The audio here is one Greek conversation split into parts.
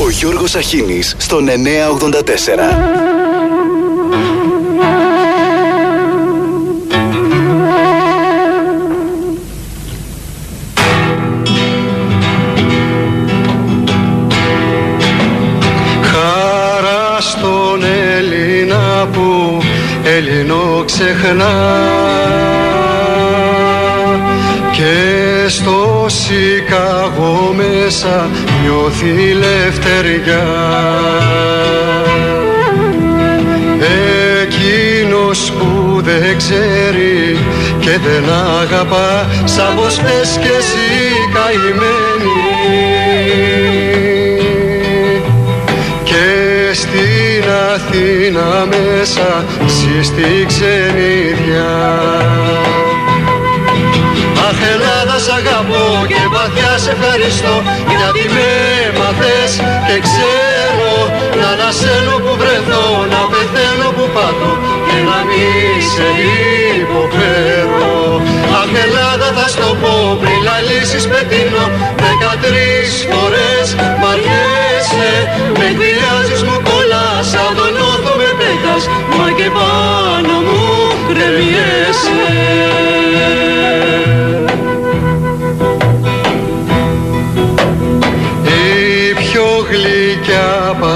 Ο Γιώργος Αχίνης στον 984. Χαρά στον Έλληνα που Έλληνο ξεχνά και στο Σικάγο μέσα νιώθει λευτεριά. Εκείνος που δεν ξέρει και δεν αγαπά σαν πως θες κι εσύ καημένη. Και στην Αθήνα μέσα ζει στη ξενιδιά Αχ Ελλάδα σ' αγαπώ και βαθιά σε ευχαριστώ. Γιατί με έμαθες και ξέρω να ανασένω που βρεθώ να πεθαίνω που πάτω και να μη σε υποφέρω. Αχ Ελλάδα θα στο πω πριν λαλήσεις πετείνω δεκατρεις φορές μ' αρνιέσαι με εκβιάζεις μου κολλάς σαν τον όθο με πέτας. Μα και πάνω μου κρεμιέσαι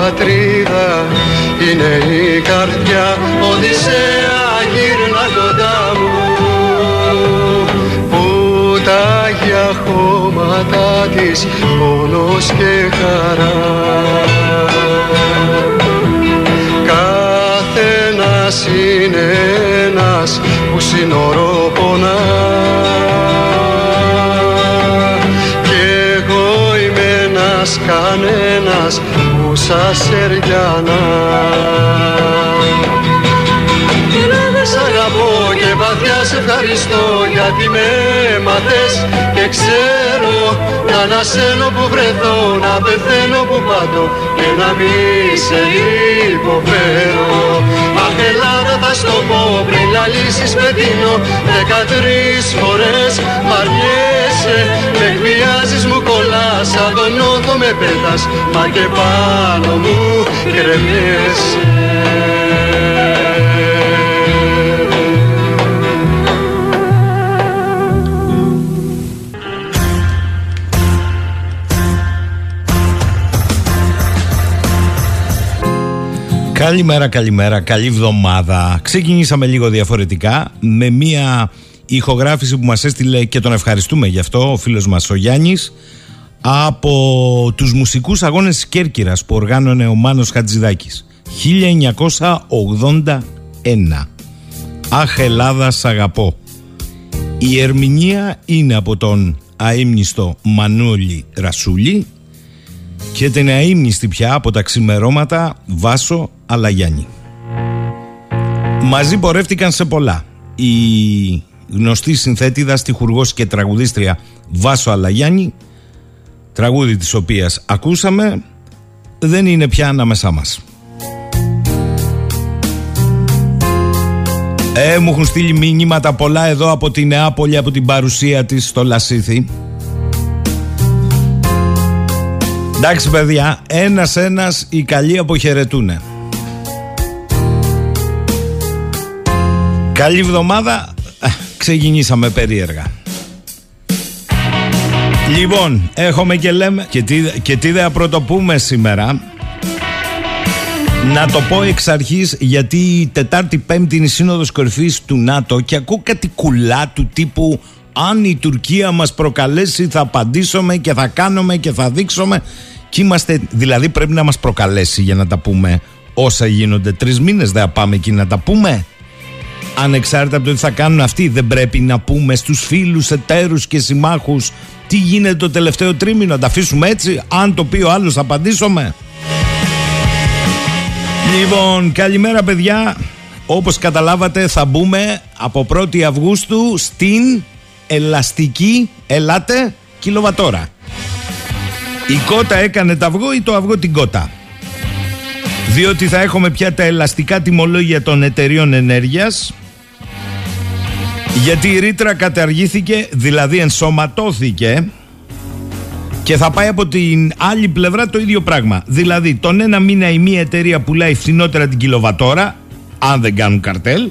πατρίδα είναι η καρδιά Οδυσσέα γύρνα κοντά μου. Που τα για χώματα της πόνος και χαρά. Καθένας είναι ένας που σύνορο που σας γιατί με έμαθες και ξέρω να ανασένω που βρεθώ, να πεθαίνω που πάντω και να μη σε υποφέρω. Αχ Ελλάδα θα στο πω πριν λαλήσεις με δίνω δεκατρεις φορές μ' αρνιέσαι με εκβιάζεις μου κολλάς σαν τον όθο με πέτας μα και πάνω μου κρεμιέσαι Καλημέρα, καλημέρα, καλή εβδομάδα. Ξεκινήσαμε λίγο διαφορετικά με μία ηχογράφηση που μας έστειλε και τον ευχαριστούμε γι' αυτό ο φίλος μας ο Γιάννης από τους μουσικούς αγώνες της Κέρκυρας που οργάνωνε ο Μάνος Χατζηδάκης. 1981 Αχ Ελλάδα σ' αγαπώ. Η ερμηνεία είναι από τον αείμνηστο Μανούλη Ρασούλη και την αείμνηστη πια από τα ξημερώματα Βάσο Αλαγιάννη. Μαζί πορεύτηκαν σε πολλά. Η γνωστή συνθέτηδα, στιχουργός και τραγουδίστρια Βάσο Αλαγιάννη, τραγούδι της οποίας ακούσαμε, δεν είναι πια ανάμεσά μας. Ε, μου έχουν στείλει μηνύματα πολλά εδώ από τη Νεάπολη, από την παρουσία της στο Λασίθι. Εντάξει παιδιά, ένας ένας οι καλοί αποχαιρετούνε. Καλή εβδομάδα, Ε, ξεκινήσαμε περίεργα. Λοιπόν, έχουμε και λέμε και τι, και τι δεν θα πρωτοπούμε σήμερα. Να το πω εξ αρχής γιατί η Τετάρτη Πέμπτη είναι η Σύνοδος Κορυφής του ΝΑΤΟ και ακούω κάτι κουλά του τύπου αν η Τουρκία μας προκαλέσει θα απαντήσουμε και θα κάνουμε και θα δείξουμε και είμαστε, δηλαδή πρέπει να μας προκαλέσει για να τα πούμε όσα γίνονται τρεις μήνες δεν θα πάμε εκεί να τα πούμε ανεξάρτητα από το τι θα κάνουν αυτοί δεν πρέπει να πούμε στους φίλους, εταίρους και συμμάχους τι γίνεται το τελευταίο τρίμηνο να τα αφήσουμε έτσι αν το πει ο άλλος θα απαντήσουμε Λοιπόν, καλημέρα παιδιά. Όπως καταλάβατε θα μπούμε από 1η Αυγούστου στην ελαστική, ελάτε, κιλοβατόρα. Η κότα έκανε το αυγό ή το αυγό την κότα; Διότι θα έχουμε πια τα ελαστικά τιμολόγια των εταιριών ενέργειας γιατί η ρήτρα καταργήθηκε, δηλαδή ενσωματώθηκε Και θα πάει από την άλλη πλευρά το ίδιο πράγμα. Δηλαδή, τον ένα μήνα η μία εταιρεία πουλάει φθηνότερα την κιλοβατόρα, αν δεν κάνουν καρτέλ,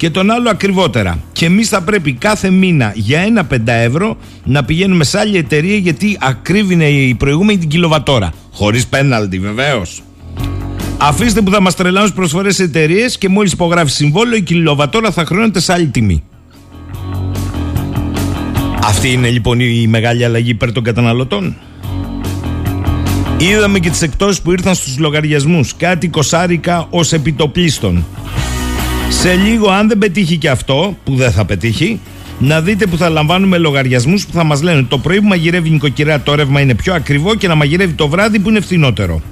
και τον άλλο ακριβότερα. Και εμείς θα πρέπει κάθε μήνα για ένα 5 ευρώ να πηγαίνουμε σε άλλη εταιρεία γιατί ακρίβεινε η προηγούμενη την κιλοβατόρα. Χωρίς πέναλτι βεβαίως. Αφήστε που θα μας τρελάνουν προσφορές εταιρείες και μόλις υπογράφει συμβόλαιο η κιλοβατόρα θα χρεώνεται σε άλλη τιμή. Αυτή είναι λοιπόν η μεγάλη αλλαγή υπέρ των καταναλωτών. Είδαμε και τις εκτόσεις που ήρθαν στους λογαριασμούς, κάτι κοσάρικα ως επιτοπλίστων. Σε λίγο αν δεν πετύχει και αυτό, που δεν θα πετύχει, να δείτε που θα λαμβάνουμε λογαριασμούς που θα μας λένε το πρωί που μαγειρεύει η νοικοκυρά το ρεύμα είναι πιο ακριβό και να μαγειρεύει το βράδυ που είναι φθηνότερο.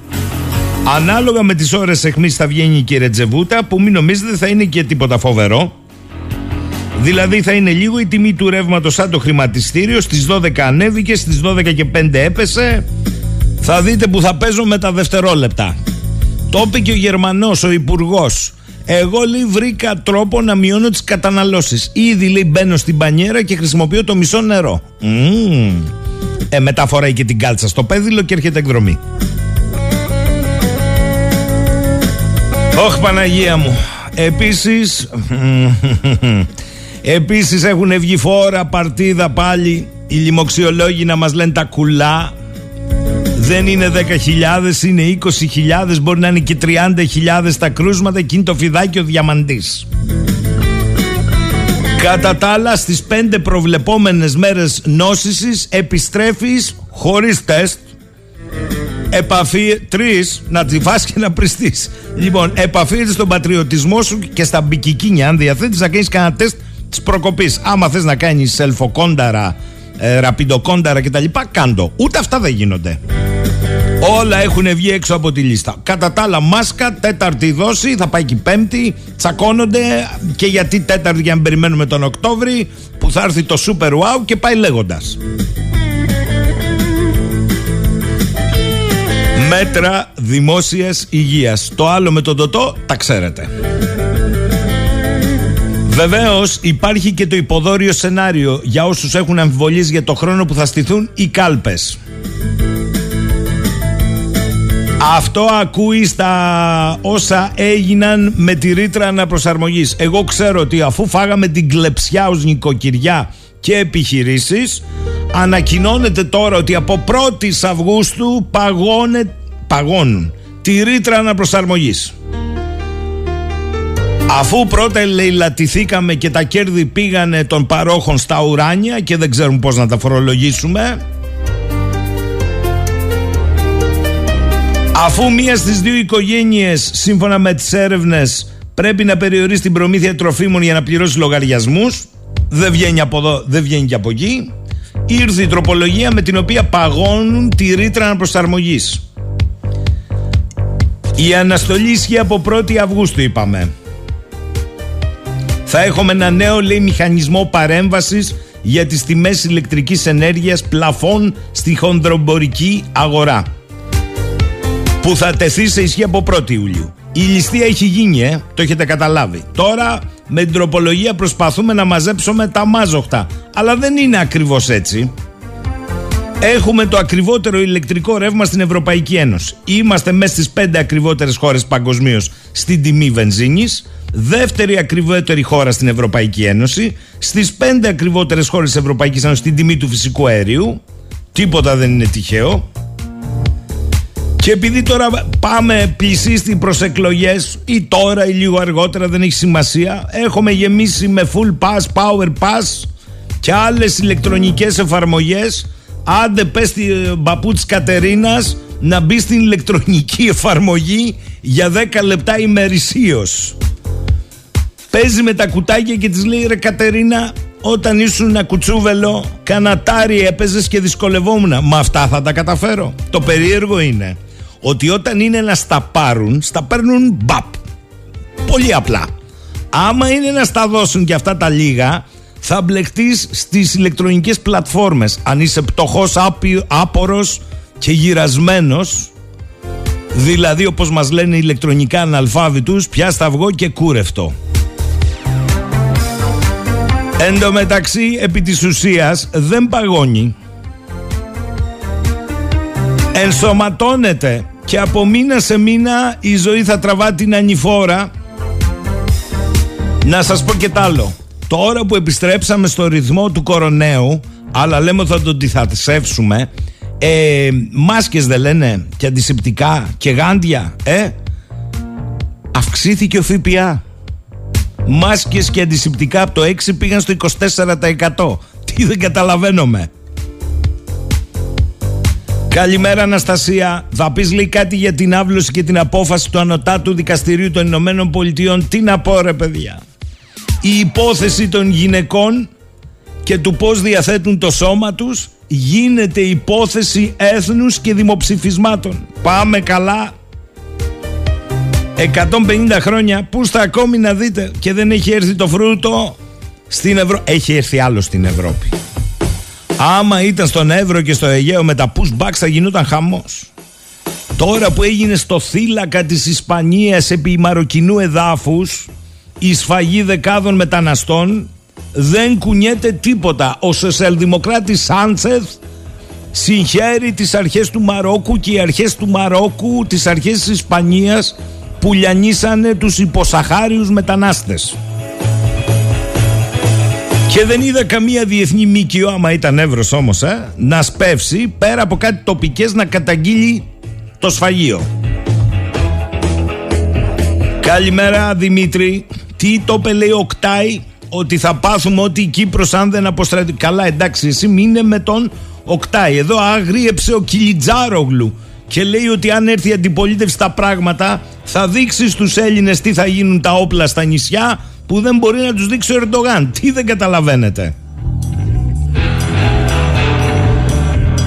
Ανάλογα με τις ώρες εχμής θα βγαίνει και η ρετζεβούτα που μην νομίζετε θα είναι και τίποτα φοβερό. Δηλαδή θα είναι λίγο η τιμή του ρεύματος σαν το χρηματιστήριο. Στις 12 ανέβηκε, στις 12 και 5 έπεσε. Θα δείτε που θα παίζω με τα δευτερόλεπτα. Το είπε και ο Γερμανός, ο Υπουργός. Εγώ λέει βρήκα τρόπο να μειώνω τις καταναλώσεις. Ήδη λέει μπαίνω στην πανιέρα και χρησιμοποιώ το μισό νερό. Mm. Ε, μετά φοράει και την κάλτσα στο πέδιλο και έρχεται εκδρομή. Ωχ Παναγία μου. Επίσης Επίσης έχουν βγει φόρα παρτίδα πάλι οι λοιμοξιολόγοι να μας λένε τα κουλά δεν είναι 10.000 είναι 20.000 μπορεί να είναι και 30.000 τα κρούσματα και είναι το φιδάκι ο διαμαντής Κατά τα άλλα στις 5 προβλεπόμενες μέρες νόσησης επιστρέφεις χωρίς τεστ Επαφή τρεις να τη φας και να πριστείς. Λοιπόν, επαφή στον πατριωτισμό σου και στα μπικικίνια. Αν διαθέτεις να κάνεις κανένα τεστ της προκοπής. Άμα θες να κάνεις σελφοκόνταρα, ε, ραπιντοκόνταρα κτλ., κάντο. Ούτε αυτά δεν γίνονται. Όλα έχουν βγει έξω από τη λίστα. Κατά τα άλλα, μάσκα, τέταρτη δόση, θα πάει και πέμπτη. Τσακώνονται και γιατί τέταρτη για να περιμένουμε τον Οκτώβρη που θα έρθει το Super Wow και πάει λέγοντας. Μέτρα δημόσιας υγείας. Το άλλο με τον τοτό τα ξέρετε. Βεβαίως υπάρχει και το υποδόριο σενάριο για όσους έχουν αμφιβολίες για το χρόνο που θα στηθούν οι κάλπες. Αυτό ακούει στα όσα έγιναν με τη ρήτρα αναπροσαρμογής. Εγώ ξέρω ότι αφού φάγαμε την κλεψιά ως νοικοκυριά και επιχειρήσεις ανακοινώνεται τώρα ότι από 1η Αυγούστου παγώνε, παγώνουν τη ρήτρα αναπροσαρμογής. Αφού πρώτα ελεηλατηθήκαμε και τα κέρδη πήγανε των παρόχων στα ουράνια και δεν ξέρουμε πώς να τα φορολογήσουμε Αφού μία στις δύο οικογένειες σύμφωνα με τις έρευνες πρέπει να περιορίσει την προμήθεια τροφίμων για να πληρώσει λογαριασμούς δεν βγαίνει από εδώ, δεν βγαίνει και από εκεί ήρθε η τροπολογία με την οποία παγώνουν τη ρήτρα αναπροσαρμογής. Η αναστολή ισχύει από 1η Αυγούστου είπαμε. Θα έχουμε ένα νέο λέει μηχανισμό παρέμβασης για τις τιμές ηλεκτρικής ενέργειας πλαφών στη χονδρομπορική αγορά που θα τεθεί σε ισχύ από 1η Ιουλίου. Η ληστεία έχει γίνει, ε, το έχετε καταλάβει. Τώρα με την τροπολογία προσπαθούμε να μαζέψουμε τα μάζοχτα. Αλλά δεν είναι ακριβώς έτσι. Έχουμε το ακριβότερο ηλεκτρικό ρεύμα στην Ευρωπαϊκή Ένωση. Είμαστε μέσα στις πέντε ακριβότερες χώρες παγκοσμίως στην τιμή βενζίνης δεύτερη ακριβότερη χώρα στην Ευρωπαϊκή Ένωση, στις πέντε ακριβότερες χώρες της Ευρωπαϊκής Ένωσης στην τιμή του φυσικού αερίου. Τίποτα δεν είναι τυχαίο. Και επειδή τώρα πάμε πλησίστη προς εκλογές, ή τώρα ή λίγο αργότερα, δεν έχει σημασία, έχουμε γεμίσει με full pass, power pass και άλλες ηλεκτρονικές εφαρμογές. Άντε, πες στην ε, μπαπού τη Κατερίνας να μπει στην ηλεκτρονική εφαρμογή για 10 λεπτά ημερησίως. Παίζει με τα κουτάκια και της λέει ρε Κατερίνα, όταν ήσουν ένα κουτσούβελο, κανατάρι έπαιζες και δυσκολευόμουν. Μα αυτά θα τα καταφέρω. Το περίεργο είναι ότι όταν είναι να στα πάρουν, στα παίρνουν μπαπ. Πολύ απλά. Άμα είναι να στα δώσουν και αυτά τα λίγα, θα μπλεχτείς στις ηλεκτρονικές πλατφόρμες. Αν είσαι πτωχός, άπορος και γυρασμένος, δηλαδή όπως μας λένε ηλεκτρονικά αναλφάβητους, πια σταυγό και κούρευτο. Εν τω μεταξύ, επί της ουσίας, δεν παγώνει. Ενσωματώνεται και από μήνα σε μήνα η ζωή θα τραβά την ανηφόρα. Να σας πω και τ' άλλο. Τώρα που επιστρέψαμε στο ρυθμό του κοροναίου αλλά λέμε ότι θα τον τυθασεύσουμε ε, μάσκες δεν λένε και αντισηπτικά και γάντια ε; Αυξήθηκε ο ΦΠΑ. Μάσκες και αντισηπτικά από το 6 πήγαν στο 24% τι δεν καταλαβαίνουμε Καλημέρα Αναστασία. Θα πει λέει κάτι για την άβλωση και την απόφαση του Ανωτάτου Δικαστηρίου των Ηνωμένων Πολιτειών. Τι να πω ρε παιδιά. Η υπόθεση των γυναικών και του πώς διαθέτουν το σώμα τους γίνεται υπόθεση έθνους και δημοψηφισμάτων. Πάμε καλά. 150 χρόνια που στα ακόμη να δείτε και δεν έχει έρθει το φρούτο στην Ευρώπη. Έχει έρθει άλλο στην Ευρώπη. Άμα ήταν στον Εύρο και στο Αιγαίο με τα pushbacks θα γινόταν χαμός. Τώρα που έγινε στο θύλακα της Ισπανίας επί μαροκινού εδάφους η σφαγή δεκάδων μεταναστών δεν κουνιέται τίποτα. Ο σοσιαλδημοκράτης Σάντσεθ συγχαίρει τις αρχές του Μαρόκου και οι αρχές του Μαρόκου τις αρχές της Ισπανίας που λιανίσανε τους υποσαχάριους μετανάστες. Και δεν είδα καμία διεθνή μήκυο, άμα ήταν εύρος όμως, ε, να σπεύσει πέρα από κάτι τοπικές να καταγγείλει το σφαγείο. Καλημέρα Δημήτρη. Τι το είπε λέει Οκτάη ότι θα πάθουμε ότι η Κύπρος αν δεν αποστρατεί. Καλά εντάξει εσύ μείνε με τον Οκτάη. Εδώ άγριεψε ο Κιλιτζάρογλου και λέει ότι αν έρθει η αντιπολίτευση στα πράγματα θα δείξει στους Έλληνες τι θα γίνουν τα όπλα στα νησιά που δεν μπορεί να τους δείξει ο Ερντογάν. Τι δεν καταλαβαίνετε.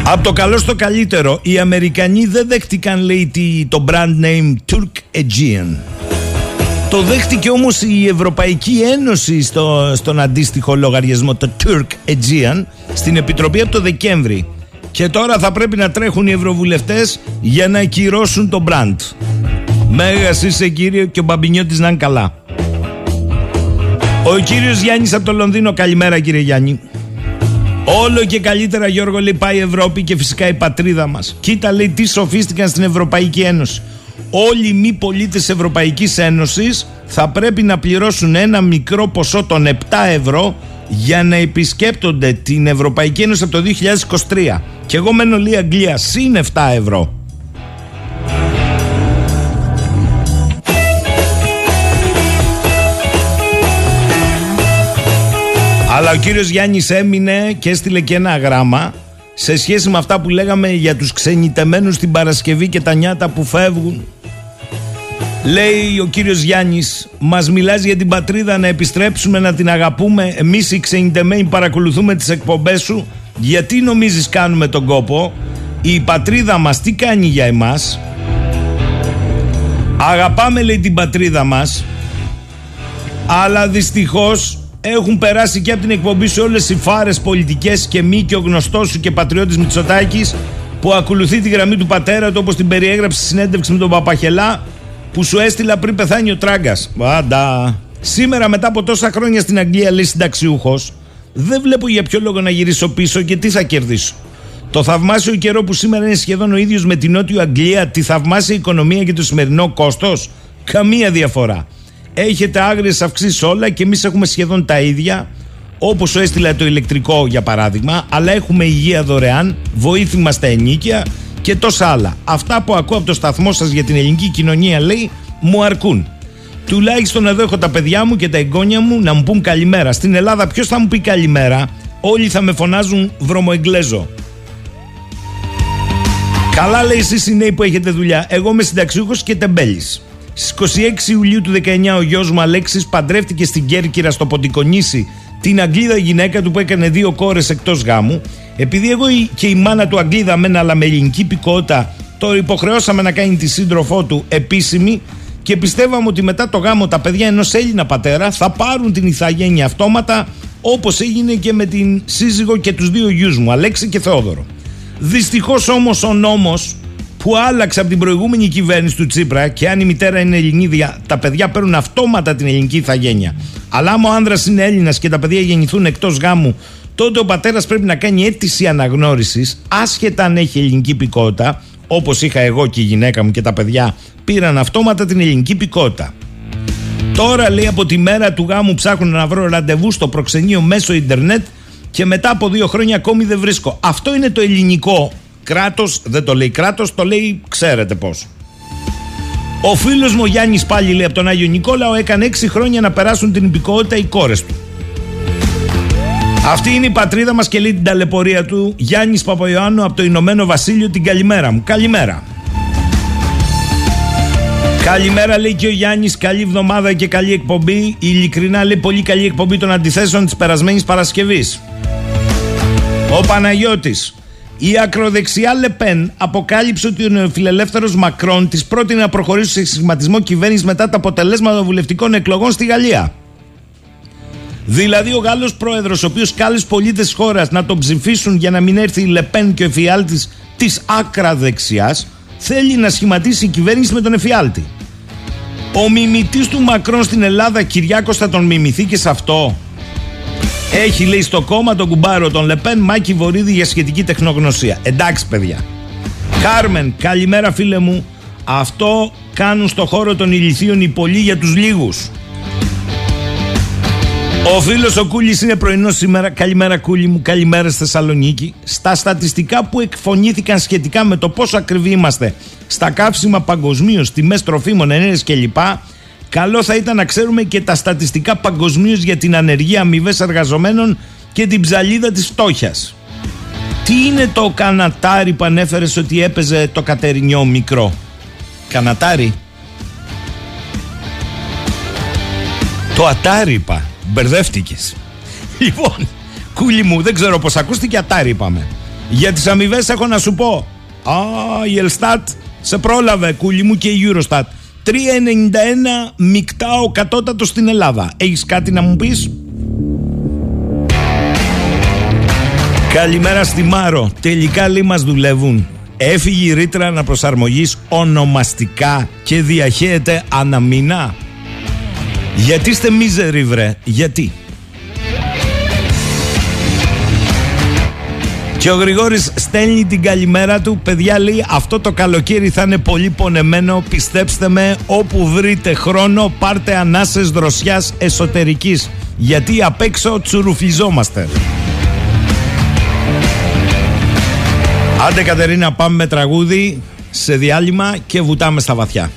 Από το καλό στο καλύτερο, οι Αμερικανοί δεν δέχτηκαν λέει το brand name Turk Aegean. Το δέχτηκε όμως η Ευρωπαϊκή Ένωση στο, στον αντίστοιχο λογαριασμό, το Turk Aegean, στην Επιτροπή από το Δεκέμβρη. Και τώρα θα πρέπει να τρέχουν οι ευρωβουλευτές για να ακυρώσουν το brand. Μέγας είσαι κύριο και ο Μπαμπινιώτης να είναι καλά. Ο κύριος Γιάννης από το Λονδίνο, καλημέρα κύριε Γιάννη. Όλο και καλύτερα Γιώργο λέει πάει η Ευρώπη και φυσικά η πατρίδα μας. Κοίτα λέει τι σοφίστηκαν στην Ευρωπαϊκή Ένωση. Όλοι οι μη πολίτες Ευρωπαϊκής Ένωσης θα πρέπει να πληρώσουν ένα μικρό ποσό των 7 ευρώ για να επισκέπτονται την Ευρωπαϊκή Ένωση από το 2023. Και εγώ μένω λέει Αγγλία συν 7 ευρώ. Αλλά ο κύριος Γιάννης έμεινε και έστειλε και ένα γράμμα σε σχέση με αυτά που λέγαμε για τους ξενιτεμένους την Παρασκευή και τα νιάτα που φεύγουν. Λέει ο κύριος Γιάννης, μας μιλάς για την πατρίδα να επιστρέψουμε να την αγαπούμε. Εμείς οι ξενιτεμένοι παρακολουθούμε τις εκπομπές σου. Γιατί νομίζεις κάνουμε τον κόπο; Η πατρίδα μας τι κάνει για εμάς; Αγαπάμε λέει την πατρίδα μας. Αλλά δυστυχώς έχουν περάσει και από την εκπομπή σου όλες οι φάρες πολιτικές και μη και ο γνωστός σου και πατριώτης Μητσοτάκης που ακολουθεί τη γραμμή του πατέρα του όπως την περιέγραψε στη συνέντευξη με τον Παπαχελά που σου έστειλα πριν πεθάνει ο τράγκας. Βάντα. Σήμερα μετά από τόσα χρόνια στην Αγγλία λέει συνταξιούχος, δεν βλέπω για ποιο λόγο να γυρίσω πίσω και τι θα κερδίσω. Το θαυμάσιο καιρό που σήμερα είναι σχεδόν ο ίδιος με την Νότιο Αγγλία, τη θαυμάσια οικονομία και το σημερινό κόστος, καμία διαφορά. Έχετε άγριες αυξήσεις όλα και εμείς έχουμε σχεδόν τα ίδια. Όπως σου έστειλα το ηλεκτρικό για παράδειγμα, αλλά έχουμε υγεία δωρεάν, βοήθημα στα ενίκια και τόσα άλλα. Αυτά που ακούω από το σταθμό σας για την ελληνική κοινωνία λέει μου αρκούν. Τουλάχιστον εδώ έχω τα παιδιά μου και τα εγγόνια μου να μου πούν καλημέρα. Στην Ελλάδα ποιος θα μου πει καλημέρα, όλοι θα με φωνάζουν βρωμοεγγλέζο. Καλά λέει εσείς οι νέοι που έχετε δουλειά. Εγώ είμαι συνταξιούχος και τεμπέλης. Στις 26 Ιουλίου του 19 ο γιος μου Αλέξης παντρεύτηκε στην Κέρκυρα στο Ποντικονήσι την Αγγλίδα γυναίκα του που έκανε δύο κόρες εκτός γάμου. Επειδή εγώ και η μάνα του Αγγλίδα μένα αλλά με ελληνική πικότητα το υποχρεώσαμε να κάνει τη σύντροφό του επίσημη και πιστεύαμε ότι μετά το γάμο τα παιδιά ενός Έλληνα πατέρα θα πάρουν την ηθαγένεια αυτόματα όπως έγινε και με την σύζυγο και τους δύο γιους μου, Αλέξη και Θεόδωρο. Δυστυχώς όμως ο νόμος που άλλαξε από την προηγούμενη κυβέρνηση του Τσίπρα και αν η μητέρα είναι Ελληνίδια, τα παιδιά παίρνουν αυτόματα την ελληνική ηθαγένεια. Αλλά άμα ο άνδρας είναι Έλληνας και τα παιδιά γεννηθούν εκτός γάμου, τότε ο πατέρας πρέπει να κάνει αίτηση αναγνώρισης, άσχετα αν έχει ελληνική υπηκότητα, όπως είχα εγώ και η γυναίκα μου και τα παιδιά, πήραν αυτόματα την ελληνική πικότητα. Τώρα λέει από τη μέρα του γάμου ψάχνουν να βρω ραντεβού στο προξενείο μέσω ίντερνετ και μετά από δύο χρόνια ακόμη δεν βρίσκω. Αυτό είναι το ελληνικό κράτος, δεν το λέει κράτος, το λέει ξέρετε πώς. Ο φίλος μου Γιάννης πάλι λέει από τον Άγιο Νικόλαο έκανε 6 χρόνια να περάσουν την υπηκότητα οι κόρες του. Αυτή είναι η πατρίδα μας και λέει την ταλαιπωρία του Γιάννης Παπαϊωάννου από το Ηνωμένο Βασίλειο. Την καλημέρα μου. Καλημέρα. Καλημέρα λέει και ο Γιάννης. Καλή εβδομάδα και καλή εκπομπή. Ειλικρινά λέει πολύ καλή εκπομπή των αντιθέσεων της περασμένης Παρασκευής. Ο Παναγιώτης η ακροδεξιά Λεπέν αποκάλυψε ότι ο νεοφιλελεύθερος Μακρόν της πρότεινε να προχωρήσει σε σχηματισμό κυβέρνησης μετά τα αποτελέσματα των βουλευτικών εκλογών στη Γαλλία. Δηλαδή, ο Γάλλος πρόεδρος, ο οποίος κάλεσε πολίτες της χώρας να τον ψηφίσουν για να μην έρθει η Λεπέν και ο εφιάλτης της άκρα δεξιά, θέλει να σχηματίσει κυβέρνηση με τον εφιάλτη. Ο μιμητής του Μακρόν στην Ελλάδα, Κυριάκος, θα τον μιμηθεί και σε αυτό. Έχει λέει στο κόμμα τον κουμπάρο τον Λεπέν Μάκη Βορύδη για σχετική τεχνογνωσία. Εντάξει παιδιά. Κάρμεν, καλημέρα φίλε μου. Αυτό κάνουν στο χώρο των ηλικίων οι πολλοί για τους λίγους. Ο φίλος ο Κούλης είναι πρωινός σήμερα. Καλημέρα, Κούλη μου. Καλημέρα στη Θεσσαλονίκη. Στα στατιστικά που εκφωνήθηκαν σχετικά με το πόσο ακριβή είμαστε στα καύσιμα παγκοσμίως, τιμές τροφίμων, ενέργεια κλπ. Καλό θα ήταν να ξέρουμε και τα στατιστικά παγκοσμίως για την ανεργία αμοιβές εργαζομένων και την ψαλίδα της φτώχειας. Τι είναι το κανατάρι που ανέφερες ότι έπαιζε το κατερινιό μικρό; Κανατάρι. Το ατάρι είπα. Μπερδεύτηκες. Λοιπόν, κούλι μου, δεν ξέρω πώς ακούστηκε ατάρι είπαμε. Για τις αμοιβές έχω να σου πω. Α, η Ελστάτ σε πρόλαβε κούλι μου και η Eurostat. 3,91 μεικτά ο κατώτατος στην Ελλάδα. Έχεις κάτι να μου πεις; Καλημέρα στη Μάρο. Τελικά λέει μας δουλεύουν. Έφυγε η ρήτρα αναπροσαρμογής ονομαστικά και διαχέεται αναμηνά. Γιατί είστε μίζεροι βρε, γιατί; Και ο Γρηγόρης στέλνει την καλημέρα του. Παιδιά λέει αυτό το καλοκαίρι θα είναι πολύ πονεμένο. Πιστέψτε με, όπου βρείτε χρόνο, πάρτε ανάσες δροσιάς εσωτερικής. Γιατί απ' έξω τσουρουφιζόμαστε. Άντε Κατερίνα πάμε με τραγούδι σε διάλειμμα και βουτάμε στα βαθιά.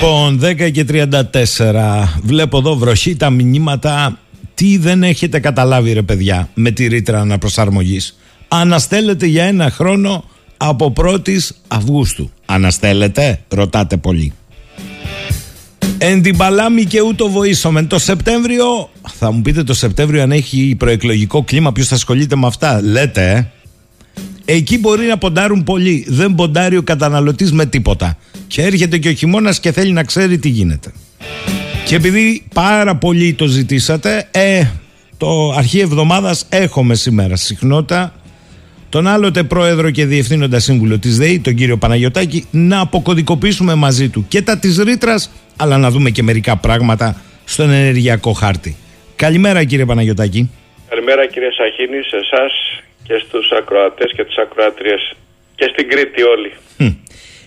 Λοιπόν, 10 και 34. Βλέπω εδώ βροχή τα μηνύματα. Τι δεν έχετε καταλάβει, ρε παιδιά, με τη ρήτρα αναπροσαρμογής; Αναστέλλεται για ένα χρόνο από 1η Αυγούστου. Αναστέλλεται, ρωτάτε πολύ. Εν την παλάμη και ούτω βοήσομεν. Το Σεπτέμβριο, θα μου πείτε το Σεπτέμβριο αν έχει προεκλογικό κλίμα, ποιος θα ασχολείται με αυτά; Λέτε, ε. Εκεί μπορεί να ποντάρουν πολύ. Δεν ποντάρει ο καταναλωτής με τίποτα. Και έρχεται και ο χειμώνας και θέλει να ξέρει τι γίνεται. Και επειδή πάρα πολύ το ζητήσατε, ε, το αρχή εβδομάδας έχουμε σήμερα συχνότητα τον άλλοτε πρόεδρο και διευθύνοντα σύμβουλο της ΔΕΗ, τον κύριο Παναγιωτάκη, να αποκωδικοποιήσουμε μαζί του και τα της ρήτρας, αλλά να δούμε και μερικά πράγματα στον ενεργειακό χάρτη. Καλημέρα κύριε Παναγιωτάκη. Καλημέρα κύριε Σαχίνη, σε εσάς και στους ακροατές και τις ακροάτριες και στην Κρήτη όλοι.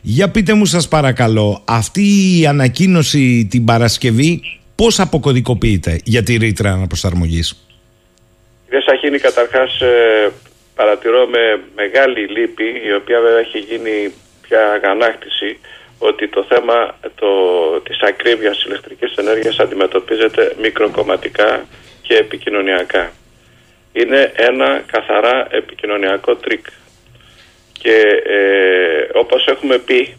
Για πείτε μου σας παρακαλώ, αυτή η ανακοίνωση την Παρασκευή πώς αποκωδικοποιείται για τη ρήτρα αναπροσαρμογής; Κύριε Σαχίνη, καταρχάς ε, παρατηρώ με μεγάλη λύπη, η οποία βέβαια έχει γίνει πια αγανάκτηση, ότι το θέμα το, της ακρίβειας ηλεκτρικής ενέργειας αντιμετωπίζεται μικροκομματικά και επικοινωνιακά είναι ένα καθαρά επικοινωνιακό τρικ. Και ε, όπως έχουμε πει,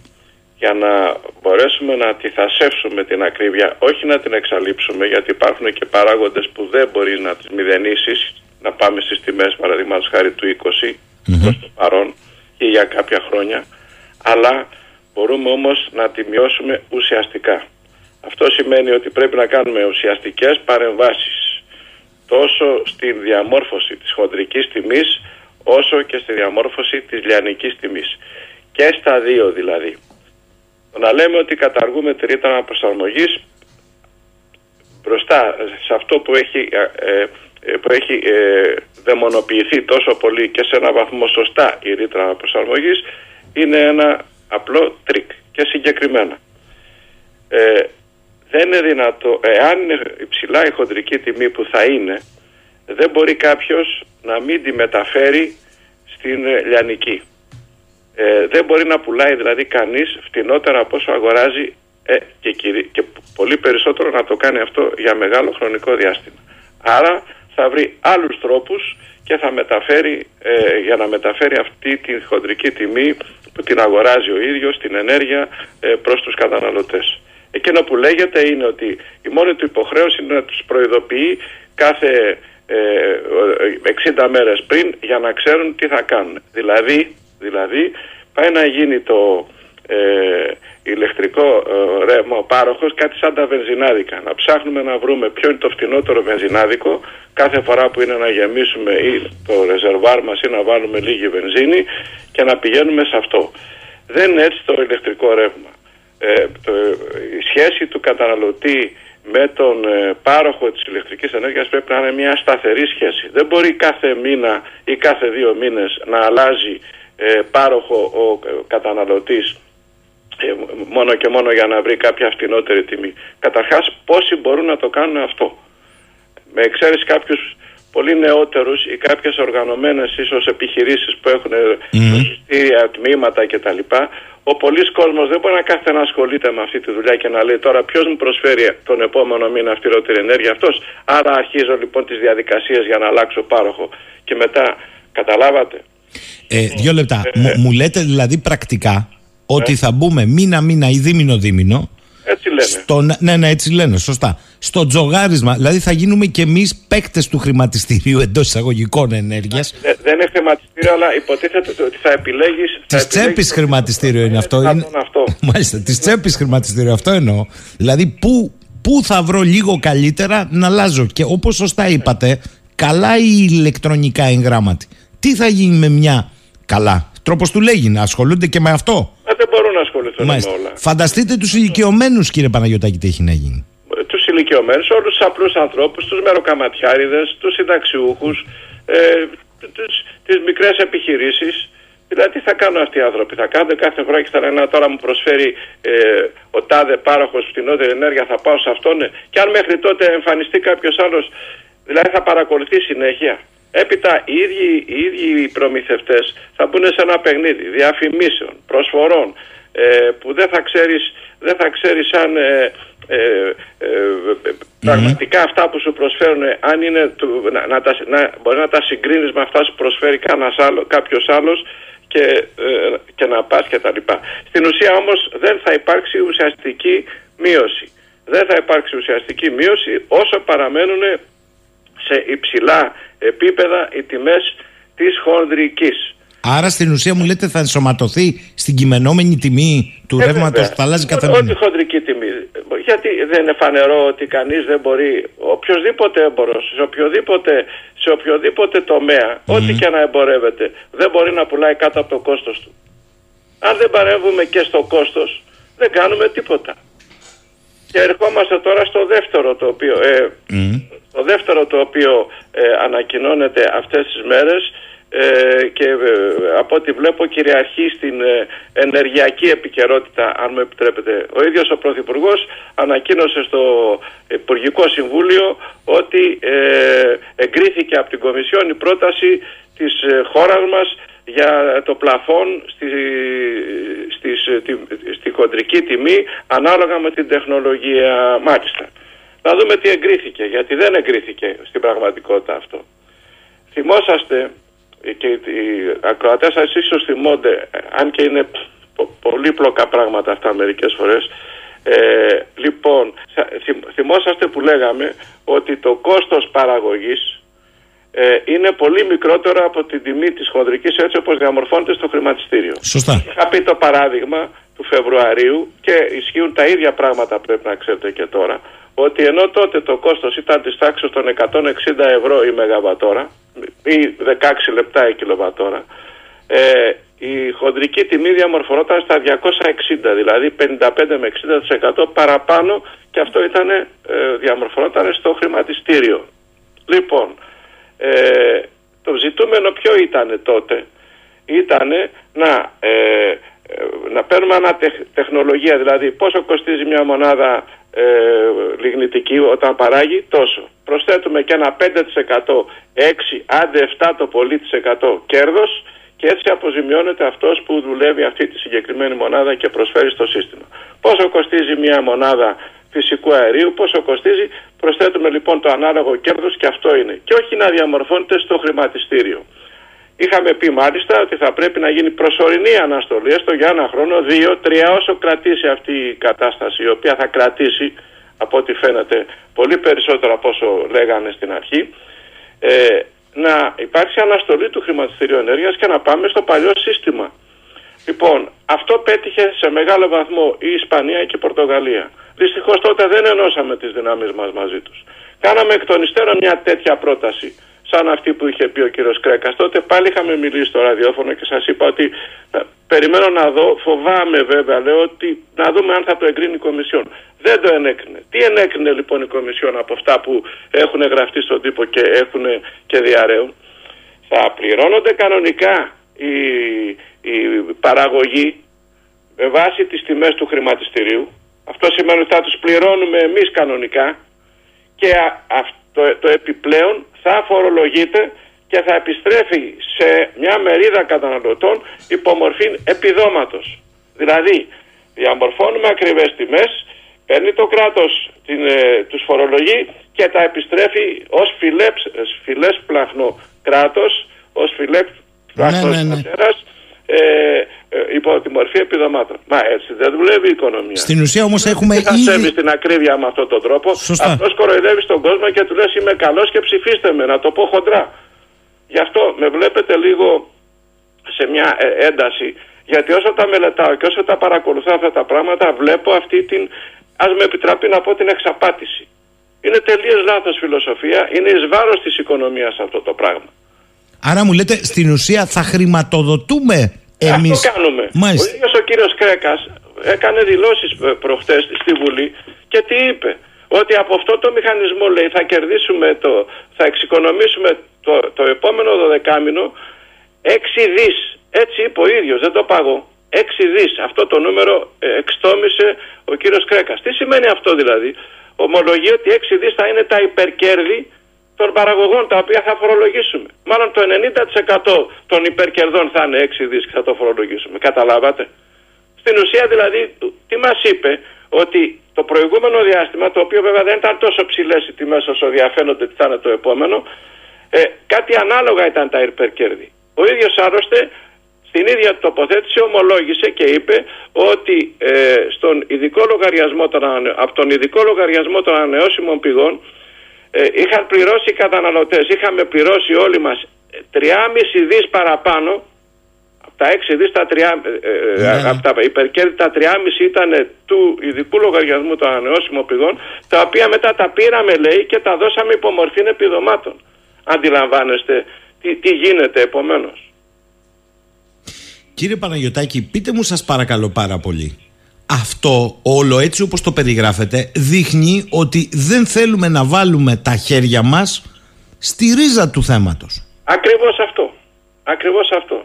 για να μπορέσουμε να τιθασεύσουμε την ακρίβεια, όχι να την εξαλείψουμε, γιατί υπάρχουν και παράγοντες που δεν μπορείς να τις μηδενίσεις, να πάμε στις τιμές παραδείγματος χάρη του 20 mm προς το παρόν ή για κάποια χρόνια, αλλά μπορούμε όμως να τη μειώσουμε ουσιαστικά. Αυτό σημαίνει ότι πρέπει να κάνουμε ουσιαστικές παρεμβάσεις τόσο στη διαμόρφωση της χοντρικής τιμής όσο και στη διαμόρφωση της λιανικής τιμής. Και στα δύο δηλαδή. Να λέμε ότι καταργούμε τη ρήτρα προσαρμογής μπροστά σε αυτό που έχει, ε, ε, που έχει ε, δαιμονοποιηθεί τόσο πολύ και σε ένα βαθμό σωστά η ρήτρα προσαρμογής είναι ένα απλό τρικ και συγκεκριμένα. Ε, δεν είναι δυνατό, εάν είναι υψηλά η χοντρική τιμή που θα είναι, δεν μπορεί κάποιος να μην τη μεταφέρει στην ε, λιανική. Ε, δεν μπορεί να πουλάει δηλαδή κανείς φτηνότερα από όσο αγοράζει ε, και, και πολύ περισσότερο να το κάνει αυτό για μεγάλο χρονικό διάστημα. Άρα θα βρει άλλους τρόπους και θα μεταφέρει, ε, για να μεταφέρει αυτή την χοντρική τιμή που την αγοράζει ο ίδιος, την ενέργεια ε, προς τους καταναλωτές. Εκείνο που λέγεται είναι ότι η μόνη του υποχρέωση είναι να τους προειδοποιεί κάθε 60 ε, μέρες πριν για να ξέρουν τι θα κάνουν. Δηλαδή, δηλαδή πάει να γίνει το ε, ηλεκτρικό ε, ρεύμα, ο πάροχος, κάτι σαν τα βενζινάδικα. Να ψάχνουμε να βρούμε ποιο είναι το φτηνότερο βενζινάδικο κάθε φορά που είναι να γεμίσουμε ή το ρεζερβάρ μας ή να βάλουμε λίγη βενζίνη και να πηγαίνουμε σε αυτό. Δεν είναι έτσι το ηλεκτρικό ρεύμα. Ε, το, η σχέση του καταναλωτή με τον ε, πάροχο της ηλεκτρικής ενέργειας πρέπει να είναι μια σταθερή σχέση. Δεν μπορεί κάθε μήνα ή κάθε δύο μήνες να αλλάζει ε, πάροχο ο ε, καταναλωτής μόνο και μόνο για να βρει κάποια φτηνότερη τιμή. Καταρχάς πόσοι μπορούν να το κάνουν αυτό. Με εξαίρεση κάποιους πολύ νεότερους ή κάποιες οργανωμένες ίσως επιχειρήσεις που έχουν mm. τμήματα κτλ. Ο πολλής κόσμος δεν μπορεί να κάθεται να ασχολείται με αυτή τη δουλειά και να λέει τώρα ποιος μου προσφέρει τον επόμενο μήνα αυστηρότερη ενέργεια αυτός; Άρα αρχίζω λοιπόν τις διαδικασίες για να αλλάξω πάροχο. Και μετά καταλάβατε. Ε, δύο λεπτά. Ε, μου, λέτε δηλαδή πρακτικά ότι ε. θα μπούμε μήνα μήνα ή δίμηνο δίμηνο έτσι λένε. Στο, ναι, ναι, έτσι λένε, σωστά. Στο τζογάρισμα, δηλαδή θα γίνουμε και εμείς παίκτες του χρηματιστηρίου εντός εισαγωγικών ενέργειας. δεν είναι χρηματιστήριο, αλλά υποτίθεται ότι θα επιλέγει. Της τσέπης χρηματιστήριο είναι αυτό. Είναι... αυτό. Μάλιστα, της τσέπης χρηματιστήριο, αυτό εννοώ. Δηλαδή, πού, πού θα βρω λίγο καλύτερα να αλλάζω. Και όπως σωστά είπατε, καλά η ηλεκτρονικά εγγράμματη. Τι θα γίνει με μια καλά; Τρόπος του λέγει να ασχολούνται και με αυτό. Ε, δεν μπορούν να ασχοληθούν με όλα. Φανταστείτε τους ηλικιωμένους, κύριε Παναγιώτακη, τι έχει να γίνει. Του ηλικιωμένους, όλους τους απλούς ανθρώπους, τους μεροκαματιάριδες, τους συνταξιούχους, ε, τις μικρές επιχειρήσεις. Δηλαδή, τι θα κάνουν αυτοί οι άνθρωποι. Θα κάνουν κάθε φορά και θα λένε τώρα μου προσφέρει ε, ο τάδε πάροχος φτηνότερη ενέργεια, θα πάω σε αυτόν. Και αν μέχρι τότε εμφανιστεί κάποιος άλλος, δηλαδή θα παρακολουθεί συνέχεια. Έπειτα οι ίδιοι, οι ίδιοι οι προμηθευτές θα μπουν σε ένα παιχνίδι διαφημίσεων, προσφορών, ε, που δεν θα ξέρεις, δεν θα ξέρεις αν ε, ε, ε πραγματικά αυτά που σου προσφέρουν αν είναι να, να, τα, να, μπορεί να τα συγκρίνεις με αυτά που προσφέρει άλλο, κάποιος άλλος και, και να πας και τα λοιπά. Στην ουσία όμως δεν θα υπάρξει ουσιαστική μείωση. Δεν θα υπάρξει ουσιαστική μείωση όσο παραμένουν σε υψηλά επίπεδα οι τιμές της χονδρικής. Άρα στην ουσία μου λέτε θα ενσωματωθεί στην κειμενόμενη τιμή του ε, ρεύματος που θα αλλάζει κάθε μήνα. Όχι χοντρική τιμή. Γιατί δεν είναι φανερό ότι κανείς δεν μπορεί, οποιοδήποτε έμπορος, σε οποιοδήποτε, σε οποιοδήποτε τομέα, ό,τι και να εμπορεύεται, δεν μπορεί να πουλάει κάτω από το κόστος του. Αν δεν παρέμβουμε και στο κόστος, δεν κάνουμε τίποτα. Και ερχόμαστε τώρα στο δεύτερο το οποίο, ε, το δεύτερο το οποίο ε, ανακοινώνεται αυτές τις μέρες ε, και ε, από ό,τι βλέπω κυριαρχεί στην ε, ενεργειακή επικαιρότητα αν μου επιτρέπετε. Ο ίδιος ο Πρωθυπουργός ανακοίνωσε στο Υπουργικό Συμβούλιο ότι εγκρίθηκε από την Κομισιόν η πρόταση της χώρας μας για το πλαφόν στη, στη, στη, στη χοντρική τιμή ανάλογα με την τεχνολογία μάλιστα. Να δούμε τι εγκρίθηκε, γιατί δεν εγκρίθηκε στην πραγματικότητα αυτό. Θυμόσαστε και οι ακροατές σας ίσως θυμώνται, αν και είναι πολύπλοκα πράγματα αυτά μερικές φορές, ε, λοιπόν, θυμόσαστε που λέγαμε ότι το κόστος παραγωγής ε, είναι πολύ μικρότερο από την τιμή της χονδρικής έτσι όπως διαμορφώνεται στο χρηματιστήριο. Σωστά. Είχα πει το παράδειγμα του Φεβρουαρίου και ισχύουν τα ίδια πράγματα πρέπει να ξέρετε και τώρα ότι ενώ τότε το κόστος ήταν της τάξης των 160 ευρώ η μεγαβατόρα ή 16 λεπτά η κιλοβατόρα ε, η χοντρική τιμή διαμορφωνόταν στα 260 δηλαδή 55 με 60% παραπάνω και αυτό ήταν, ε, διαμορφωνόταν στο χρηματιστήριο. Λοιπόν, ε, το ζητούμενο ποιο ήταν τότε; Ήταν να, ε, ε να παίρνουμε τεχνολογία δηλαδή πόσο κοστίζει μια μονάδα ε, λιγνητική όταν παράγει τόσο. Προσθέτουμε και ένα 5% 6 άντε 7 το πολύ της 100 κέρδος και έτσι αποζημιώνεται αυτός που δουλεύει αυτή τη συγκεκριμένη μονάδα και προσφέρει στο σύστημα. Πόσο κοστίζει μια μονάδα φυσικού αερίου, πόσο κοστίζει, προσθέτουμε λοιπόν το ανάλογο κέρδος και αυτό είναι. Και όχι να διαμορφώνεται στο χρηματιστήριο. Είχαμε πει μάλιστα ότι θα πρέπει να γίνει προσωρινή αναστολή, έστω για ένα χρόνο, δύο, τρία, όσο κρατήσει αυτή η κατάσταση, η οποία θα κρατήσει, από ό,τι φαίνεται, πολύ περισσότερο από όσο λέγανε στην αρχή, ε, να υπάρξει αναστολή του χρηματιστηρίου ενέργειας και να πάμε στο παλιό σύστημα. Λοιπόν, αυτό πέτυχε σε μεγάλο βαθμό η Ισπανία και η Πορτογαλία. Δυστυχώς τότε δεν ενώσαμε τις δυνάμεις μας μαζί τους. Κάναμε εκ των υστέρων μια τέτοια πρόταση σαν αυτή που είχε πει ο κύριος Κρέκας. Τότε πάλι είχαμε μιλήσει στο ραδιόφωνο και σας είπα ότι ε, περιμένω να δω, φοβάμαι βέβαια, λέω ότι να δούμε αν θα το εγκρίνει η Κομισιόν. Δεν το ενέκρινε. Τι ενέκρινε λοιπόν η Κομισιόν από αυτά που έχουν γραφτεί στον τύπο και έχουν και διαραίουν; Θα πληρώνονται κανονικά οι, οι παραγωγοί με βάση τις τιμές του χρηματιστηρίου; Αυτό σημαίνει ότι θα τους πληρώνουμε εμείς κανονικά και το, το επιπλέον θα φορολογείται και θα επιστρέφει σε μια μερίδα καταναλωτών υπομορφή επιδόματος. Δηλαδή, διαμορφώνουμε ακριβές τιμές, παίρνει το κράτος την, ε, τους φορολογεί και τα επιστρέφει ως φιλές, φιλές πλαχνό κράτος, ως φιλές πλαχνός ναι, ναι, ναι. ε, ε, υπό τη μορφή επιδομάτων. Μα έτσι δεν δουλεύει η οικονομία. Στην ουσία όμως έχουμε ήδη. Θα σέβει την ακρίβεια με αυτόν τον τρόπο. Αυτός κοροϊδεύει τον κόσμο και του λες: Είμαι καλός και ψηφίστε με, να το πω χοντρά. Γι' αυτό με βλέπετε λίγο σε μια ε, ένταση. Γιατί όσο τα μελετάω και όσο τα παρακολουθώ αυτά τα πράγματα, βλέπω αυτή την. Α με επιτραπεί να πω την εξαπάτηση. Είναι τελείως λάθος φιλοσοφία. Είναι εις βάρος της οικονομίας αυτό το πράγμα. Άρα μου λέτε στην ουσία θα χρηματοδοτούμε εμείς... Αυτό κάνουμε. Μάλιστα. Ο ίδιος ο κύριος Κρέκας έκανε δηλώσεις ε, προχτές στη Βουλή και τι είπε. Ότι από αυτό το μηχανισμό λέει θα κερδίσουμε το, θα εξοικονομήσουμε το, το επόμενο δωδεκάμινο 6 δις. Έτσι είπε ο ίδιος, δεν το παγώ. 6 δις. Αυτό το νούμερο ε, εξτόμησε ο κύριος Κρέκας. Τι σημαίνει αυτό δηλαδή; Ομολογεί ότι 6 δις θα είναι τα υπερκέρδη των παραγωγών τα οποία θα φορολογήσουμε. Μάλλον το 90% των υπερκερδών θα είναι 6 δις και θα το φορολογήσουμε. Καταλάβατε; Στην ουσία δηλαδή τι μας είπε; Ότι το προηγούμενο διάστημα, το οποίο βέβαια δεν ήταν τόσο ψηλές οι τιμές όσο διαφαίνονται ότι θα είναι το επόμενο, ε, κάτι ανάλογα ήταν τα υπερκέρδη. Ο ίδιος άλλωστε στην ίδια τοποθέτηση ομολόγησε και είπε ότι ε, στον ειδικό λογαριασμό των, από τον ειδικό λογαριασμό των ανανεώσιμων πηγών ε, είχαν πληρώσει οι καταναλωτές, είχαμε πληρώσει όλοι μας 3,5 δις παραπάνω από τα 6 δις τα 3, ε, ε, ναι, ναι. από τα υπερκέρδη τα 3,5 ήταν του ειδικού λογαριασμού των ανανεώσιμων πηγών τα οποία μετά τα πήραμε λέει και τα δώσαμε υπομορφή επιδομάτων. Αντιλαμβάνεστε τι, τι γίνεται επομένως. Κύριε Παναγιωτάκη, πείτε μου σας παρακαλώ πάρα πολύ. Αυτό όλο έτσι όπως το περιγράφετε δείχνει ότι δεν θέλουμε να βάλουμε τα χέρια μας στη ρίζα του θέματος. Ακριβώς αυτό. Ακριβώς αυτό.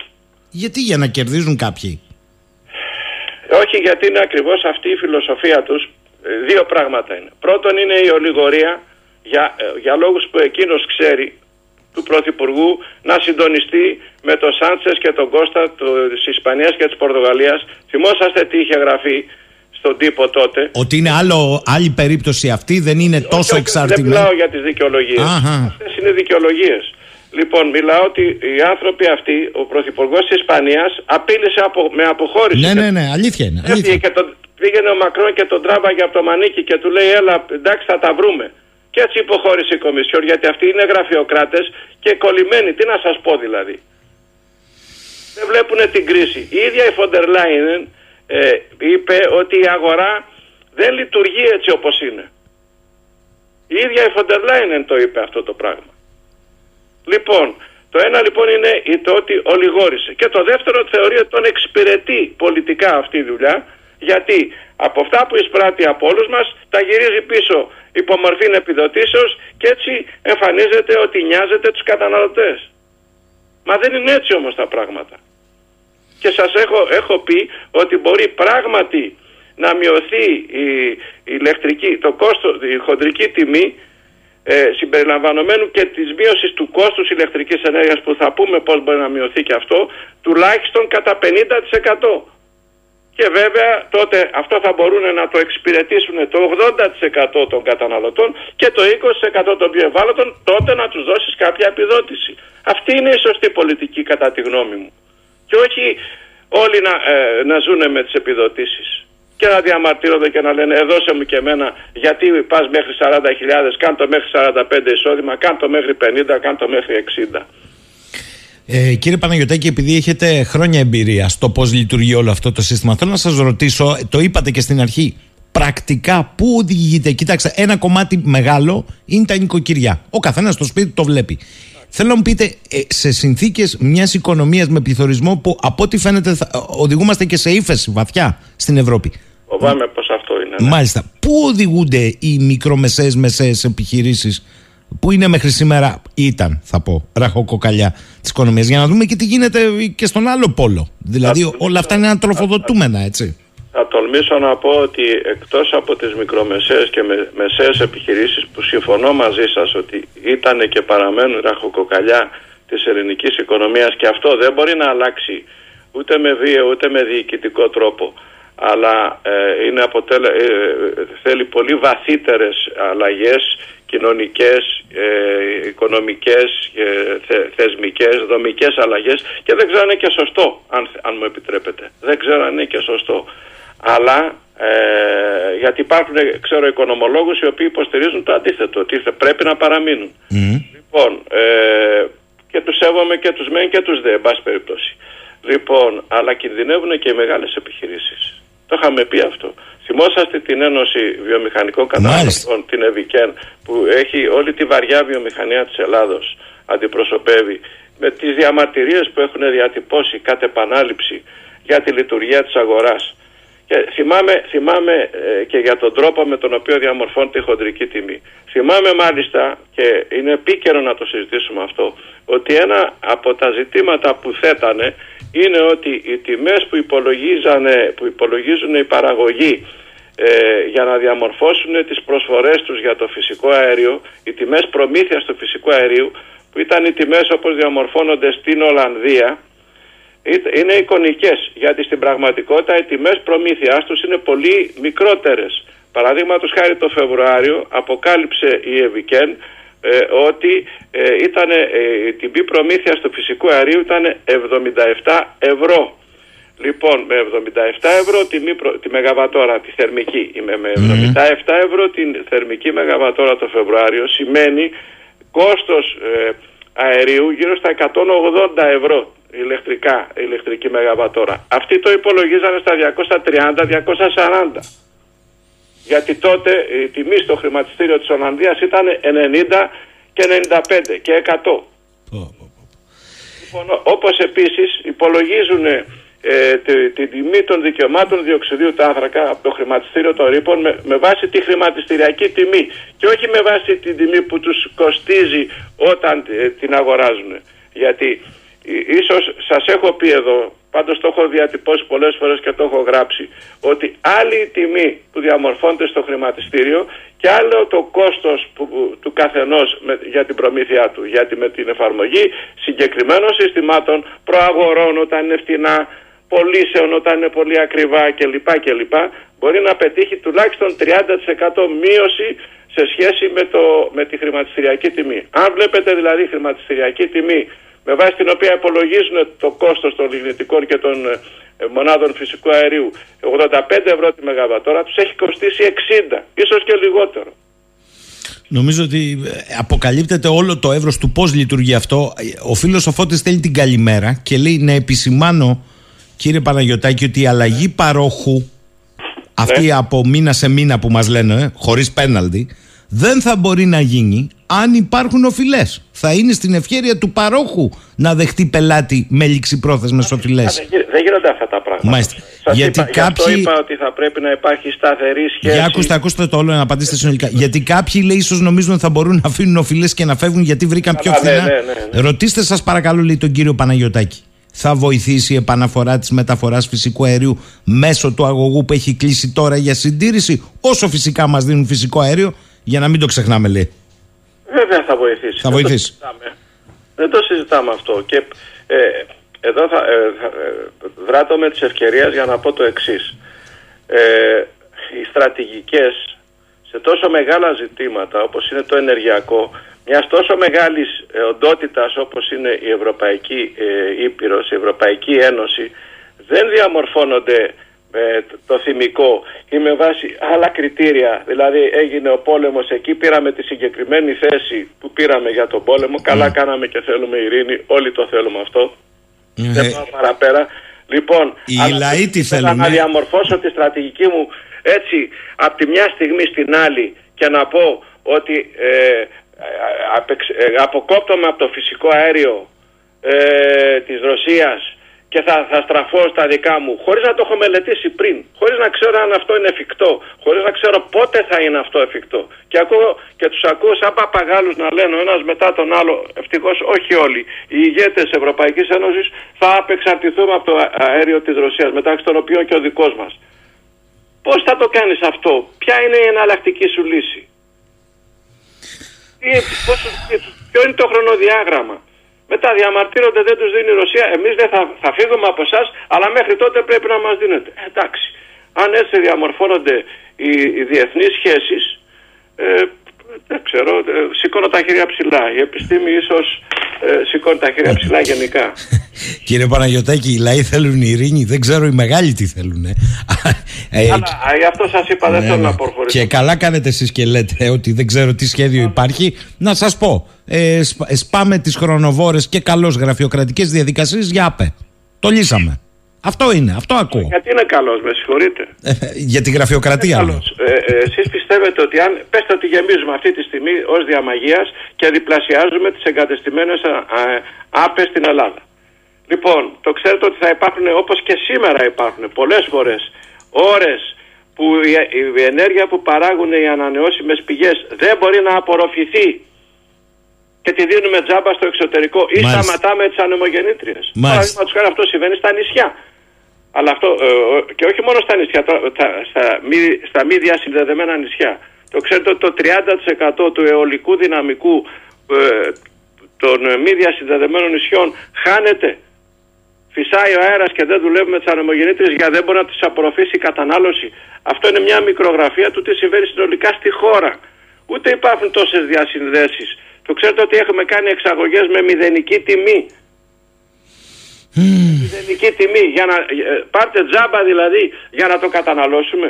Γιατί για να κερδίζουν κάποιοι; Όχι γιατί είναι ακριβώς αυτή η φιλοσοφία τους. Ε, δύο πράγματα είναι. Πρώτον είναι η ολιγορία για, ε, για λόγους που εκείνος ξέρει του Πρωθυπουργού να συντονιστεί με τον Σάντσες και τον Κώστα της Ισπανίας και της Πορτογαλίας. Θυμόσαστε τι είχε γραφεί στον τύπο τότε. Ότι είναι άλλο, άλλη περίπτωση αυτή, δεν είναι τόσο εξαρτημένη. Δεν μιλάω για τις δικαιολογίες. Αυτές είναι δικαιολογίες. Λοιπόν, μιλάω ότι οι άνθρωποι αυτοί, ο Πρωθυπουργός της Ισπανίας απείλησε απο, με αποχώρηση. Ναι, ναι, ναι, αλήθεια είναι. Αλήθεια. Και τον, πήγαινε ο Μακρόν και τον τράβαγε από το μανίκι και του λέει: Έλα, εντάξει, θα τα βρούμε. Και έτσι υποχώρησε η Κομισιόν γιατί αυτοί είναι γραφειοκράτες και κολλημένοι. Τι να σας πω δηλαδή. Δεν βλέπουν την κρίση. Η ίδια η Φοντερ Λάινεν ε, είπε ότι η αγορά δεν λειτουργεί έτσι όπως είναι. Η ίδια η Φοντερ Λάινεν το είπε αυτό το πράγμα. Λοιπόν, το ένα λοιπόν είναι το ότι ολιγόρησε. Και το δεύτερο θεωρεί ότι τον εξυπηρετεί πολιτικά αυτή η δουλειά γιατί από αυτά που εισπράττει από όλους μας τα γυρίζει πίσω υπό μορφή επιδοτήσεως και έτσι εμφανίζεται ότι νοιάζεται τους καταναλωτές. Μα δεν είναι έτσι όμως τα πράγματα. Και σας έχω, έχω πει ότι μπορεί πράγματι να μειωθεί η, η ηλεκτρική, το κόστος, η χοντρική τιμή ε, συμπεριλαμβανομένου και της μείωσης του κόστους ηλεκτρικής ενέργειας που θα πούμε πώς μπορεί να μειωθεί και αυτό τουλάχιστον κατά 50%. Και βέβαια τότε αυτό θα μπορούν να το εξυπηρετήσουν το 80% των καταναλωτών και το 20% των πιο ευάλωτων τότε να τους δώσεις κάποια επιδότηση. Αυτή είναι η σωστή πολιτική κατά τη γνώμη μου. Και όχι όλοι να, ε, να ζουν με τις επιδοτήσεις και να διαμαρτύρονται και να λένε «Εδώσε μου και εμένα γιατί πας μέχρι 40.000, κάν το μέχρι 45 εισόδημα, κάν το μέχρι 50, κάν το μέχρι 60». Ε, κύριε Παναγιωτάκη, επειδή έχετε χρόνια εμπειρία στο πώς λειτουργεί όλο αυτό το σύστημα, θέλω να σας ρωτήσω, το είπατε και στην αρχή, πρακτικά πού οδηγείται; Κοίταξε, ένα κομμάτι μεγάλο είναι τα νοικοκυριά. Ο καθένας στο σπίτι το βλέπει. Θέλω να μου πείτε, ε, σε συνθήκες μιας οικονομίας με πληθωρισμό που από ό,τι φαίνεται θα, οδηγούμαστε και σε ύφεση βαθιά στην Ευρώπη. Φοβάμαι πως αυτό είναι. Ναι. Μάλιστα. Πού οδηγούνται οι μικρομεσαίες μεσαίες επιχειρήσεις που είναι μέχρι σήμερα, ήταν θα πω, ραχοκοκαλιά της οικονομίας. Για να δούμε και τι γίνεται και στον άλλο πόλο. Δηλαδή όλα αυτά είναι τροφοδοτούμενα, έτσι. Θα τολμήσω να πω ότι εκτός από τις μικρομεσαίες και με, μεσαίες επιχειρήσεις που συμφωνώ μαζί σας ότι ήταν και παραμένουν ραχοκοκαλιά της ελληνικής οικονομίας και αυτό δεν μπορεί να αλλάξει ούτε με βία ούτε με διοικητικό τρόπο αλλά ε, είναι αποτέλε, ε, θέλει πολύ βαθύτερες αλλαγές κοινωνικές, ε, οικονομικές, ε, θε, θεσμικές, δομικές αλλαγές και δεν ξέρω αν είναι και σωστό, αν, αν μου επιτρέπετε. Δεν ξέρω αν είναι και σωστό. Αλλά ε, γιατί υπάρχουν, ξέρω, οικονομολόγους οι οποίοι υποστηρίζουν το αντίθετο, ότι πρέπει να παραμείνουν. Λοιπόν, ε, και τους σέβομαι και τους μεν και τους δε, εν πάση περιπτώσει. Λοιπόν, αλλά κινδυνεύουν και οι μεγάλες επιχειρήσεις. Το είχαμε πει αυτό. Θυμόσαστε την Ένωση Βιομηχανικών Καταναλωτών, την ΕΒΙΚΕΝ, που έχει όλη τη βαριά βιομηχανία της Ελλάδος, αντιπροσωπεύει, με τις διαμαρτυρίες που έχουν διατυπώσει κατ' επανάληψη για τη λειτουργία της αγοράς. Και θυμάμαι, θυμάμαι ε, και για τον τρόπο με τον οποίο διαμορφώνεται η χοντρική τιμή. Θυμάμαι μάλιστα, και είναι επίκαιρο να το συζητήσουμε αυτό, ότι ένα από τα ζητήματα που θέτανε είναι ότι οι τιμές που, που υπολογίζουν οι παραγωγοί ε, για να διαμορφώσουν τις προσφορές τους για το φυσικό αέριο, οι τιμές προμήθειας του φυσικού αερίου, που ήταν οι τιμές όπως διαμορφώνονται στην Ολλανδία, είναι εικονικές γιατί στην πραγματικότητα οι τιμές προμήθειάς τους είναι πολύ μικρότερες. Παραδείγματος χάρη το Φεβρουάριο αποκάλυψε η Ευικέν ε, ότι ε, ήταν, ε, η τιμή προμήθεια του φυσικού αερίου ήταν 77 ευρώ. Λοιπόν, με 77 ευρώ τιμή τη μεγαβατόρα, τη θερμική, με 77 ευρώ την θερμική μεγαβατόρα το Φεβρουάριο σημαίνει κόστος ε, αερίου γύρω στα 180 ευρώ ηλεκτρικά, ηλεκτρική μεγαβατόρα. Αυτοί το υπολογίζανε στα 230-240. Γιατί τότε η τιμή στο χρηματιστήριο της Ολλανδίας ήταν 90 και 95 και 100. Λοιπόν, όπως επίσης υπολογίζουν ε, τη, τη, τιμή των δικαιωμάτων διοξιδίου του άνθρακα από το χρηματιστήριο των ρήπων με, με βάση τη χρηματιστηριακή τιμή και όχι με βάση την τιμή που τους κοστίζει όταν ε, την αγοράζουν. Γιατί ίσως σας έχω πει εδώ, πάντως το έχω διατυπώσει πολλές φορές και το έχω γράψει, ότι άλλη η τιμή που διαμορφώνεται στο χρηματιστήριο και άλλο το κόστος που, του καθενός για την προμήθειά του. Γιατί με την εφαρμογή συγκεκριμένων συστημάτων προαγορών όταν είναι φτηνά, πωλήσεων όταν είναι πολύ ακριβά κλπ. κλπ μπορεί να πετύχει τουλάχιστον 30% μείωση σε σχέση με, το, με τη χρηματιστηριακή τιμή. Αν βλέπετε δηλαδή η χρηματιστηριακή τιμή με βάση την οποία υπολογίζουν το κόστος των λιγνητικών και των ε, μονάδων φυσικού αερίου 85 ευρώ τη μεγαβατόρα τους έχει κοστίσει 60, ίσως και λιγότερο. Νομίζω ότι ε, αποκαλύπτεται όλο το εύρος του πώς λειτουργεί αυτό. Ο φίλος ο Φώτης θέλει την καλημέρα και λέει να επισημάνω κύριε Παναγιωτάκη ότι η αλλαγή παρόχου αυτή ναι. από μήνα σε μήνα που μας λένε ε, χωρίς πέναλτι δεν θα μπορεί να γίνει αν υπάρχουν οφειλές. Θα είναι στην ευχαίρεια του παρόχου να δεχτεί πελάτη με ληξιπρόθεσμες οφειλές. Δεν γίνονται αυτά τα πράγματα. Μάλιστα. Σας Γιατί είπα, κάποιοι. είπα ότι θα πρέπει να υπάρχει σταθερή σχέση. Για ακούστε, ακούστε το όλο να απαντήσετε συνολικά. Γιατί κάποιοι λέει ίσως νομίζουν ότι θα μπορούν να αφήνουν οφειλές και να φεύγουν γιατί βρήκαν πιο ναι, φθηνά. Ναι, ναι, ναι, Ρωτήστε σας παρακαλώ, λέει τον κύριο Παναγιωτάκη. Θα βοηθήσει η επαναφορά της μεταφοράς φυσικού αερίου μέσω του αγωγού που έχει κλείσει τώρα για συντήρηση, όσο φυσικά μας δίνουν φυσικό αέριο, για να μην το ξεχνάμε, λέει. Βέβαια θα βοηθήσει. Θα βοηθήσει. Δεν το συζητάμε, αυτό. Και ε, εδώ θα, ε, θα ε, δράτω με τις ευκαιρίες για να πω το εξής. Ε, οι στρατηγικές σε τόσο μεγάλα ζητήματα όπως είναι το ενεργειακό μιας τόσο μεγάλης ε, οντότητας όπως είναι η Ευρωπαϊκή ε, Ήπειρος, η Ευρωπαϊκή Ένωση δεν διαμορφώνονται με το θυμικό ή με βάση άλλα κριτήρια. Δηλαδή έγινε ο πόλεμος εκεί, πήραμε τη συγκεκριμένη θέση που πήραμε για τον πόλεμο. Καλά ναι. κάναμε και θέλουμε ειρήνη, όλοι το θέλουμε αυτό. Mm. Δεν πάω παραπέρα. Λοιπόν, οι λαοί τι θέλουν. Να διαμορφώσω τη στρατηγική μου έτσι από τη μια στιγμή στην άλλη και να πω ότι ε, ε, ε αποκόπτομαι από το φυσικό αέριο ε, της Ρωσίας και θα, θα στραφώ στα δικά μου χωρίς να το έχω μελετήσει πριν, χωρίς να ξέρω αν αυτό είναι εφικτό, χωρίς να ξέρω πότε θα είναι αυτό εφικτό. Και, ακούω, και τους ακούω σαν παπαγάλους να λένε ο ένας μετά τον άλλο, ευτυχώς όχι όλοι, οι ηγέτες της Ευρωπαϊκής Ένωσης θα απεξαρτηθούμε από το αέριο της Ρωσίας, μεταξύ των οποίων και ο δικός μας. Πώς θα το κάνεις αυτό, ποια είναι η εναλλακτική σου λύση; ποιο είναι το χρονοδιάγραμμα; Μετά διαμαρτύρονται, δεν τους δίνει η Ρωσία. Εμείς δεν θα, θα φύγουμε από εσάς, αλλά μέχρι τότε πρέπει να μας δίνετε. Ε, εντάξει. Αν έτσι διαμορφώνονται οι, οι διεθνείς σχέσεις, ε, δεν ξέρω, ε, σηκώνω τα χέρια ψηλά. Η επιστήμη ίσως ε, σηκώνει τα χέρια ψηλά γενικά. Κύριε Παναγιωτάκη, οι λαοί θέλουν ειρήνη, δεν ξέρω οι μεγάλοι τι θέλουν. Ε. ε Αλλά γι' αυτό σας είπα, δεν ναι, θέλω ναι. να προχωρήσω. Και καλά κάνετε εσείς και λέτε ότι δεν ξέρω τι σχέδιο υπάρχει. Να σας πω, ε, σπάμε τις χρονοβόρες και καλώς γραφειοκρατικές διαδικασίες για ΑΠΕ. Το λύσαμε. Αυτό είναι, αυτό ακούω. Γιατί είναι καλός, με συγχωρείτε. Ε, για τη γραφειοκρατία. Ε, ε, Εσείς πιστεύετε ότι αν. Πέστε ότι γεμίζουμε αυτή τη στιγμή ως διαμαγείας και διπλασιάζουμε τις εγκατεστημένες άπες στην Ελλάδα. Λοιπόν, το ξέρετε ότι θα υπάρχουν όπως και σήμερα υπάρχουν πολλές φορές ώρες που η, ενέργεια που παράγουν οι ανανεώσιμες πηγές δεν μπορεί να απορροφηθεί και τη δίνουμε τζάμπα στο εξωτερικό ή Μάλιστα. σταματάμε τις ανεμογεννήτριες. Παραδείγματο χάρη αυτό συμβαίνει στα νησιά. Αλλά αυτό ε, και όχι μόνο στα νησιά, στα, μη, στα μη διασυνδεδεμένα νησιά. Το ξέρετε ότι το 30% του αιωλικού δυναμικού ε, των μη διασυνδεδεμένων νησιών χάνεται. φυσάει ο αέρας και δεν δουλεύουμε τις ανεμογεννήτριες γιατί δεν μπορεί να τις απορροφήσει η κατανάλωση. Αυτό είναι μια μικρογραφία του τι συμβαίνει συνολικά στη χώρα. Ούτε υπάρχουν τόσες διασυνδέσεις. Το ξέρετε ότι έχουμε κάνει εξαγωγές με μηδενική τιμή. Μηδενική τιμή. Για να, ε, πάρτε τζάμπα δηλαδή για να το καταναλώσουμε.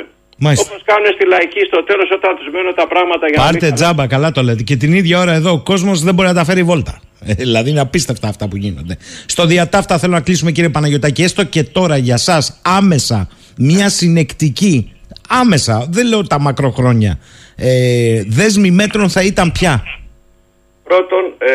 Όπως κάνουν στη λαϊκή στο τέλος όταν τους μένουν τα πράγματα για Πάρτε να τζάμπα, καλά το λέτε. Και την ίδια ώρα εδώ ο κόσμος δεν μπορεί να τα φέρει βόλτα. Ε, δηλαδή είναι απίστευτα αυτά που γίνονται. Στο διατάφτα θέλω να κλείσουμε κύριε Παναγιωτάκη, έστω και τώρα για εσά άμεσα μια συνεκτική, άμεσα, δεν λέω τα μακροχρόνια, ε, δέσμη μέτρων θα ήταν πια. Πρώτον, ε,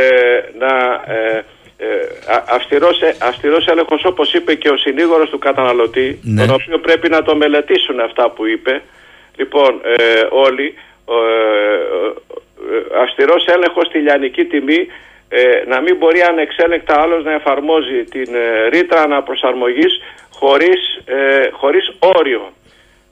να. Ε, ε, αυστηρός, ε, αυστηρός έλεγχος όπως είπε και ο συνήγορος του καταναλωτή ναι. τον οποίο πρέπει να το μελετήσουν αυτά που είπε λοιπόν ε, όλοι ε, αυστηρός έλεγχος στη λιανική τιμή να μην μπορεί ανεξέλεκτα άλλος να εφαρμόζει την ρήτρα αναπροσαρμογής χωρίς, χωρίς όριο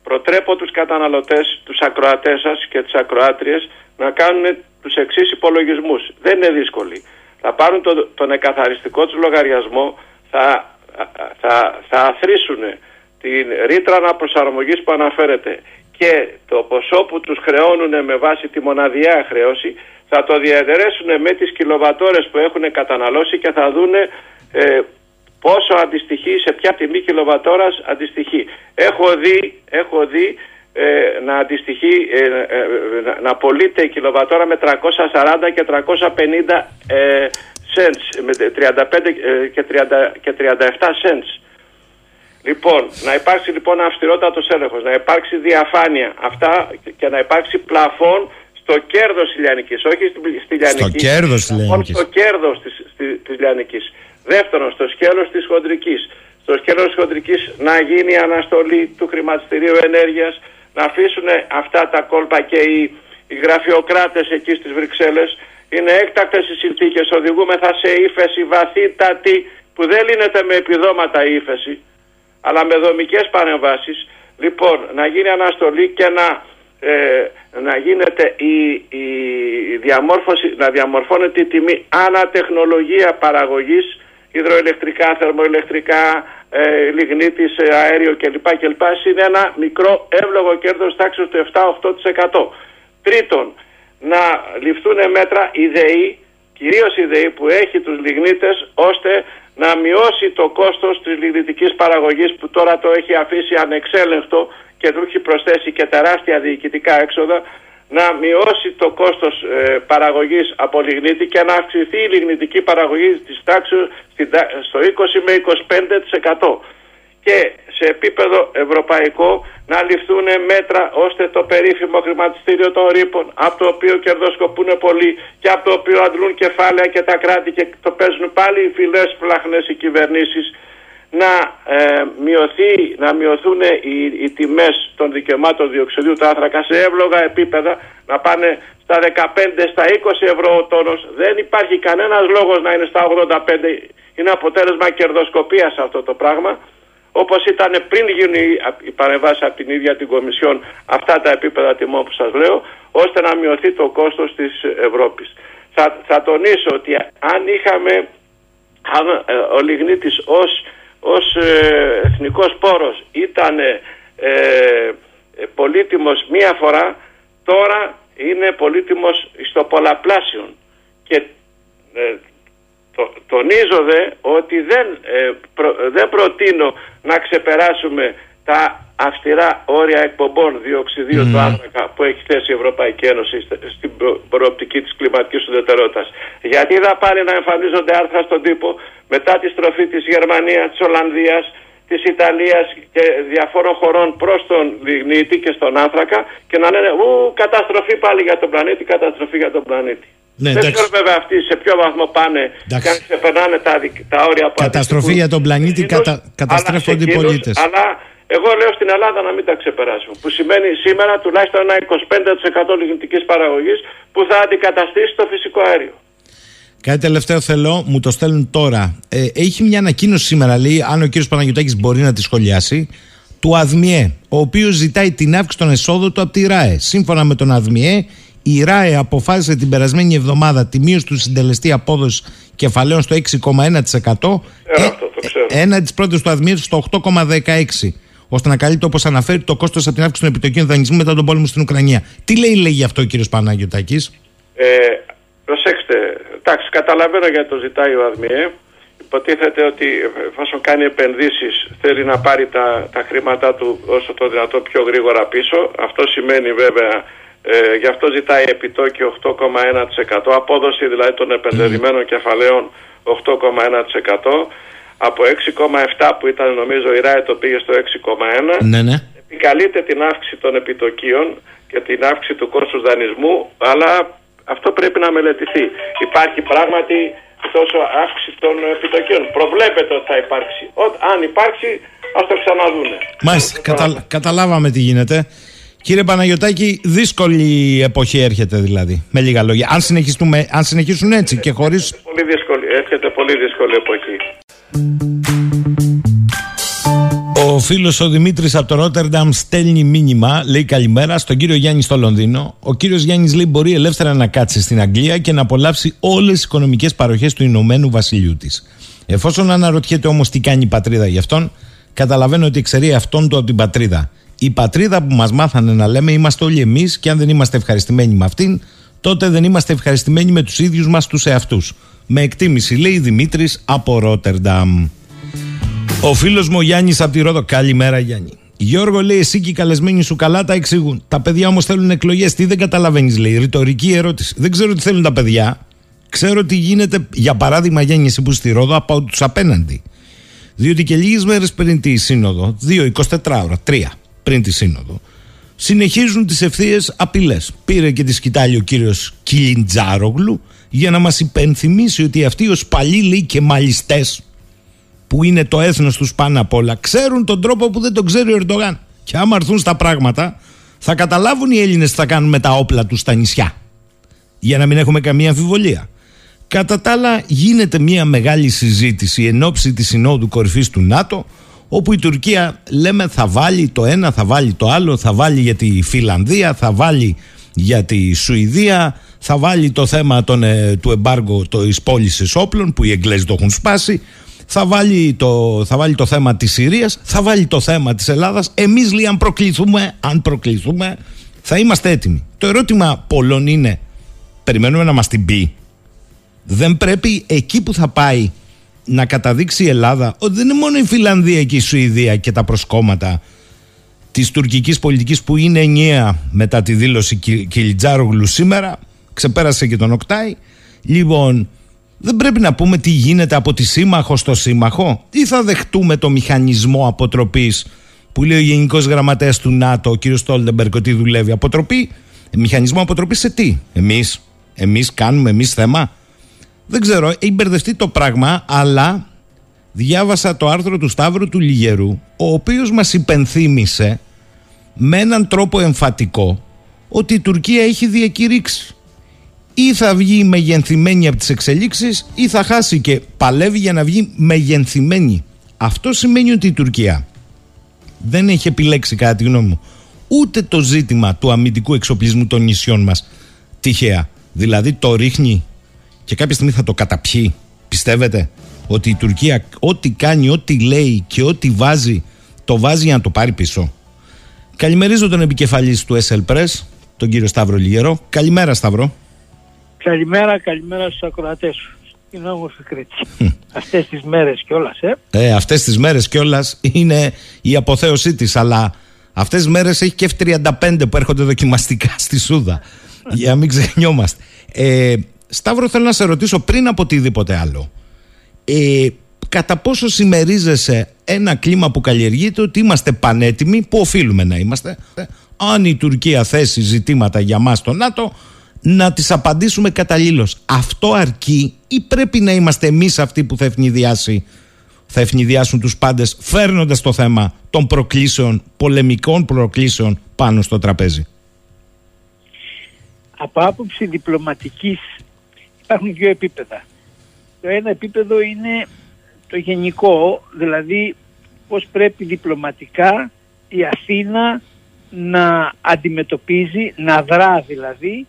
προτρέπω τους καταναλωτές, τους ακροατές σας και τις ακροάτριες να κάνουν τους εξής υπολογισμούς δεν είναι δύσκολοι θα πάρουν το, τον εκαθαριστικό τους λογαριασμό, θα, θα, θα αθροίσουν την ρήτρα αναπροσαρμογής που αναφέρεται και το ποσό που τους χρεώνουν με βάση τη μοναδιαία χρέωση θα το διαδερέσουν με τις κιλοβατόρες που έχουν καταναλώσει και θα δούνε ε, πόσο αντιστοιχεί, σε ποια τιμή κιλοβατόρας αντιστοιχεί. Έχω δει, έχω δει ε, να αντιστοιχεί, ε, ε, να πωλείται η κιλοβατόρα με 340 και 350 cents, με 35 και, 30, και 37 cents. Λοιπόν, να υπάρξει λοιπόν αυστηρότατος έλεγχος, να υπάρξει διαφάνεια αυτά και να υπάρξει πλαφόν στο κέρδος της Λιανικής, όχι στη Λιανική. Στο κέρδος της Λιανικής. Στο κέρδος της, της Λιανικής. Δεύτερον, στο σκέλος της Χοντρικής. Στο σκέλος της Χοντρικής να γίνει αναστολή του χρηματιστηρίου ενέργειας, να αφήσουν αυτά τα κόλπα και οι, οι γραφειοκράτες εκεί στις Βρυξέλλες. Είναι έκτακτες οι συνθήκες, οδηγούμεθα σε ύφεση βαθύτατη που δεν λύνεται με επιδόματα η ύφεση, αλλά με δομικές παρεμβάσεις. Λοιπόν, να γίνει αναστολή και να, ε, να γίνεται η, η διαμόρφωση, να διαμορφώνεται η τιμή ανατεχνολογία παραγωγής, υδροελεκτρικά, θερμοελεκτρικά, ε, λιγνίτης, ε, αέριο κλπ. κλπ. είναι ένα μικρό εύλογο κέρδος τάξης του 7-8%. Τρίτον, να ληφθούν μέτρα ιδεή, κυρίως ιδεή που έχει τους λιγνίτες, ώστε να μειώσει το κόστος της λιγνητικής παραγωγής που τώρα το έχει αφήσει ανεξέλεγκτο και του έχει προσθέσει και τεράστια διοικητικά έξοδα να μειώσει το κόστος ε, παραγωγής από λιγνίτη και να αυξηθεί η λιγνητική παραγωγή της τάξης στο 20 με 25% και σε επίπεδο ευρωπαϊκό να ληφθούν μέτρα ώστε το περίφημο χρηματιστήριο των ρήπων από το οποίο κερδοσκοπούν πολύ και από το οποίο αντλούν κεφάλαια και τα κράτη και το παίζουν πάλι οι φυλές φλαχνές οι κυβερνήσεις να, ε, μειωθεί, να μειωθούν οι, οι τιμές των δικαιωμάτων διοξιδίου του άνθρακα σε εύλογα επίπεδα να πάνε στα 15, στα 20 ευρώ ο τόνος. Δεν υπάρχει κανένας λόγος να είναι στα 85. Είναι αποτέλεσμα κερδοσκοπίας αυτό το πράγμα. Όπως ήταν πριν γίνουν οι παρεμβάσεις από την ίδια την Κομισιόν αυτά τα επίπεδα τιμών που σας λέω, ώστε να μειωθεί το κόστος της Ευρώπης. Θα, θα τονίσω ότι αν είχαμε αν, ε, ο Λιγνίτης ως ως ε, εθνικός πόρος ήταν ε, ε, πολύτιμος μία φορά, τώρα είναι πολύτιμος στο πολλαπλάσιον. Και ε, το, τονίζω δε ότι δεν, ε, δεν προτείνω να ξεπεράσουμε τα αυστηρά όρια εκπομπών διοξιδίου του άνθρακα που έχει θέσει η Ευρωπαϊκή Ένωση στην προοπτική της κλιματικής ουδετερότητας. Γιατί θα πάλι να εμφανίζονται άρθρα στον τύπο μετά τη στροφή της Γερμανίας, της Ολλανδίας, της Ιταλίας και διαφόρων χωρών προς τον Λιγνίτη και στον άνθρακα και να λένε ου καταστροφή πάλι για τον πλανήτη, καταστροφή για τον πλανήτη. Ναι, Δεν ξέρω βέβαια αυτοί σε ποιο βαθμό πάνε εντάξει. και αν ξεπερνάνε τα, τα όρια που Καταστροφή για τον πλανήτη, κατα, καταστρέφονται οι πολίτες. Αλλά εγώ λέω στην Ελλάδα να μην τα ξεπεράσουμε. Που σημαίνει σήμερα τουλάχιστον ένα 25% λιγνητικής παραγωγής που θα αντικαταστήσει το φυσικό αέριο. Κάτι τελευταίο θέλω, μου το στέλνουν τώρα. Ε, έχει μια ανακοίνωση σήμερα, λέει, αν ο κύριος Παναγιώτάκη μπορεί να τη σχολιάσει, του ΑΔΜΙΕ, ο οποίος ζητάει την αύξηση των εσόδων του από τη ΡΑΕ. Σύμφωνα με τον ΑΔΜΙΕ, η ΡΑΕ αποφάσισε την περασμένη εβδομάδα τη μείωση του συντελεστή απόδοσης κεφαλαίων στο 6,1%. Ε, ξέρω. Ένα της πρώτη του αδμίου στο 8,16 ώστε να καλύπτει όπως αναφέρει το κόστος από την αύξηση των επιτοκίων δανεισμού μετά τον πόλεμο στην Ουκρανία. Τι λέει, λέει γι' αυτό ο κύριος Παναγιωτάκη. Ε, προσέξτε, εντάξει, καταλαβαίνω γιατί το ζητάει ο ΑΔΜΙΕ. Υποτίθεται ότι εφόσον κάνει επενδύσεις θέλει να πάρει τα, τα χρήματά του όσο το δυνατό πιο γρήγορα πίσω. Αυτό σημαίνει βέβαια, ε, γι' αυτό ζητάει επιτόκιο 8,1%, απόδοση δηλαδή των επενδυμένων κεφαλαίων 8,1%. Από 6,7 που ήταν νομίζω η ΡΑΕ το πήγε στο 6,1. Ναι, ναι. Επικαλείται την αύξηση των επιτοκίων και την αύξηση του κόστους δανεισμού, αλλά αυτό πρέπει να μελετηθεί. Υπάρχει πράγματι τόσο αύξηση των επιτοκίων. Προβλέπεται ότι θα υπάρξει. Ό, αν υπάρξει, ας το ξαναδούνε. Μάλιστα, κατα, καταλάβαμε τι γίνεται. Κύριε Παναγιωτάκη, δύσκολη εποχή έρχεται δηλαδή, με λίγα λόγια. Αν, αν συνεχίσουν έτσι και χωρίς... Πολύ δύσκολη, έρχεται πολύ δύσκολη εποχή. Ο φίλος ο Δημήτρης από το Ρότερνταμ στέλνει μήνυμα, λέει καλημέρα στον κύριο Γιάννη στο Λονδίνο. Ο κύριος Γιάννης λέει μπορεί ελεύθερα να κάτσει στην Αγγλία και να απολαύσει όλες τις οικονομικές παροχές του Ηνωμένου Βασιλείου της. Εφόσον αναρωτιέται όμως τι κάνει η πατρίδα γι' αυτόν, καταλαβαίνω ότι εξαιρεί αυτόν του από την πατρίδα. Η πατρίδα που μας μάθανε να λέμε είμαστε όλοι εμείς και αν δεν είμαστε ευχαριστημένοι με αυτήν, τότε δεν είμαστε ευχαριστημένοι με τους ίδιους μας τους εαυτούς. Με εκτίμηση, λέει Δημήτρης από Ρότερνταμ. Ο φίλος μου Γιάννης από τη Ρόδο. Καλημέρα, Γιάννη. Γιώργο λέει: Εσύ και οι καλεσμένοι σου καλά τα εξηγούν. Τα παιδιά όμως θέλουν εκλογές. Τι δεν καταλαβαίνεις, λέει. Ρητορική ερώτηση. Δεν ξέρω τι θέλουν τα παιδιά. Ξέρω τι γίνεται, για παράδειγμα, Γιάννη, εσύ που στη Ρόδο, από τους απέναντι. Διότι και λίγες μέρες πριν τη Σύνοδο, 2, 24 ώρα, 3 πριν τη Σύνοδο, συνεχίζουν τις ευθείες απειλές. Πήρε και τη σκητάλη ο κύριος Κιλιντζάρογλου για να μας υπενθυμίσει ότι αυτοί ως παλίλοι και μαλιστές που είναι το έθνος τους πάνω απ' όλα ξέρουν τον τρόπο που δεν τον ξέρει ο Ερντογάν. Και άμα έρθουν στα πράγματα θα καταλάβουν οι Έλληνες τι θα κάνουν με τα όπλα τους στα νησιά. Για να μην έχουμε καμία αμφιβολία. Κατά τα άλλα γίνεται μια μεγάλη συζήτηση εν ώψη της συνόδου κορυφής του ΝΑΤΟ όπου η Τουρκία λέμε θα βάλει το ένα, θα βάλει το άλλο, θα βάλει για τη Φιλανδία, θα βάλει για τη Σουηδία, θα βάλει το θέμα των, ε, του εμπάργου της πώλησης όπλων που οι Εγγλέζοι το έχουν σπάσει θα βάλει το, θα βάλει το θέμα της Συρίας, θα βάλει το θέμα της Ελλάδας. Εμείς λέει αν προκληθούμε, αν προκληθούμε, θα είμαστε έτοιμοι. Το ερώτημα πολλών είναι, περιμένουμε να μας την πει. Δεν πρέπει εκεί που θα πάει να καταδείξει η Ελλάδα ότι δεν είναι μόνο η Φιλανδία και η Σουηδία και τα προσκόμματα της τουρκικής πολιτικής που είναι ενιαία μετά τη δήλωση Κιλιτζάρογλου σήμερα, ξεπέρασε και τον Οκτάη. Λοιπόν, δεν πρέπει να πούμε τι γίνεται από τη σύμμαχο στο σύμμαχο ή θα δεχτούμε το μηχανισμό αποτροπής που λέει ο Γενικός Γραμματέας του ΝΑΤΟ, ο κ. Στόλτεμπεργκ, ότι δουλεύει. Αποτροπή, μηχανισμό αποτροπής σε τι, εμείς. Εμείς κάνουμε, εμείς θέμα; Δεν ξέρω, έχει μπερδευτεί το πράγμα, αλλά διάβασα το άρθρο του Σταύρου του Λιγερού, ο οποίος μας υπενθύμησε με έναν τρόπο εμφατικό ότι η Τουρκία έχει διακηρύξει ή θα βγει μεγενθυμένη από τις εξελίξεις ή θα χάσει και παλεύει για να βγει μεγενθυμένη. Αυτό σημαίνει ότι η Τουρκία δεν έχει επιλέξει κατά τη γνώμη μου ούτε το ζήτημα του αμυντικού εξοπλισμού των νησιών μας τυχαία. Δηλαδή το ρίχνει και κάποια στιγμή θα το καταπιεί. Πιστεύετε ότι η Τουρκία ό,τι κάνει, ό,τι λέει και ό,τι βάζει το βάζει για να το πάρει πίσω. Καλημερίζω τον επικεφαλής του SL Press, τον κύριο Σταύρο Λιγερό. Καλημέρα Σταύρο. Καλημέρα, καλημέρα στους ακροατές σου. Είναι όμορφη Κρήτη. Αυτές τις μέρες κιόλας, ε. Ε, αυτές τις μέρες κιόλας είναι η αποθέωσή της, αλλά αυτές τις μέρες έχει και F35 που έρχονται δοκιμαστικά στη Σούδα. για να μην ξεχνιόμαστε. Ε, Σταύρο, θέλω να σε ρωτήσω πριν από οτιδήποτε άλλο. Ε, κατά πόσο συμμερίζεσαι ένα κλίμα που καλλιεργείται ότι είμαστε πανέτοιμοι, που οφείλουμε να είμαστε, αν η Τουρκία θέσει ζητήματα για μας στο ΝΑΤΟ, να τις απαντήσουμε καταλήλως. Αυτό αρκεί ή πρέπει να είμαστε εμείς αυτοί που θα ευνηδιάσει θα ευνηδιάσουν τους πάντες φέρνοντας το θέμα των προκλήσεων, πολεμικών προκλήσεων πάνω στο τραπέζι; Από άποψη διπλωματικής υπάρχουν δύο επίπεδα. Το ένα επίπεδο είναι το γενικό, δηλαδή πώς πρέπει διπλωματικά η Αθήνα να αντιμετωπίζει, να δρά δηλαδή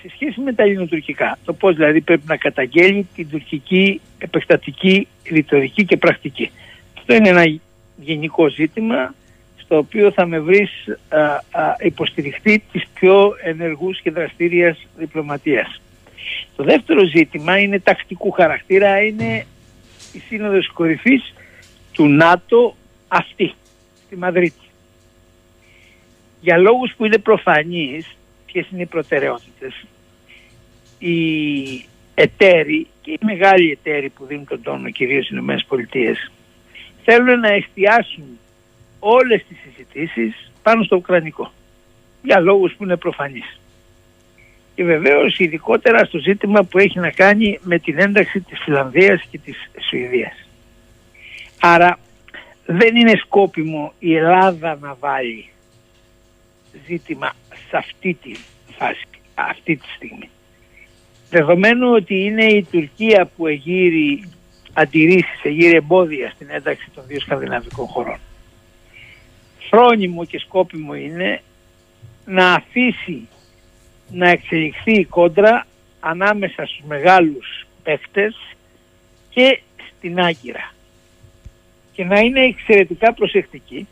σε σχέση με τα ελληνοτουρκικά. Το πώς δηλαδή πρέπει να καταγγέλει την τουρκική επεκτατική ρητορική και πρακτική. Αυτό είναι ένα γενικό ζήτημα στο οποίο θα με βρεις α, α, υποστηριχτή της πιο ενεργούς και δραστήριας διπλωματίας. Το δεύτερο ζήτημα είναι τακτικού χαρακτήρα, είναι η σύνοδος κορυφής του ΝΑΤΟ αυτή, στη Μαδρίτη. Για λόγους που είναι προφανείς, ποιες είναι οι προτεραιότητες, οι εταίροι και οι μεγάλοι εταίροι που δίνουν τον τόνο, κυρίως οι ΗΠΑ, θέλουν να εστιάσουν όλες τις συζητήσεις πάνω στο Ουκρανικό. Για λόγους που είναι προφανείς. Και βεβαίως ειδικότερα στο ζήτημα που έχει να κάνει με την ένταξη της Φιλανδίας και της Σουηδίας. Άρα δεν είναι σκόπιμο η Ελλάδα να βάλει ζήτημα σε αυτή τη φάση, αυτή τη στιγμή. Δεδομένου ότι είναι η Τουρκία που εγείρει αντιρρήσεις, εγείρει εμπόδια στην ένταξη των δύο σκανδιναβικών χωρών. Φρόνιμο και σκόπιμο είναι να αφήσει να εξελιχθεί η κόντρα ανάμεσα στους μεγάλους παίχτες και στην Άγκυρα. Και να είναι εξαιρετικά προσεκτική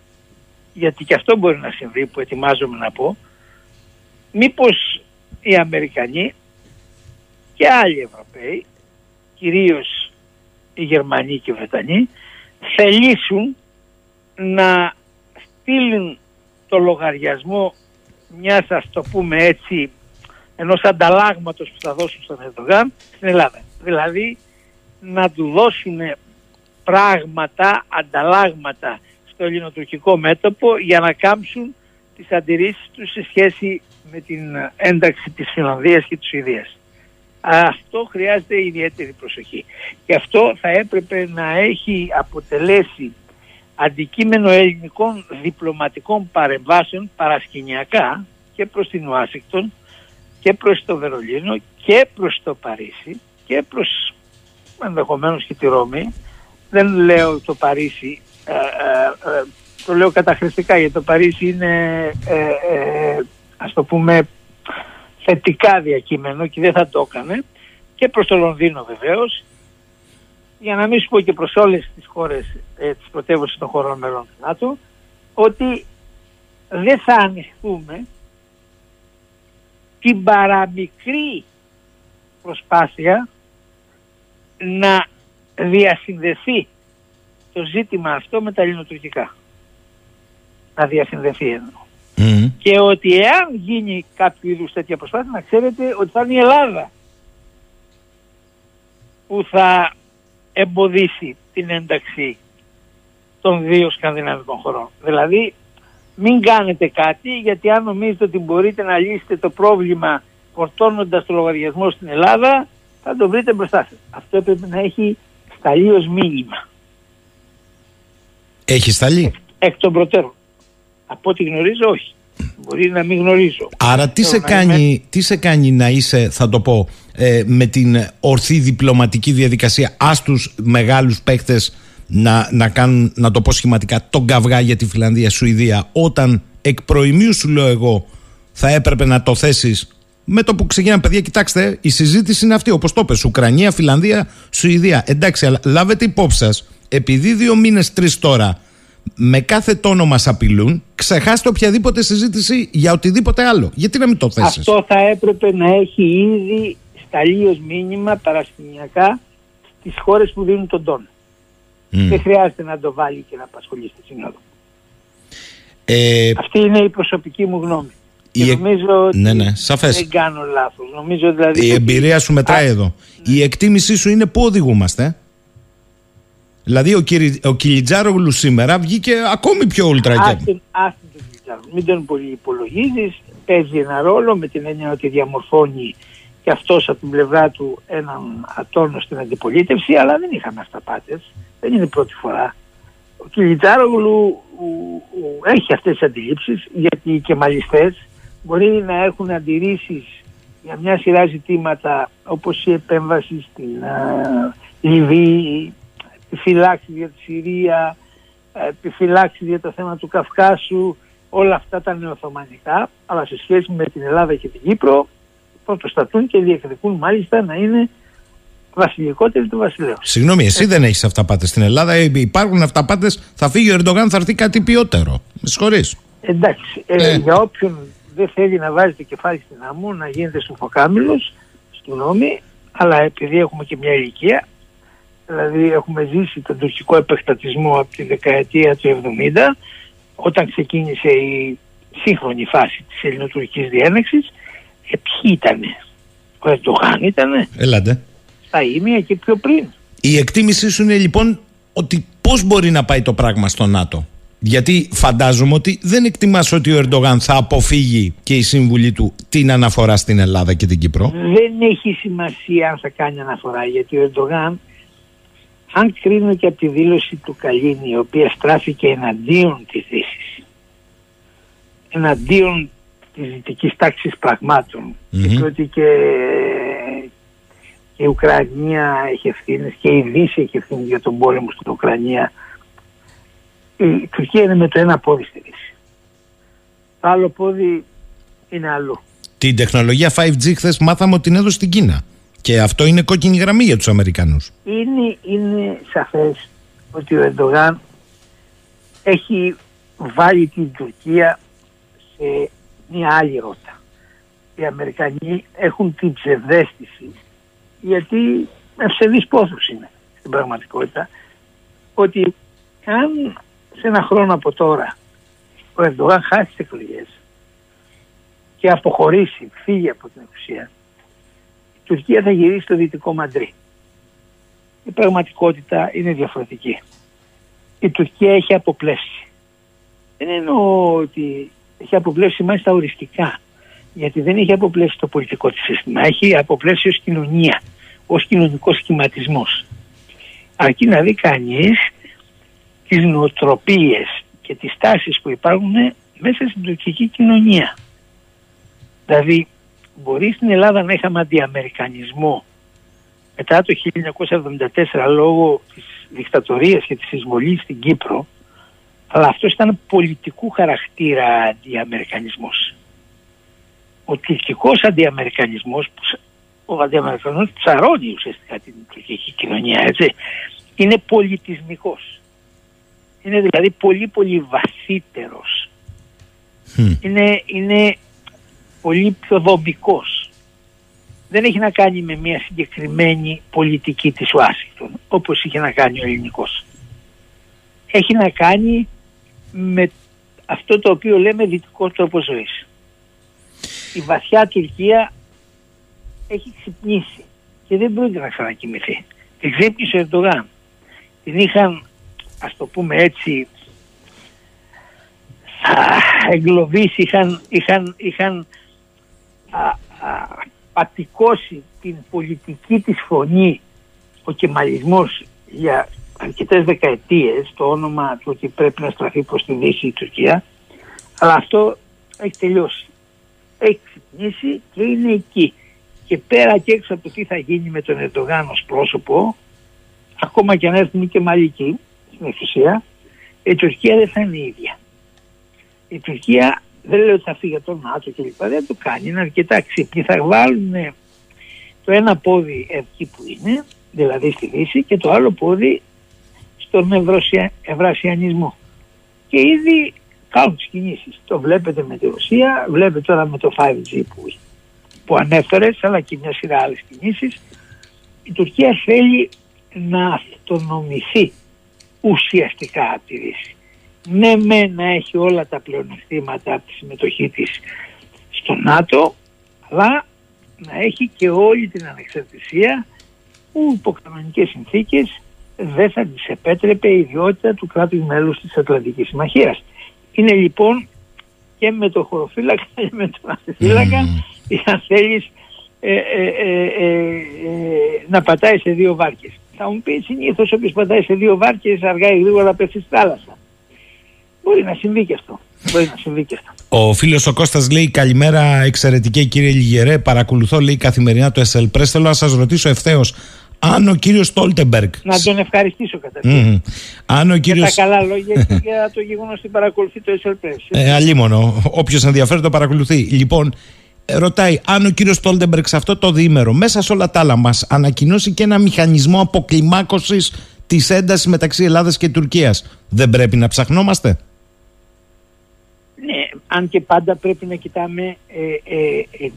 γιατί και αυτό μπορεί να συμβεί που ετοιμάζομαι να πω μήπως οι Αμερικανοί και άλλοι Ευρωπαίοι κυρίως οι Γερμανοί και οι Βρετανοί θελήσουν να στείλουν το λογαριασμό μιας ας το πούμε έτσι ενός ανταλλάγματος που θα δώσουν στον Ερντογάν στην Ελλάδα. Δηλαδή να του δώσουν πράγματα, ανταλλάγματα στο ελληνοτουρκικό μέτωπο για να κάμψουν τις αντιρρήσεις τους σε σχέση με την ένταξη της Φιλανδίας και της Σουηδίας. Αυτό χρειάζεται ιδιαίτερη προσοχή. Και αυτό θα έπρεπε να έχει αποτελέσει αντικείμενο ελληνικών διπλωματικών παρεμβάσεων παρασκηνιακά και προς την Ουάσιγκτον και προς το Βερολίνο και προς το Παρίσι και προς ενδεχομένως και τη Ρώμη. Δεν λέω το Παρίσι, ε, ε, ε, το λέω καταχρηστικά γιατί το Παρίσι είναι ας το πούμε θετικά διακείμενο και δεν θα το έκανε και προς το Λονδίνο βεβαίως για να μην σου πω και προς όλες τις χώρες ε, τις πρωτεύουσες των χωρών μελών του ΝΑΤΟ ότι δεν θα ανοιχτούμε την παραμικρή προσπάθεια να διασυνδεθεί το ζήτημα αυτό με τα ελληνοτουρκικά. Να διασυνδεθεί εννοώ. Και ότι εάν γίνει κάποιο είδους τέτοια προσπάθεια να ξέρετε ότι θα είναι η Ελλάδα που θα εμποδίσει την ένταξη των δύο σκανδιναβικών χωρών. Δηλαδή μην κάνετε κάτι γιατί αν νομίζετε ότι μπορείτε να λύσετε το πρόβλημα φορτώνοντας το λογαριασμό στην Ελλάδα θα το βρείτε μπροστά σας. Αυτό έπρεπε να έχει σταλεί ως μήνυμα. Έχει σταλεί; Εκ, εκ των προτέρων. Από ό,τι γνωρίζω όχι. Μπορεί να μην γνωρίζω. Άρα τι σε, κάνει, τι σε κάνει να είσαι, θα το πω, ε, με την ορθή διπλωματική διαδικασία άστους μεγάλους παίχτες να, να κάνουν, να το πω σχηματικά, τον καυγά για τη Φιλανδία, Σουηδία, όταν εκ προημίου σου λέω εγώ θα έπρεπε να το θέσεις με το που ξεκινάνε παιδιά, κοιτάξτε, η συζήτηση είναι αυτή, όπως το πες, Ουκρανία, Φιλανδία, Σουηδία. Εντάξει, αλλά λάβετε υπόψη σας, επειδή δύο μήνες, τρεις τώρα με κάθε τόνο μας απειλούν, ξεχάστε οποιαδήποτε συζήτηση για οτιδήποτε άλλο. Γιατί να μην το θέσεις; Αυτό θα έπρεπε να έχει ήδη σταλεί ως μήνυμα παρασκηνιακά στις χώρες που δίνουν τον τόνο. Δεν χρειάζεται να το βάλει και να απασχολεί στη Σύνοδο. Ε, Αυτή είναι η προσωπική μου γνώμη. Και νομίζω ότι ναι, ναι, δεν κάνω λάθος. Νομίζω δηλαδή η εμπειρία σου μετράει εδώ. Ναι. Η εκτίμησή σου είναι πού οδηγούμαστε. Δηλαδή ο, Κυρι, ο Κιλιτζάρογλου σήμερα βγήκε ακόμη πιο ουλτρα Άστον τον Κιλιτζάρογλου. Μην τον πολύ υπολογίζεις. Παίζει ένα ρόλο με την έννοια ότι διαμορφώνει και αυτός από την πλευρά του έναν ατόνο στην αντιπολίτευση, αλλά δεν είχαμε αυταπάτες. Δεν είναι πρώτη φορά. Ο Κιλιτζάρογλου έχει αυτές τις αντιλήψεις γιατί οι κεμαλιστές μπορεί να έχουν αντιρρήσεις για μια σειρά ζητήματα όπως η επέμβαση στην uh, Λιβύη, επιφυλάξει για τη Συρία, επιφυλάξει για το θέμα του Καυκάσου, όλα αυτά τα νεοθωμανικά, αλλά σε σχέση με την Ελλάδα και την Κύπρο πρωτοστατούν και διεκδικούν μάλιστα να είναι βασιλικότεροι του βασιλέου. Συγγνώμη, εσύ δεν έχεις αυταπάτες στην Ελλάδα. Ε, υπάρχουν αυταπάτες, θα φύγει ο Ερντογάν, θα έρθει κάτι ποιότερο. Με συγχωρείς. Εντάξει, ε, Ναι. για όποιον δεν θέλει να βάζει το κεφάλι στην άμμο, να γίνεται σουφοκάμιλος, στην νόμη, αλλά επειδή έχουμε και μια ηλικία, δηλαδή έχουμε ζήσει τον τουρκικό επεκτατισμό από τη δεκαετία του 70, όταν ξεκίνησε η σύγχρονη φάση της ελληνοτουρκικής διένεξης, ε, ποιοι ήτανε; Ο Ερντογάν ήτανε; Έλατε. Στα ίμια και πιο πριν. Η εκτίμησή σου είναι λοιπόν ότι πώς μπορεί να πάει το πράγμα στο ΝΑΤΟ; Γιατί φαντάζομαι ότι δεν εκτιμάς ότι ο Ερντογάν θα αποφύγει και η σύμβουλη του την αναφορά στην Ελλάδα και την Κύπρο; Δεν έχει σημασία αν θα κάνει αναφορά γιατί ο Ερντογάν αν κρίνω και από τη δήλωση του Καλίνη η οποία στράφηκε εναντίον της Δύσης εναντίον της δυτικής τάξης πραγμάτων Μμμ. και ότι και, και η Ουκρανία έχει ευθύνες και η Δύση έχει ευθύνες για τον πόλεμο στην Ουκρανία η Τουρκία είναι με το ένα πόδι στη Δύση το άλλο πόδι είναι αλλού Την τεχνολογία 5G χθες μάθαμε ότι την έδωσε στην Κίνα. Και αυτό είναι κόκκινη γραμμή για τους Αμερικανούς. είναι, είναι σαφές ότι ο Ερντογάν έχει βάλει την Τουρκία σε μια άλλη ρότα. Οι Αμερικανοί έχουν την ψευδέστηση γιατί ευσεβείς πόθους είναι στην πραγματικότητα ότι αν σε ένα χρόνο από τώρα ο Ερντογάν χάσει τις εκλογές και αποχωρήσει, φύγει από την εξουσία η Τουρκία θα γυρίσει στο δυτικό Μαντρί η πραγματικότητα είναι διαφορετική. Η Τουρκία έχει αποπλέψει. Δεν εννοώ ότι έχει αποπλέψει μάλιστα οριστικά. Γιατί δεν έχει αποπλέψει το πολιτικό της σύστημα. Έχει αποπλέψει ως κοινωνία, ως κοινωνικός σχηματισμός. Αρκεί να δει κανείς τις νοοτροπίες και τις τάσεις που υπάρχουν μέσα στην τουρκική κοινωνία. Δηλαδή, μπορεί στην Ελλάδα να είχαμε αντιαμερικανισμό μετά το 1974 λόγω της δικτατορίας και της εισβολής στην Κύπρο αλλά αυτός ήταν πολιτικού χαρακτήρα αντιαμερικανισμός. Ο τουρκικός αντιαμερικανισμός, που σ- ο αντιαμερικανισμός που ψαρώνει ουσιαστικά την τουρκική κοινωνία, έτσι, είναι πολιτισμικός. Είναι δηλαδή πολύ πολύ βαθύτερος. Χμ. Είναι, είναι πολύ πιο δομικός. Δεν έχει να κάνει με μια συγκεκριμένη πολιτική της Ουάσιγκτον, όπως είχε να κάνει ο ελληνικός. Έχει να κάνει με αυτό το οποίο λέμε δυτικό τρόπο ζωής. Η βαθιά Τουρκία έχει ξυπνήσει και δεν πρόκειται να ξανακοιμηθεί. Την ξύπνησε ο Ερντογάν. Την είχαν, ας το πούμε έτσι, α, εγκλωβίσει, είχαν, είχαν, είχαν α, α, πατικώσει την πολιτική της φωνή ο κεμαλισμός για αρκετές δεκαετίες το όνομα του ότι πρέπει να στραφεί προς τη Δύση η Τουρκία αλλά αυτό έχει τελειώσει. Έχει ξυπνήσει και είναι εκεί. Και πέρα και έξω από το τι θα γίνει με τον Ερντογάν ως πρόσωπο ακόμα και αν έρθουν και μαλλικοί στην εξουσία η Τουρκία δεν θα είναι η ίδια. Η Τουρκία δεν λέω ότι θα φύγει από το ΝΑΤΟ και λοιπά, δεν το κάνει, είναι αρκετά ξύπνη. Θα βάλουν το ένα πόδι εκεί που είναι, δηλαδή στη Δύση, και το άλλο πόδι στον ευρωσια- ευρασιανισμό. Και ήδη κάνουν τις κινήσεις. Το βλέπετε με τη Ρωσία, βλέπετε τώρα με το 5G που, που ανέφερες, αλλά και μια σειρά άλλες κινήσεις. Η Τουρκία θέλει να αυτονομηθεί ουσιαστικά από τη Δύση. Ναι με να έχει όλα τα πλεονεκτήματα από τη συμμετοχή της στο ΝΑΤΟ, αλλά να έχει και όλη την ανεξαρτησία που υπό κανονικές συνθήκες δεν θα της επέτρεπε η ιδιότητα του κράτους μέλους της Ατλαντικής Συμμαχίας. Είναι λοιπόν και με το χωροφύλακα και με τον αστιφύλακα ή αν θέλεις ε, ε, ε, ε, ε, να πατάει σε δύο βάρκες. Θα μου πεις συνήθως όποιος πατάει σε δύο βάρκες αργά ή γρήγορα πέφτει στη θάλασσα. Μπορεί να συμβεί και αυτό. Μπορεί να συμβεί και αυτό. Ο φίλος ο Κώστας λέει καλημέρα εξαιρετική κύριε Λιγερέ. Παρακολουθώ λέει καθημερινά το SL Press. Θέλω να σας ρωτήσω ευθέως αν ο κύριος Στόλτεμπεργκ. Να τον ευχαριστήσω καταρχήν. Αν ο Για κύριο. τα καλά λόγια και για το γεγονός ότι παρακολουθεί το SL Press. Ε, αλίμονο. Όποιος ενδιαφέρει το παρακολουθεί. Λοιπόν, ρωτάει αν ο κύριος Στόλτεμπεργκ σε αυτό το διήμερο μέσα σε όλα τα άλλα μας ανακοινώσει και ένα μηχανισμό αποκλιμάκωσης της έντασης μεταξύ Ελλάδας και Τουρκίας. Δεν πρέπει να ψαχνόμαστε; Ναι, αν και πάντα πρέπει να κοιτάμε ε, ε, ε,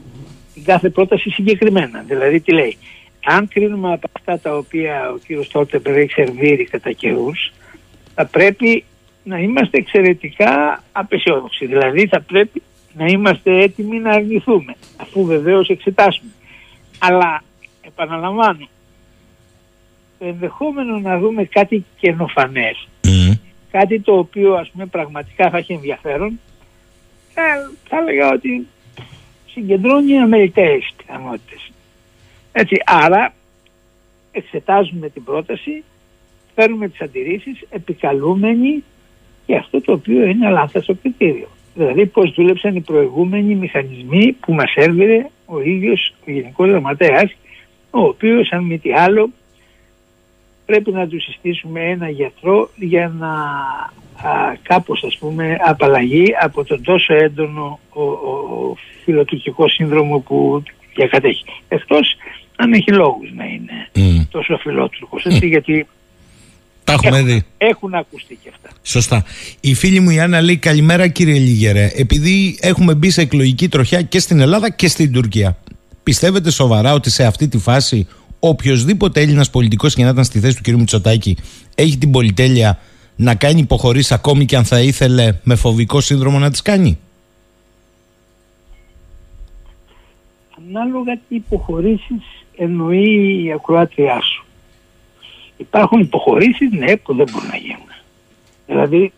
την κάθε πρόταση συγκεκριμένα. Δηλαδή τι λέει. Αν κρίνουμε από αυτά τα οποία ο κύριος Στόλτεμπεργκ έχει σερβίρει κατά καιρούς, θα πρέπει να είμαστε εξαιρετικά απεσιόδοξοι. Δηλαδή θα πρέπει να είμαστε έτοιμοι να αρνηθούμε, αφού βεβαίως εξετάσουμε. Αλλά, επαναλαμβάνω, το ενδεχόμενο να δούμε κάτι καινοφανές, κάτι το οποίο ας πούμε πραγματικά θα έχει ενδιαφέρον, θα, θα έλεγα ότι συγκεντρώνει αμεληταίες πιθανότητες. Έτσι, άρα εξετάζουμε την πρόταση, φέρνουμε τις αντιρρήσεις, επικαλούμενοι και αυτό το οποίο είναι λάθος στο κριτήριο. Δηλαδή πώς δούλεψαν οι προηγούμενοι μηχανισμοί που μας έβγαινε ο ίδιος ο Γενικός Γραμματέας ο οποίος αν μη τι άλλο πρέπει να του συστήσουμε ένα γιατρό για να α, κάπως ας πούμε απαλλαγεί από τον τόσο έντονο ο, ο, φιλοτουρκικός σύνδρομο που διακατέχει. Εκτός αν έχει λόγους να είναι τόσο φιλότουρκος, έτσι, γιατί τα έχουμε έχουν, δει. Έχουν ακουστεί και αυτά. Σωστά. Η φίλη μου η Άννα λέει καλημέρα κύριε Λίγερε. Επειδή έχουμε μπει σε εκλογική τροχιά και στην Ελλάδα και στην Τουρκία. Πιστεύετε σοβαρά ότι σε αυτή τη φάση οποιοδήποτε Έλληνας πολιτικός και να ήταν στη θέση του κ. Μητσοτάκη έχει την πολυτέλεια να κάνει υποχωρήσεις ακόμη και αν θα ήθελε με φοβικό σύνδρομο να τις κάνει. Ανάλογα τι υποχωρήσεις εννοεί η ακροάτριά σου. Υπάρχουν υποχωρήσεις, ναι, που δεν μπορούν να γίνουν. Δηλαδή,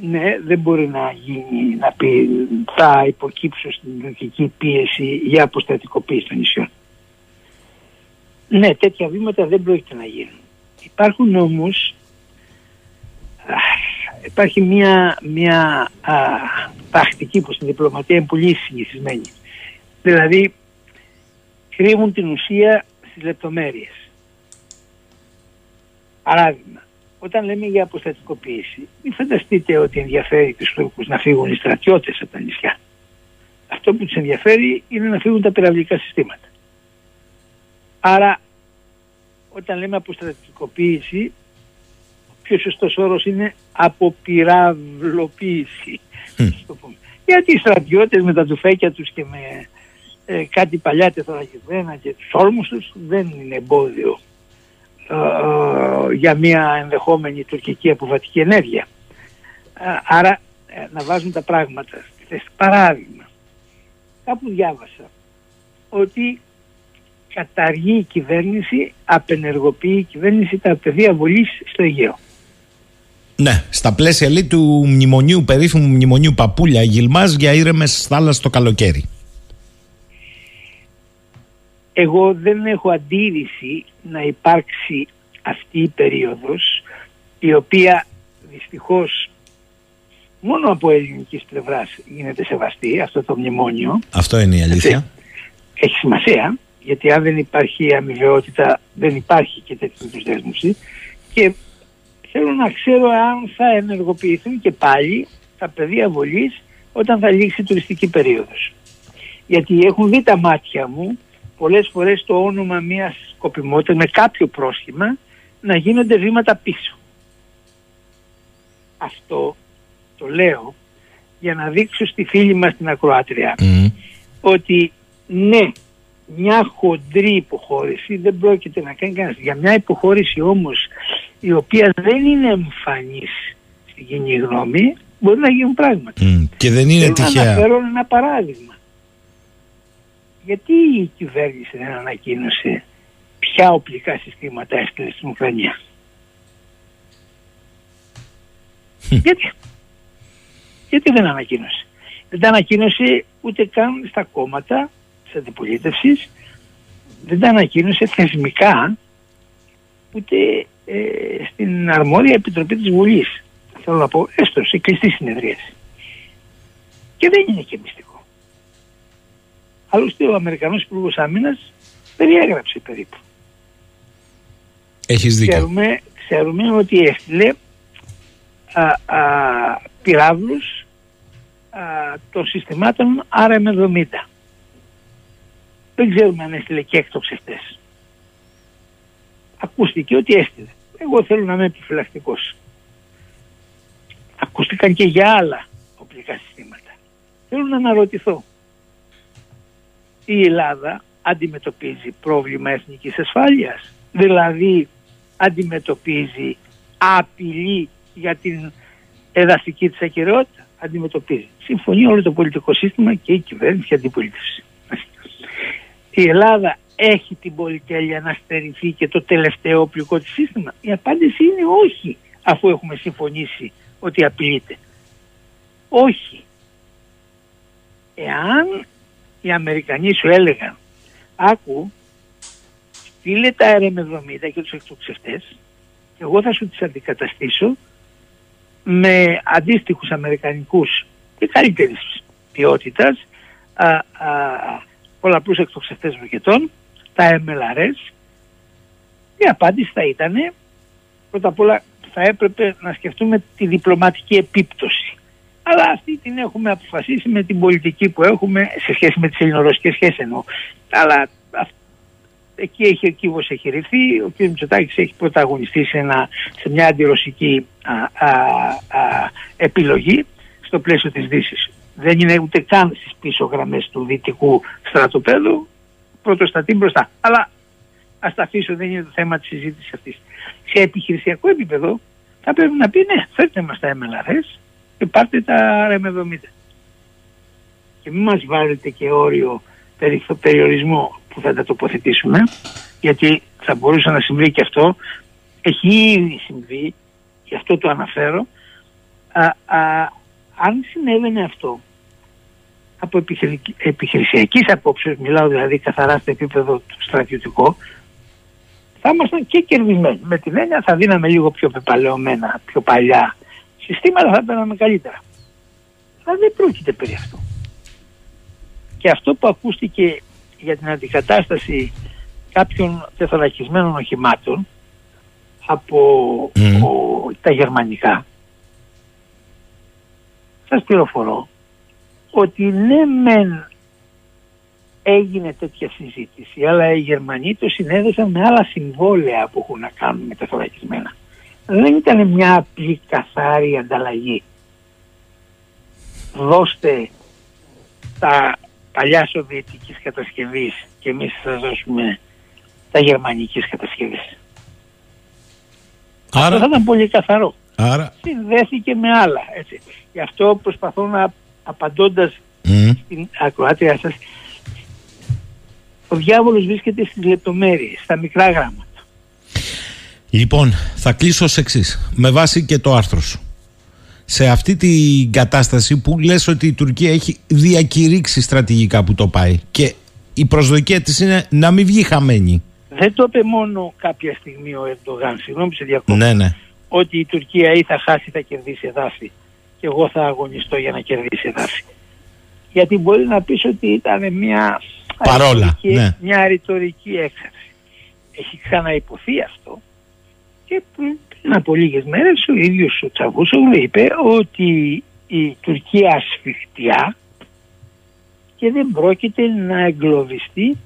ναι, δεν μπορεί να γίνει να πει θα υποκύψω στην τουρκική πίεση για αποστατικοποίηση των νησιών. Ναι, τέτοια βήματα δεν πρόκειται να γίνουν. Υπάρχουν όμως, υπάρχει μια, μια α, τακτική που στην διπλωματία είναι πολύ συνηθισμένη. Δηλαδή, κρύβουν την ουσία στις λεπτομέρειες. Παράδειγμα, όταν λέμε για αποστατικοποίηση, μην φανταστείτε ότι ενδιαφέρει τους Τούρκους να φύγουν οι στρατιώτες από τα νησιά. Αυτό που τους ενδιαφέρει είναι να φύγουν τα πυραυλικά συστήματα. Άρα, όταν λέμε αποστατικοποίηση, ο πιο σωστός όρος είναι αποπυραυλοποίηση. Mm. Γιατί οι στρατιώτες με τα τουφέκια τους και με ε, κάτι παλιά τεθωρακισμένα και τους όρμους τους δεν είναι εμπόδιο ε, ε, για μια ενδεχόμενη τουρκική αποβατική ενέργεια. Ε, άρα να βάζουν τα πράγματα στη θέση. Παράδειγμα, κάπου διάβασα ότι καταργεί η κυβέρνηση, απενεργοποιεί η κυβέρνηση τα πεδία βολής στο Αιγαίο. Ναι, στα πλαίσια λέει του μνημονίου, περίφημου μνημονίου Παπούλια Γιλμάς για ήρεμες θάλασσες το καλοκαίρι εγώ δεν έχω αντίρρηση να υπάρξει αυτή η περίοδος η οποία δυστυχώς μόνο από ελληνικής πλευράς γίνεται σεβαστή αυτό το μνημόνιο. Αυτό είναι η αλήθεια. Έχει σημασία γιατί αν δεν υπάρχει αμοιβαιότητα δεν υπάρχει και τέτοιου είδους δέσμευση και θέλω να ξέρω αν θα ενεργοποιηθούν και πάλι τα πεδία βολής όταν θα λήξει η τουριστική περίοδος. Γιατί έχουν δει τα μάτια μου πολλές φορές το όνομα μιας σκοπιμότητας με κάποιο πρόσχημα να γίνονται βήματα πίσω. Αυτό το λέω για να δείξω στη φίλη μας την ακροάτρια ότι ναι μια χοντρή υποχώρηση δεν πρόκειται να κάνει κανένας. Για μια υποχώρηση όμως η οποία δεν είναι εμφανής στην κοινή γνώμη μπορεί να γίνουν πράγματα. Και δεν είναι τυχαία. Να αναφέρω ένα παράδειγμα γιατί η κυβέρνηση δεν ανακοίνωσε ποια οπλικά συστήματα έστειλε στην Ουκρανία; γιατί; Γιατί δεν ανακοίνωσε; Δεν τα ανακοίνωσε ούτε καν στα κόμματα της αντιπολίτευσης, δεν τα ανακοίνωσε θεσμικά ούτε ε, στην αρμόδια επιτροπή της Βουλής. Θέλω να πω έστω σε κλειστή συνεδρίαση. Και δεν είναι και μυστικό. Άλλωστε ο Αμερικανός Υπουργός Άμυνας περιέγραψε περίπου. Έχεις δίκιο. Ξέρουμε, ξέρουμε ότι έστειλε α, α, πυράβλους α, των συστημάτων RM70. δεν ξέρουμε αν έστειλε και εκτοξευτές. Ακούστηκε ότι έστειλε. Εγώ θέλω να είμαι επιφυλακτικός. Ακούστηκαν και για άλλα οπλικά συστήματα. Θέλω να αναρωτηθώ. Η Ελλάδα αντιμετωπίζει πρόβλημα εθνικής ασφάλειας. Δηλαδή αντιμετωπίζει απειλή για την εδαφική της ακυρεότητα. Αντιμετωπίζει. Συμφωνεί όλο το πολιτικό σύστημα και η κυβέρνηση και η αντιπολίτευση. Η Ελλάδα έχει την πολυτέλεια να στερηθεί και το τελευταίο οπλικό της σύστημα. Η απάντηση είναι όχι αφού έχουμε συμφωνήσει ότι απειλείται. Όχι. Εάν οι Αμερικανοί σου έλεγαν άκου στείλε τα RM70 και τους εκτοξευτές και εγώ θα σου τις αντικαταστήσω με αντίστοιχους αμερικανικούς και καλύτερης ποιότητας α, α, πολλαπλούς εκτοξευτές ροκετών, τα MLRS η απάντηση θα ήταν πρώτα απ' όλα θα έπρεπε να σκεφτούμε τη διπλωματική επίπτωση αλλά αυτή την έχουμε αποφασίσει με την πολιτική που έχουμε σε σχέση με τις ελληνορωσικές σχέσεις εννοώ. Αλλά εκεί έχει ο κύβος έχει ρηφθεί, ο κ. Μητσοτάκης έχει πρωταγωνιστεί σε, ένα, σε μια αντιρωσική α, α, α, επιλογή στο πλαίσιο της Δύσης. Δεν είναι ούτε καν στις πίσω γραμμές του δυτικού στρατοπέδου, πρωτοστατή μπροστά. Αλλά ας τα αφήσω, δεν είναι το θέμα της συζήτησης αυτής. Σε επιχειρησιακό επίπεδο θα πρέπει να πει ναι, φέρτε μας τα MLRS, και πάρτε τα RM70. Και μην μας βάλετε και όριο περί περιορισμό που θα τα τοποθετήσουμε, γιατί θα μπορούσε να συμβεί και αυτό. Έχει ήδη συμβεί, γι' αυτό το αναφέρω. Α, α, αν συνέβαινε αυτό, από επιχειρησιακής απόψεως, μιλάω δηλαδή καθαρά στο επίπεδο του στρατιωτικό, θα ήμασταν και κερδισμένοι. Με την έννοια θα δίναμε λίγο πιο πεπαλαιωμένα, πιο παλιά συστήματα θα παίρναμε καλύτερα. Αλλά δεν πρόκειται περί αυτού. Και αυτό που ακούστηκε για την αντικατάσταση κάποιων τεθωρακισμένων οχημάτων από τα γερμανικά σας πληροφορώ ότι ναι μεν έγινε τέτοια συζήτηση αλλά οι Γερμανοί το συνέδεσαν με άλλα συμβόλαια που έχουν να κάνουν με τεθωρακισμένα δεν ήταν μια απλή καθάρη ανταλλαγή. Δώστε τα παλιά σοβιετικής κατασκευής και εμείς θα δώσουμε τα γερμανικής κατασκευής. Άρα... Αυτό θα ήταν πολύ καθαρό. Άρα... Συνδέθηκε με άλλα. Έτσι. Γι' αυτό προσπαθώ να απαντώντας mm. στην ακροάτρια σας ο διάβολος βρίσκεται στις λεπτομέρειες, στα μικρά γράμματα. Λοιπόν, θα κλείσω ως εξής. Με βάση και το άρθρο σου. Σε αυτή την κατάσταση που λες ότι η Τουρκία έχει διακηρύξει στρατηγικά που το πάει και η προσδοκία της είναι να μην βγει χαμένη. Δεν το είπε μόνο κάποια στιγμή ο Ερντογάν, συγγνώμη σε διακόπτω, ναι, ναι. ότι η Τουρκία ή θα χάσει ή θα κερδίσει εδάφη και εγώ θα αγωνιστώ για να κερδίσει εδάφη. Γιατί μπορεί να πεις ότι ήταν μια, Παρόλα, ναι. μια ρητορική έξαρση. Έχει ξαναυποθεί αυτό και πριν από λίγες μέρες ο ίδιος ο Τσαβούσογλου είπε ότι η Τουρκία ασφιχτιά και δεν πρόκειται να εγκλωβιστεί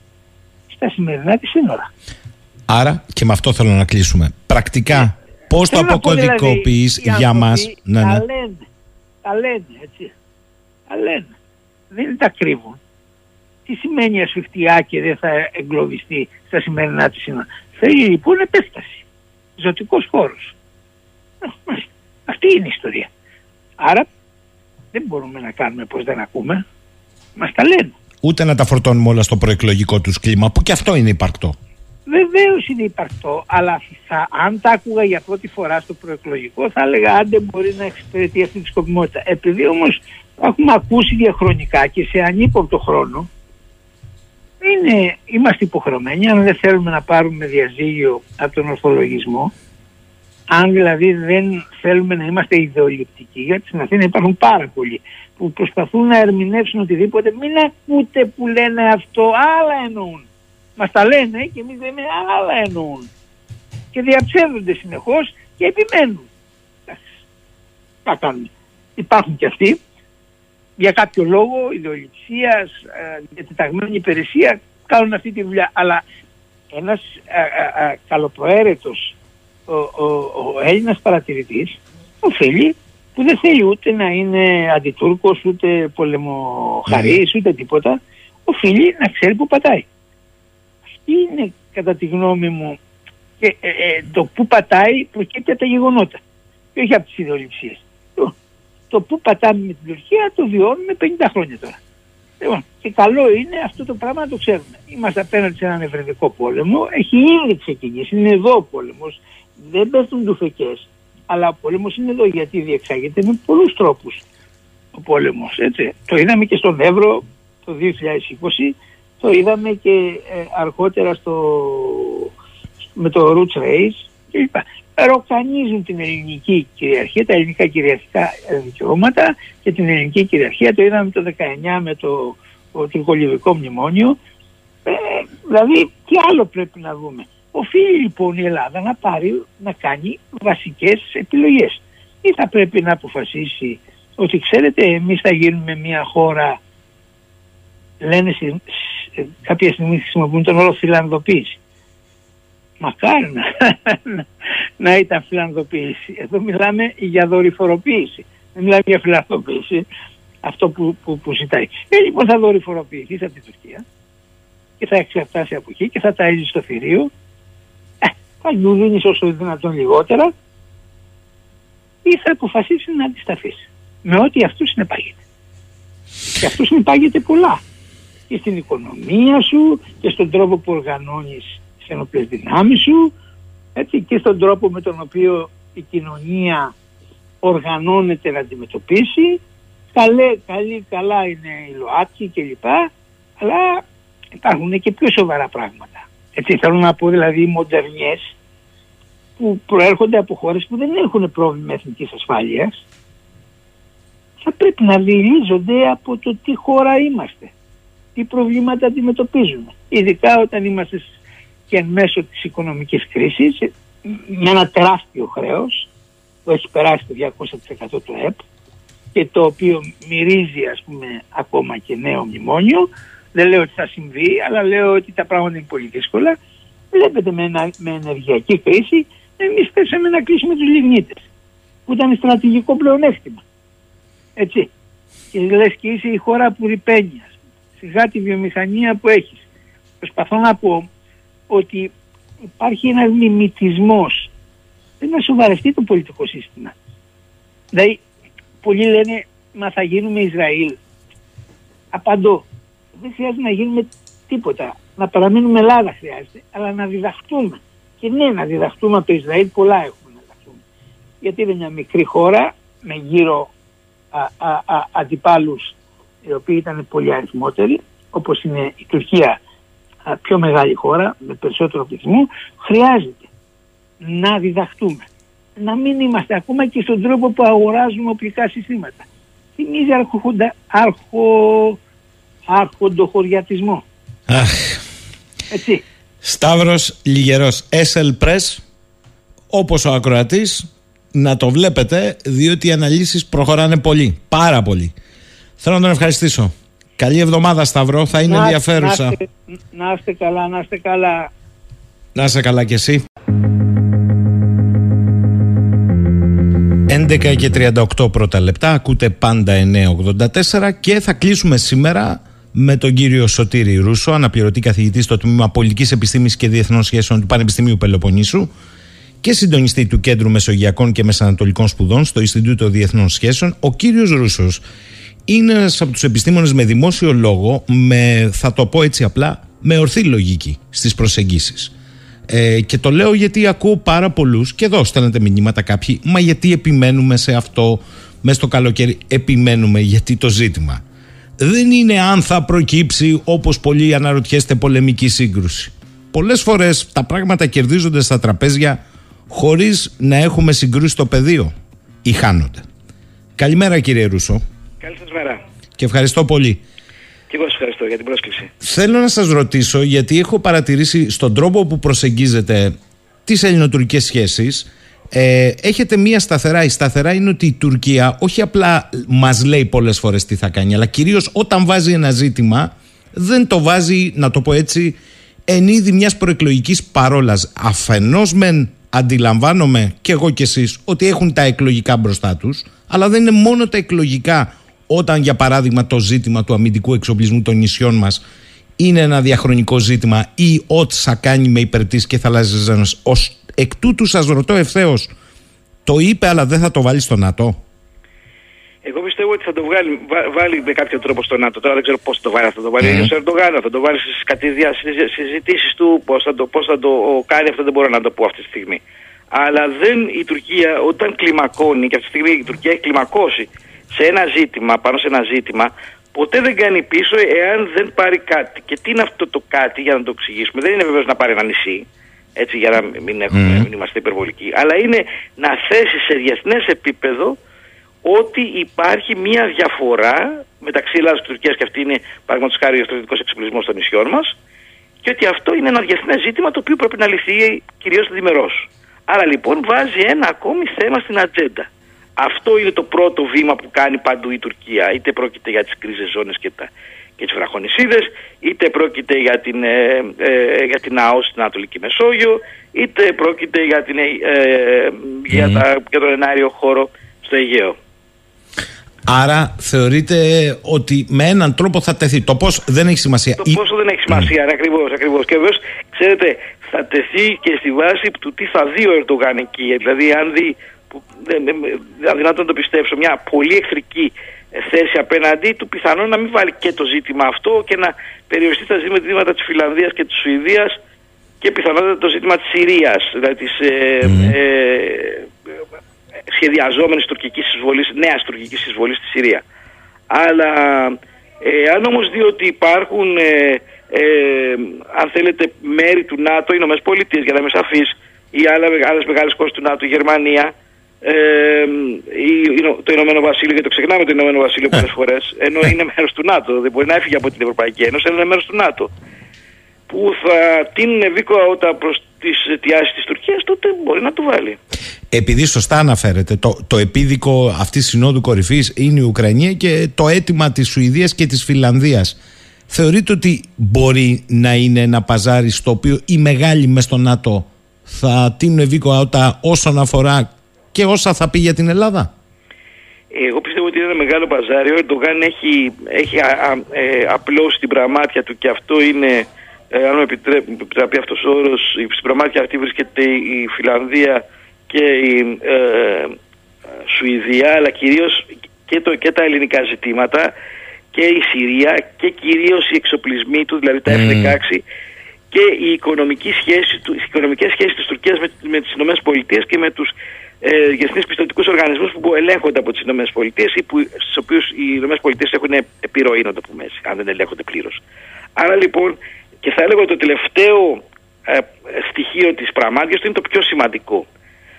στα σημερινά της σύνορα. Άρα και με αυτό θέλω να κλείσουμε. Πρακτικά ναι. πώς το αποκωδικοποιείς δηλαδή, για μας; Ναι, ναι. Τα λένε, τα λένε έτσι. Τα λένε. Δεν τα κρύβουν. Τι σημαίνει ασφιχτιά και δεν θα εγκλωβιστεί στα σημερινά της σύνορα; Θέλει λοιπόν επέκταση ζωτικός χώρος. Αυτή είναι η ιστορία. Άρα δεν μπορούμε να κάνουμε πως δεν ακούμε. Μας τα λένε. Ούτε να τα φορτώνουμε όλα στο προεκλογικό τους κλίμα που και αυτό είναι υπαρκτό. Βεβαίως είναι υπαρκτό, αλλά θα, αν τα άκουγα για πρώτη φορά στο προεκλογικό θα έλεγα άντε μπορεί να εξυπηρετεί αυτή τη σκοπιμότητα. Επειδή όμως έχουμε ακούσει διαχρονικά και σε ανύποπτο χρόνο, είναι, είμαστε υποχρεωμένοι αν δεν θέλουμε να πάρουμε διαζύγιο από τον ορθολογισμό αν δηλαδή δεν θέλουμε να είμαστε ιδεολειπτικοί γιατί στην Αθήνα υπάρχουν πάρα πολλοί που προσπαθούν να ερμηνεύσουν οτιδήποτε μην ακούτε που λένε αυτό άλλα εννοούν μας τα λένε και εμείς λέμε άλλα εννοούν και διαψεύδονται συνεχώς και επιμένουν. Τα κάνουν υπάρχουν και αυτοί για κάποιο λόγο ιδεολειψίας, ε, διατεταγμένη υπηρεσία, κάνουν αυτή τη δουλειά. Αλλά ένας α, α, καλοπροαίρετος ο, ο, ο Έλληνας παρατηρητής οφείλει που δεν θέλει ούτε να είναι αντιτούρκος, ούτε πολεμοχαρής, ούτε τίποτα, οφείλει να ξέρει που πατάει. Αυτή είναι κατά τη γνώμη μου και, ε, ε, το που πατάει προκύπτει από τα γεγονότα και όχι από τις ιδεολειψίες. Το, το που πατάμε με την Τουρκία το βιώνουμε 50 χρόνια τώρα. Λοιπόν, και καλό είναι αυτό το πράγμα να το ξέρουμε. Είμαστε απέναντι σε έναν ευρετικό πόλεμο, έχει ήδη ξεκινήσει, είναι εδώ ο πόλεμος, δεν πέφτουν τουφεκές, αλλά ο πόλεμος είναι εδώ γιατί διεξάγεται με πολλούς τρόπους ο πόλεμος. Έτσι. Το είδαμε και στον Εύρο το 2020, το είδαμε και ε, αργότερα στο, με το Roots Race κλπ. Ροκανίζουν την ελληνική κυριαρχία, τα ελληνικά κυριαρχικά δικαιώματα και την ελληνική κυριαρχία. Το είδαμε το 19 με το, το τουρκολιβικό μνημόνιο. Ε, δηλαδή, τι άλλο πρέπει να δούμε. Οφείλει λοιπόν η Ελλάδα να πάρει να κάνει βασικές επιλογές. Ή θα πρέπει να αποφασίσει ότι ξέρετε εμείς θα γίνουμε μια χώρα λένε κάποια στιγμή χρησιμοποιούν τον όρο φιλανδοποίηση. Μακάρι να, να ήταν φιλανδοποίηση. Εδώ μιλάμε για δορυφοροποίηση. Δεν μιλάμε για φιλανδοποίηση. Αυτό που, που, που ζητάει. Ε, λοιπόν θα δορυφοροποιηθεί από την Τουρκία και θα εξαρτάσει από εκεί και θα τα έζησε στο θηρίο θα του δίνει όσο δυνατόν λιγότερα ή θα αποφασίσει να αντισταθείς με ό,τι αυτούς συνεπάγεται. Και αυτούς συνεπάγεται πολλά. Και στην οικονομία σου και στον τρόπο που οργανώνεις τις ενοπλέ δυνάμεις σου έτσι, και στον τρόπο με τον οποίο η κοινωνία οργανώνεται να αντιμετωπίσει. Καλέ, καλή, καλά είναι οι ΛΟΑΤΚΙ κλπ. Αλλά υπάρχουν και πιο σοβαρά πράγματα. Έτσι θέλω να πω δηλαδή οι μοντερνιές που προέρχονται από χώρες που δεν έχουν πρόβλημα εθνικής ασφάλειας θα πρέπει να διελίζονται από το τι χώρα είμαστε, τι προβλήματα αντιμετωπίζουμε. Ειδικά όταν είμαστε και μέσω της οικονομικής κρίσης με ένα τεράστιο χρέος που έχει περάσει το 200% του ΕΠ και το οποίο μυρίζει ας πούμε ακόμα και νέο μνημόνιο δεν λέω ότι θα συμβεί, αλλά λέω ότι τα πράγματα είναι πολύ δύσκολα. Βλέπετε με, ένα, με ενεργειακή κρίση, εμείς θέσαμε να κλείσουμε τους λιγνίτες, που ήταν στρατηγικό πλεονέκτημα. Έτσι. Και λες και είσαι η χώρα που ρηπαίνει. Σιγά τη βιομηχανία που έχεις. Προσπαθώ να πω ότι υπάρχει ένας μιμητισμός. Πρέπει να σοβαρευτεί το πολιτικό σύστημα. Δηλαδή, πολλοί λένε, μα θα γίνουμε Ισραήλ. Απαντώ, δεν χρειάζεται να γίνουμε τίποτα. Να παραμείνουμε Ελλάδα χρειάζεται, αλλά να διδαχτούμε. Και ναι, να διδαχτούμε από το Ισραήλ, πολλά έχουμε να διδαχτούμε. Γιατί είναι μια μικρή χώρα με γύρω αντιπάλους οι οποίοι ήταν πολύ αριθμότεροι, όπως είναι η Τουρκία, α, πιο μεγάλη χώρα με περισσότερο πληθυσμό, χρειάζεται να διδαχτούμε. Να μην είμαστε ακόμα και στον τρόπο που αγοράζουμε οπλικά συστήματα. Θυμίζει αρχο, άρχοντο Αχ. Έτσι. Σταύρος Λιγερός, SL Press, όπως ο ακροατής, να το βλέπετε, διότι οι αναλύσεις προχωράνε πολύ, πάρα πολύ. Θέλω να τον ευχαριστήσω. Καλή εβδομάδα Σταυρό, θα είναι ενδιαφέρουσα. Να είστε, να είστε καλά, να είστε καλά. Να είστε καλά κι εσύ. 11 και 38 πρώτα λεπτά, ακούτε πάντα 984 και θα κλείσουμε σήμερα με τον κύριο Σωτήρη Ρούσο, αναπληρωτή καθηγητή στο τμήμα Πολιτικής Επιστήμης και Διεθνών Σχέσεων του Πανεπιστημίου Πελοποννήσου και συντονιστή του Κέντρου Μεσογειακών και Μεσανατολικών Σπουδών στο Ινστιτούτο Διεθνών Σχέσεων. Ο κύριος Ρούσος είναι ένας από τους επιστήμονες με δημόσιο λόγο, με, θα το πω έτσι απλά, με ορθή λογική στις προσεγγίσεις. Ε, και το λέω γιατί ακούω πάρα πολλούς και εδώ στέλνετε μηνύματα κάποιοι. Μα γιατί επιμένουμε σε αυτό, μέσα στο καλοκαίρι. Επιμένουμε γιατί το ζήτημα δεν είναι αν θα προκύψει όπως πολλοί αναρωτιέστε πολεμική σύγκρουση. Πολλές φορές τα πράγματα κερδίζονται στα τραπέζια χωρίς να έχουμε συγκρούσει στο πεδίο ή χάνονται. Καλημέρα κύριε Ρούσο. Καλή σας μέρα. Και ευχαριστώ πολύ. Και εγώ σας ευχαριστώ για την πρόσκληση. Θέλω να σας ρωτήσω γιατί έχω παρατηρήσει στον τρόπο που προσεγγίζετε τις ελληνοτουρκικές σχέσεις ε, έχετε μία σταθερά. Η σταθερά είναι ότι η Τουρκία όχι απλά μας λέει πολλές φορές τι θα κάνει, αλλά κυρίως όταν βάζει ένα ζήτημα δεν το βάζει, να το πω έτσι, εν είδη μιας προεκλογικής παρόλας. Αφενός μεν αντιλαμβάνομαι και εγώ και εσείς ότι έχουν τα εκλογικά μπροστά τους, αλλά δεν είναι μόνο τα εκλογικά όταν για παράδειγμα το ζήτημα του αμυντικού εξοπλισμού των νησιών μας είναι ένα διαχρονικό ζήτημα ή ό,τι θα κάνει με υπερτής και θαλάσσιες ζώνες. Ως εκ τούτου σας ρωτώ ευθέως, το είπε αλλά δεν θα το βάλει στο ΝΑΤΟ; Εγώ πιστεύω ότι θα το βγάλει, βάλει με κάποιο τρόπο στο ΝΑΤΟ. Τώρα δεν ξέρω πώς θα το βάλει. Θα το βάλει mm. ο Ερντογάν, θα το βάλει στις συζητήσεις του. Πώς θα, το, πώς θα το κάνει αυτό δεν μπορώ να το πω αυτή τη στιγμή. Αλλά δεν η Τουρκία όταν κλιμακώνει, και αυτή τη στιγμή η Τουρκία έχει κλιμακώσει σε ένα ζήτημα, πάνω σε ένα ζήτημα, ποτέ δεν κάνει πίσω εάν δεν πάρει κάτι. Και τι είναι αυτό το κάτι για να το εξηγήσουμε. Δεν είναι βεβαίως να πάρει ένα νησί, έτσι για να μην, έχουμε, μην είμαστε υπερβολικοί, αλλά είναι να θέσει σε διεθνές επίπεδο ότι υπάρχει μια διαφορά μεταξύ Ελλάδας και Τουρκίας και αυτή είναι παραδείγματος χάρη ο στρατιωτικός εξοπλισμός των νησιών μας και ότι αυτό είναι ένα διεθνές ζήτημα το οποίο πρέπει να λυθεί κυρίως διμερός. Άρα λοιπόν βάζει ένα ακόμη θέμα στην ατζέντα. Αυτό είναι το πρώτο βήμα που κάνει παντού η Τουρκία. Είτε πρόκειται για τις κρίζες ζώνες και, τα, και τις βραχονισίδες, είτε πρόκειται για την, ε, ε, για την ΑΟΣ στην Ανατολική Μεσόγειο, είτε πρόκειται για, την, ε, για, τα, για τον ενάριο χώρο στο Αιγαίο. Άρα θεωρείτε ότι με έναν τρόπο θα τεθεί. Το πώς δεν έχει σημασία. Το πόσο δεν έχει σημασία, mm. ακριβώς. Ακριβώς. Και βεβαίω, ξέρετε, θα τεθεί και στη βάση του τι θα δει ο Ερντογάν εκεί. Δηλαδή, αν δει που δεν αδυνατό να το πιστέψω, μια πολύ εχθρική θέση απέναντί του, πιθανόν να μην βάλει και το ζήτημα αυτό και να περιοριστεί στα ζητήματα της Φιλανδίας και της Σουηδίας και πιθανότατα το ζήτημα της Συρίας, δηλαδή της ε, ε, σχεδιαζόμενης τουρκικής εισβολής, νέας τουρκικής εισβολής στη Συρία. Αλλά ε, αν όμως δει ότι υπάρχουν, ε, ε, αν θέλετε, μέρη του ΝΑΤΟ, οι Ηνωμένες Πολιτείες, για να είμαι σαφής, ή άλλες μεγάλες χώρες του ΝΑΤΟ, η Γερμανία, ε, το Ηνωμένο Βασίλειο, γιατί το ξεχνάμε το Ηνωμένο Βασίλειο πολλές ε. φορές, ενώ ε. είναι μέρος του ΝΑΤΟ. Δεν μπορεί να έφυγε από την Ευρωπαϊκή Ένωση, αλλά είναι μέρος του ΝΑΤΟ. Που θα τίνουν όταν προς τις αιτιάσεις της Τουρκίας, τότε μπορεί να το βάλει. Επειδή σωστά αναφέρεται, το, το επίδικο αυτής τη συνόδου κορυφής είναι η Ουκρανία και το αίτημα της Σουηδίας και της Φιλανδίας. Θεωρείτε ότι μπορεί να είναι ένα παζάρι στο οποίο οι μεγάλοι μες στο ΝΑΤΟ θα τίνουν όταν όσον αφορά και όσα θα πει για την Ελλάδα. Εγώ πιστεύω ότι είναι ένα μεγάλο παζάρι. Ο Ερντογάν έχει, έχει ε, απλώσει την πραμάτια του και αυτό είναι, ε, αν μου επιτρέπει αυτός ο όρος, στην πραμάτια αυτή βρίσκεται η Φιλανδία και η ε, Σουηδία, αλλά κυρίως και, και τα ελληνικά ζητήματα και η Συρία και κυρίως οι εξοπλισμοί του, δηλαδή τα F-16 και οι, οικονομική σχέση, οι οικονομικές σχέσεις της Τουρκίας με, με τις ΗΠΑ και με τους ε, διεθνεί πιστοτικούς οργανισμούς που ελέγχονται από τις ΗΠΑ ή που, στους οποίους οι ΗΠΑ έχουν επιρροή, να το πούμε έτσι, αν δεν ελέγχονται πλήρως. Άρα λοιπόν, και θα έλεγα ότι το τελευταίο ε, στοιχείο της πραγμάτια του είναι το πιο σημαντικό.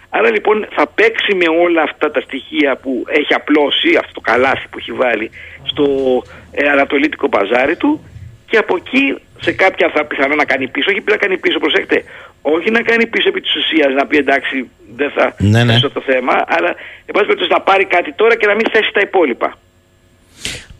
Άρα λοιπόν θα παίξει με όλα αυτά τα στοιχεία που έχει απλώσει, αυτό το καλάθι που έχει βάλει στο ε, ανατολίτικο παζάρι του και από εκεί σε κάποια θα πιθανό να κάνει πίσω, όχι να κάνει πίσω, προσέξτε, όχι να κάνει πίσω επί της ουσίας, να πει εντάξει δεν θα ναι, ναι. το θέμα, αλλά εν πάση περιπτώσει να πάρει κάτι τώρα και να μην θέσει τα υπόλοιπα.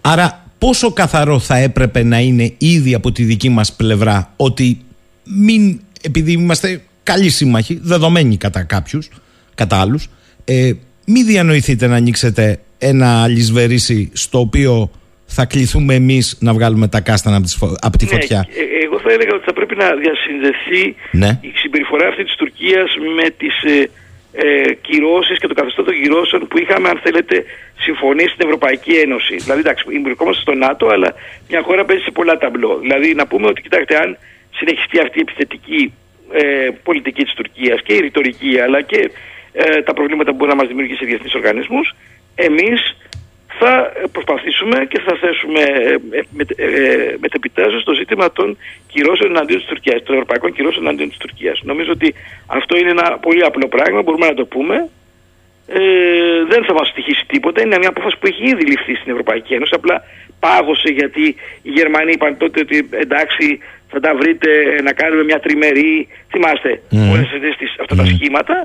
Άρα πόσο καθαρό θα έπρεπε να είναι ήδη από τη δική μας πλευρά ότι μην, επειδή είμαστε καλοί σύμμαχοι, δεδομένοι κατά κάποιους, κατά άλλους, ε, μην διανοηθείτε να ανοίξετε ένα λησβερίσι στο οποίο θα κληθούμε εμείς να βγάλουμε τα κάστανα από τη, ναι, φωτιά; Ε, εγώ θα έλεγα ότι θα πρέπει να διασυνδεθεί ναι. η συμπεριφορά αυτή της Τουρκίας με τις ε, ε, κυρώσεις και το καθεστώς των κυρώσεων που είχαμε αν θέλετε συμφωνήσει στην Ευρωπαϊκή Ένωση. Δηλαδή εντάξει, εμπλεκόμαστε στο ΝΑΤΟ αλλά μια χώρα παίζει σε πολλά ταμπλό. Δηλαδή να πούμε ότι κοιτάξτε αν συνεχιστεί αυτή η επιθετική ε, πολιτική της Τουρκίας και η ρητορική αλλά και ε, τα προβλήματα που μπορεί να μας δημιουργήσει σε διεθνείς οργανισμούς εμείς θα προσπαθήσουμε και θα θέσουμε ε, ε, μετεπιτάζω στο ζήτημα των κυρώσεων εναντίον της Τουρκίας, των ευρωπαϊκών κυρώσεων εναντίον της Τουρκίας. Νομίζω ότι αυτό είναι ένα πολύ απλό πράγμα, μπορούμε να το πούμε. Ε, δεν θα μας στοιχήσει τίποτα. Είναι μια απόφαση που έχει ήδη ληφθεί στην Ευρωπαϊκή Ένωση. Απλά πάγωσε γιατί οι Γερμανοί είπαν τότε ότι εντάξει θα τα βρείτε να κάνουμε μια τριμερή. Θυμάστε mm. όλες αυτά τα σχήματα.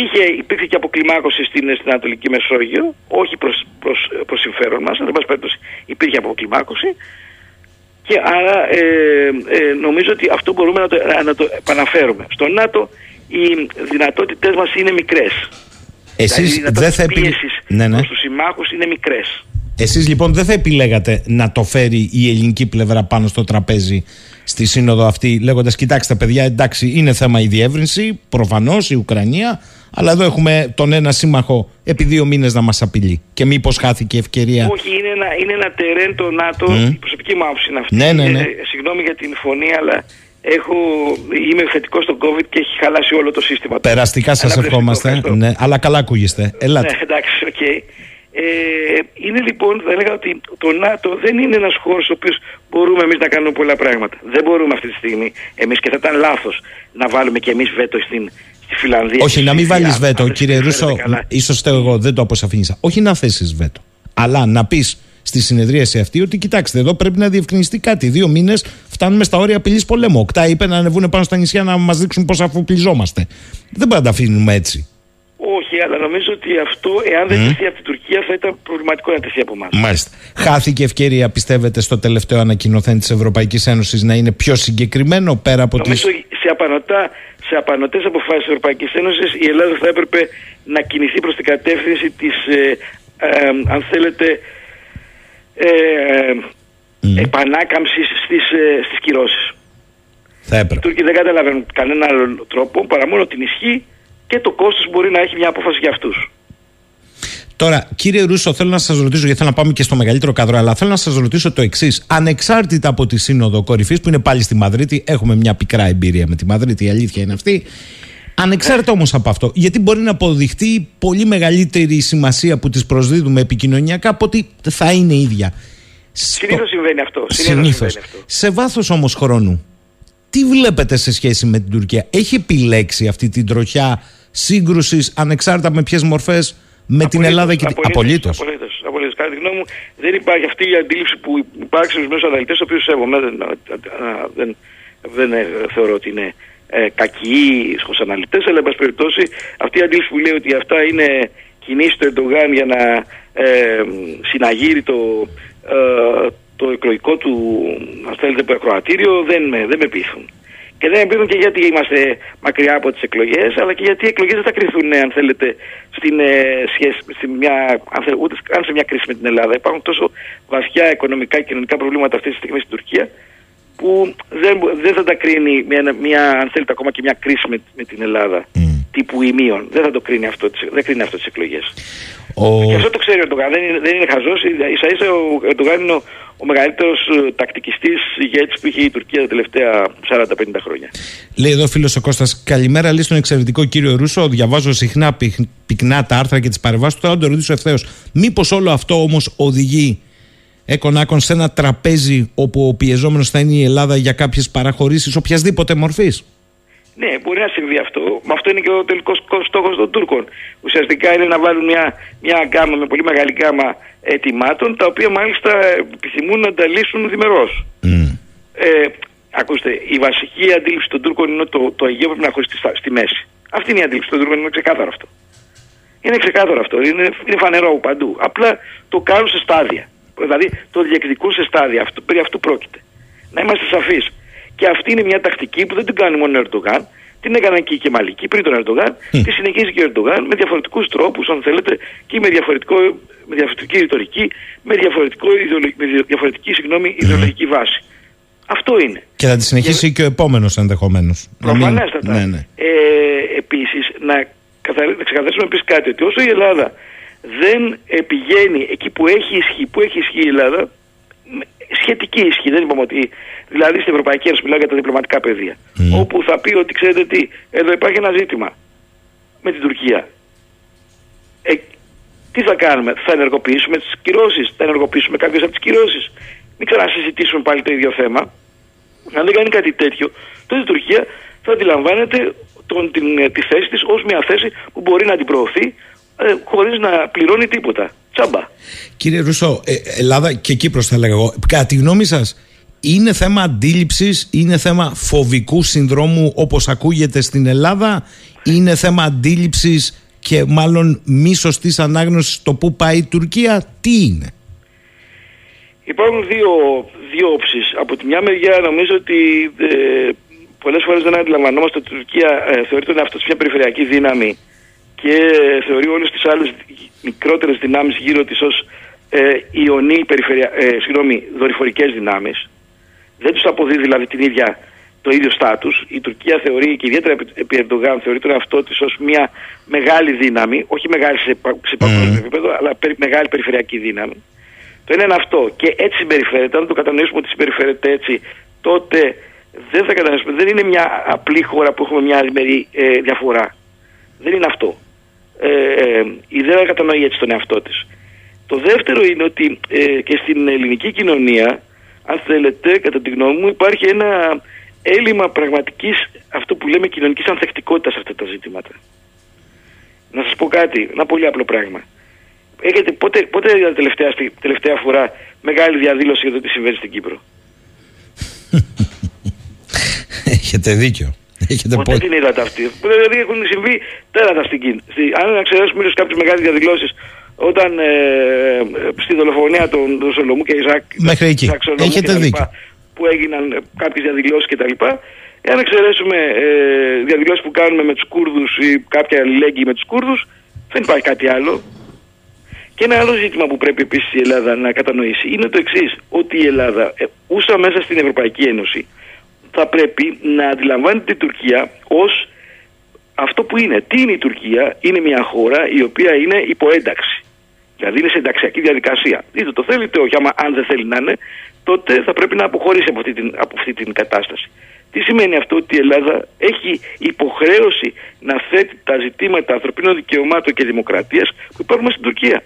Είχε, υπήρχε και αποκλιμάκωση στην, στην Ανατολική Μεσόγειο, όχι προς, προς, προς συμφέρον μας, αλλά εν πάση υπήρχε αποκλιμάκωση. Και άρα ε, ε, νομίζω ότι αυτό μπορούμε να το, να το επαναφέρουμε. Στο ΝΑΤΟ οι δυνατότητές μας είναι μικρές. Εσείς δηλαδή, δεν θα επι... επιλέξετε. Ναι, ναι. Στους συμμάχους είναι μικρές. Εσείς λοιπόν δεν θα επιλέγατε να το φέρει η ελληνική πλευρά πάνω στο τραπέζι στη σύνοδο αυτή λέγοντας κοιτάξτε παιδιά εντάξει είναι θέμα η διεύρυνση προφανώς η Ουκρανία αλλά εδώ έχουμε τον ένα σύμμαχο επί δύο μήνες να μας απειλεί και μήπως χάθηκε η ευκαιρία Όχι είναι ένα, είναι ένα τερέν το ΝΑΤΟ mm. η προσωπική μου άποψη είναι αυτή ναι, ναι, ναι. Ε, συγγνώμη για την φωνή αλλά έχω, είμαι θετικός στο COVID και έχει χαλάσει όλο το σύστημα. Περαστικά σας ευχόμαστε. Ναι, αλλά καλά ακούγεστε. Ελάτε. Ναι, εντάξει, okay. Ε, είναι λοιπόν, θα έλεγα ότι το ΝΑΤΟ δεν είναι ένας χώρος ο οποίος μπορούμε εμείς να κάνουμε πολλά πράγματα. Δεν μπορούμε αυτή τη στιγμή εμείς και θα ήταν λάθος να βάλουμε και εμείς βέτο στην, στη Φινλανδία. Όχι, να μην βάλεις βέτο, κύριε Ρούσο. ίσως εγώ δεν το αποσαφήνισα. Όχι να θέσεις βέτο. Αλλά να πεις στη συνεδρίαση αυτή ότι κοιτάξτε, εδώ πρέπει να διευκρινιστεί κάτι. Δύο μήνες φτάνουμε στα όρια απειλής πολέμου. Οκτάι είπε να ανεβούν πάνω στα νησιά να μας δείξουν πώς αφοπλιζόμαστε. Δεν πρέπει να τα αφήνουμε έτσι. Όχι, αλλά νομίζω ότι αυτό, εάν δεν mm. τεθεί από την Τουρκία, θα ήταν προβληματικό να τεθεί από εμάς. Μάλιστα. Χάθηκε ευκαιρία, πιστεύετε, στο τελευταίο ανακοινωθέν της Ευρωπαϊκής Ένωσης να είναι πιο συγκεκριμένο πέρα από τι. Νομίζω τις... σε, απανοτά, σε απανοτές αποφάσεις της Ευρωπαϊκής Ένωσης η Ελλάδα θα έπρεπε να κινηθεί προς την κατεύθυνση της, ε, ε, αν θέλετε, ε, mm. επανάκαμψης στις, ε, στις κυρώσεις. Θα έπρεπε. Οι Τούρκοι δεν καταλαβαίνουν κανένα άλλο τρόπο παρά μόνο την ισχύ και το κόστος μπορεί να έχει μια απόφαση για αυτούς. Τώρα, κύριε Ρούσο, θέλω να σας ρωτήσω, γιατί θέλω να πάμε και στο μεγαλύτερο καδρό, αλλά θέλω να σας ρωτήσω το εξής. Ανεξάρτητα από τη Σύνοδο Κορυφής, που είναι πάλι στη Μαδρίτη, έχουμε μια πικρά εμπειρία με τη Μαδρίτη, η αλήθεια είναι αυτή. Ανεξάρτητα όμως από αυτό, γιατί μπορεί να αποδειχτεί πολύ μεγαλύτερη σημασία που της προσδίδουμε επικοινωνιακά από ότι θα είναι ίδια. Συνήθως συμβαίνει αυτό. Συνήθως. Σε βάθος όμως χρόνου, τι βλέπετε σε σχέση με την Τουρκία, Έχει επιλέξει αυτή την τροχιά σύγκρουσης ανεξάρτητα με ποιες μορφές με την Ελλάδα και την. Απολύτως. Απολύτως. Κατά τη γνώμη μου, δεν υπάρχει αυτή η αντίληψη που υπάρχει στους μέσους αναλυτές, ο οποίο σέβομαι. Δεν, δεν, δεν θεωρώ ότι είναι ε, κακοί στους αναλυτές, αλλά εν πάση περιπτώσει αυτή η αντίληψη που λέει ότι αυτά είναι κινήσεις του Ερντογάν για να ε, συναγείρει το, ε, το εκλογικό του αν θέλετε, ακροατήριο δεν με, δεν με πείθουν. Και δεν με πείθουν και γιατί είμαστε μακριά από τις εκλογές, αλλά και γιατί οι εκλογές δεν θα κρυθούν, αν θέλετε, στην, ε, σχέση, στην μια, αν θέλετε, ούτε καν σε μια κρίση με την Ελλάδα. Υπάρχουν τόσο βαθιά οικονομικά και κοινωνικά προβλήματα αυτή τη στιγμή στην Τουρκία, που δεν, δεν θα τα κρίνει μια, μια, αν θέλετε ακόμα και μια κρίση με, με την Ελλάδα mm. Τύπου ημείων. Δεν θα το κρίνει αυτό, δεν κρίνει αυτό τις εκλογές. Ο... Και αυτό το ξέρει ο Ερντογάν, δεν είναι, δεν είναι χαζός. Ίσα ίσα ο Ερντογάν είναι ο, ο μεγαλύτερος ε, τακτικιστής ηγέτης που είχε η Τουρκία τα τελευταία 40-50 χρόνια. Λέει εδώ φίλος ο Κώστας, καλημέρα λέει στον εξαιρετικό κύριο Ρούσο, διαβάζω συχνά πυκνά τα άρθρα και τις παρεμβάσεις του, θα τον ρωτήσω ευθέως. Μήπως όλο αυτό όμως οδηγεί έκον σε ένα τραπέζι όπου ο πιεζόμενος θα είναι η Ελλάδα για κάποιες παραχωρήσεις οποιασδήποτε μορφής; Ναι, μπορεί να συμβεί αυτό. Με αυτό είναι και ο τελικός στόχος των Τούρκων. Ουσιαστικά είναι να βάλουν μια, μια γκάμα με πολύ μεγάλη γκάμα ετοιμάτων, τα οποία μάλιστα επιθυμούν να τα λύσουν διμερώς. Mm. Ε, ακούστε, η βασική αντίληψη των Τούρκων είναι ότι το, το Αιγαίο πρέπει να χωριστεί στη μέση. Αυτή είναι η αντίληψη των Τούρκων, είναι ξεκάθαρο αυτό. Είναι ξεκάθαρο αυτό, είναι, είναι φανερό παντού. Απλά το κάνουν σε στάδια. Δηλαδή το διεκδικούν σε στάδια. Αυτό, περί αυτού πρόκειται. Να είμαστε σαφείς. Και αυτή είναι μια τακτική που δεν την κάνει μόνο ο Ερντογάν. Την έκαναν και οι Κεμαλικοί πριν τον Ερντογάν. Mm. Τη συνεχίζει και ο Ερντογάν με διαφορετικούς τρόπους, αν θέλετε, και με, διαφορετικό, με διαφορετική ρητορική, με, διαφορετικό, με διαφορετική συγγνώμη, ιδεολογική βάση. Αυτό είναι. Και θα τη συνεχίσει και, και ο επόμενος ενδεχομένως. Προφανέστατα. Ναι, ναι. Ε, Επίσης, να, να ξεκαθαρίσουμε επίση κάτι, ότι όσο η Ελλάδα δεν πηγαίνει εκεί που έχει ισχύ, που έχει ισχύ η Ελλάδα, σχετική ισχύ, δεν είπαμε ότι. Δηλαδή στην Ευρωπαϊκή Ένωση μιλάω για τα διπλωματικά πεδία. Όπου θα πει ότι ξέρετε τι, εδώ υπάρχει ένα ζήτημα με την Τουρκία. Ε, τι θα κάνουμε, θα ενεργοποιήσουμε τις κυρώσεις, θα ενεργοποιήσουμε κάποιες από τις κυρώσεις. Μην ξανασυζητήσουμε πάλι το ίδιο θέμα. Αν δεν κάνει κάτι τέτοιο, τότε η Τουρκία θα αντιλαμβάνεται τον, την, τη θέση της ως μια θέση που μπορεί να την προωθεί ε, χωρίς να πληρώνει τίποτα. Τσάμπα. Κύριε Ρουσό, ε, Ελλάδα και Κύπρος θα λέγα εγώ, κατά τη γνώμη σας, είναι θέμα αντίληψης, είναι θέμα φοβικού συνδρόμου όπως ακούγεται στην Ελλάδα, είναι θέμα αντίληψης και μάλλον μη σωστής ανάγνωσης το που πάει η Τουρκία, τι είναι; υπάρχουν δύο, δύο όψεις. Από τη μια μεριά νομίζω ότι ε, πολλές φορές δεν αντιλαμβανόμαστε ότι η Τουρκία ε, θεωρεί τον εαυτό της μια περιφερειακή δύναμη και θεωρεί όλες τις άλλες μικρότερες δυνάμεις γύρω της ως ε, ιονή περιφερεια... ε, συγγνώμη, δορυφορικές δυνάμεις. Δεν τους αποδίδει δηλαδή την ίδια το ίδιο στάτους. Η Τουρκία θεωρεί και ιδιαίτερα επί Ερντογάν θεωρεί τον εαυτό της ως μια μεγάλη δύναμη, όχι μεγάλη σε, σε παγκόσμιο επίπεδο, αλλά περι, μεγάλη περιφερειακή δύναμη. Το ένα είναι αυτό. Και έτσι συμπεριφέρεται. Αν το κατανοήσουμε ότι συμπεριφέρεται έτσι, τότε δεν θα κατανοήσουμε. Δεν είναι μια απλή χώρα που έχουμε μια άλλη ε, διαφορά. Δεν είναι αυτό. Ε, ε, η δεν κατανοεί έτσι τον εαυτό της. Το δεύτερο είναι ότι ε, και στην ελληνική κοινωνία, αν θέλετε, κατά τη γνώμη μου, υπάρχει ένα έλλειμμα πραγματικής, αυτό που λέμε κοινωνικής ανθεκτικότητας σε αυτά τα ζητήματα. Να σας πω κάτι, ένα πολύ απλό πράγμα. Έχετε, πότε, πότε είδατε τελευταία, τελευταία φορά μεγάλη διαδήλωση για το τι συμβαίνει στην Κύπρο; Έχετε δίκιο. Έχετε Ποτέ την είδατε αυτή; Δηλαδή έχουν συμβεί τέρατα στην Κίνα. Αν εξαιρέσουμε ίσως κάποιες μεγάλες διαδηλώσεις όταν ε, στη δολοφονία των, των Σολομού και Ιζάκ. Μέχρι εκεί. Έχετε δίκιο. Που έγιναν κάποιες διαδηλώσεις κτλ. Εάν εξαιρέσουμε ε, διαδηλώσεις που κάνουμε με τους Κούρδους ή κάποια αλληλέγγυη με τους Κούρδους, δεν υπάρχει κάτι άλλο. Και ένα άλλο ζήτημα που πρέπει επίσης η Ελλάδα να κατανοήσει είναι το εξής: Ότι η Ελλάδα, ε, ούσα μέσα στην Ευρωπαϊκή Ένωση, θα πρέπει να αντιλαμβάνεται την Τουρκία ως αυτό που είναι. Τι είναι η Τουρκία, είναι μια χώρα η οποία είναι υποένταξη. Δηλαδή είναι σε ενταξιακή διαδικασία. Είτε το θέλει είτε όχι. Άμα αν δεν θέλει να είναι, τότε θα πρέπει να αποχωρήσει από αυτή την, από αυτή την κατάσταση. Τι σημαίνει αυτό; Ότι η Ελλάδα έχει υποχρέωση να θέτει τα ζητήματα ανθρωπίνων δικαιωμάτων και δημοκρατίας που υπάρχουν στην Τουρκία.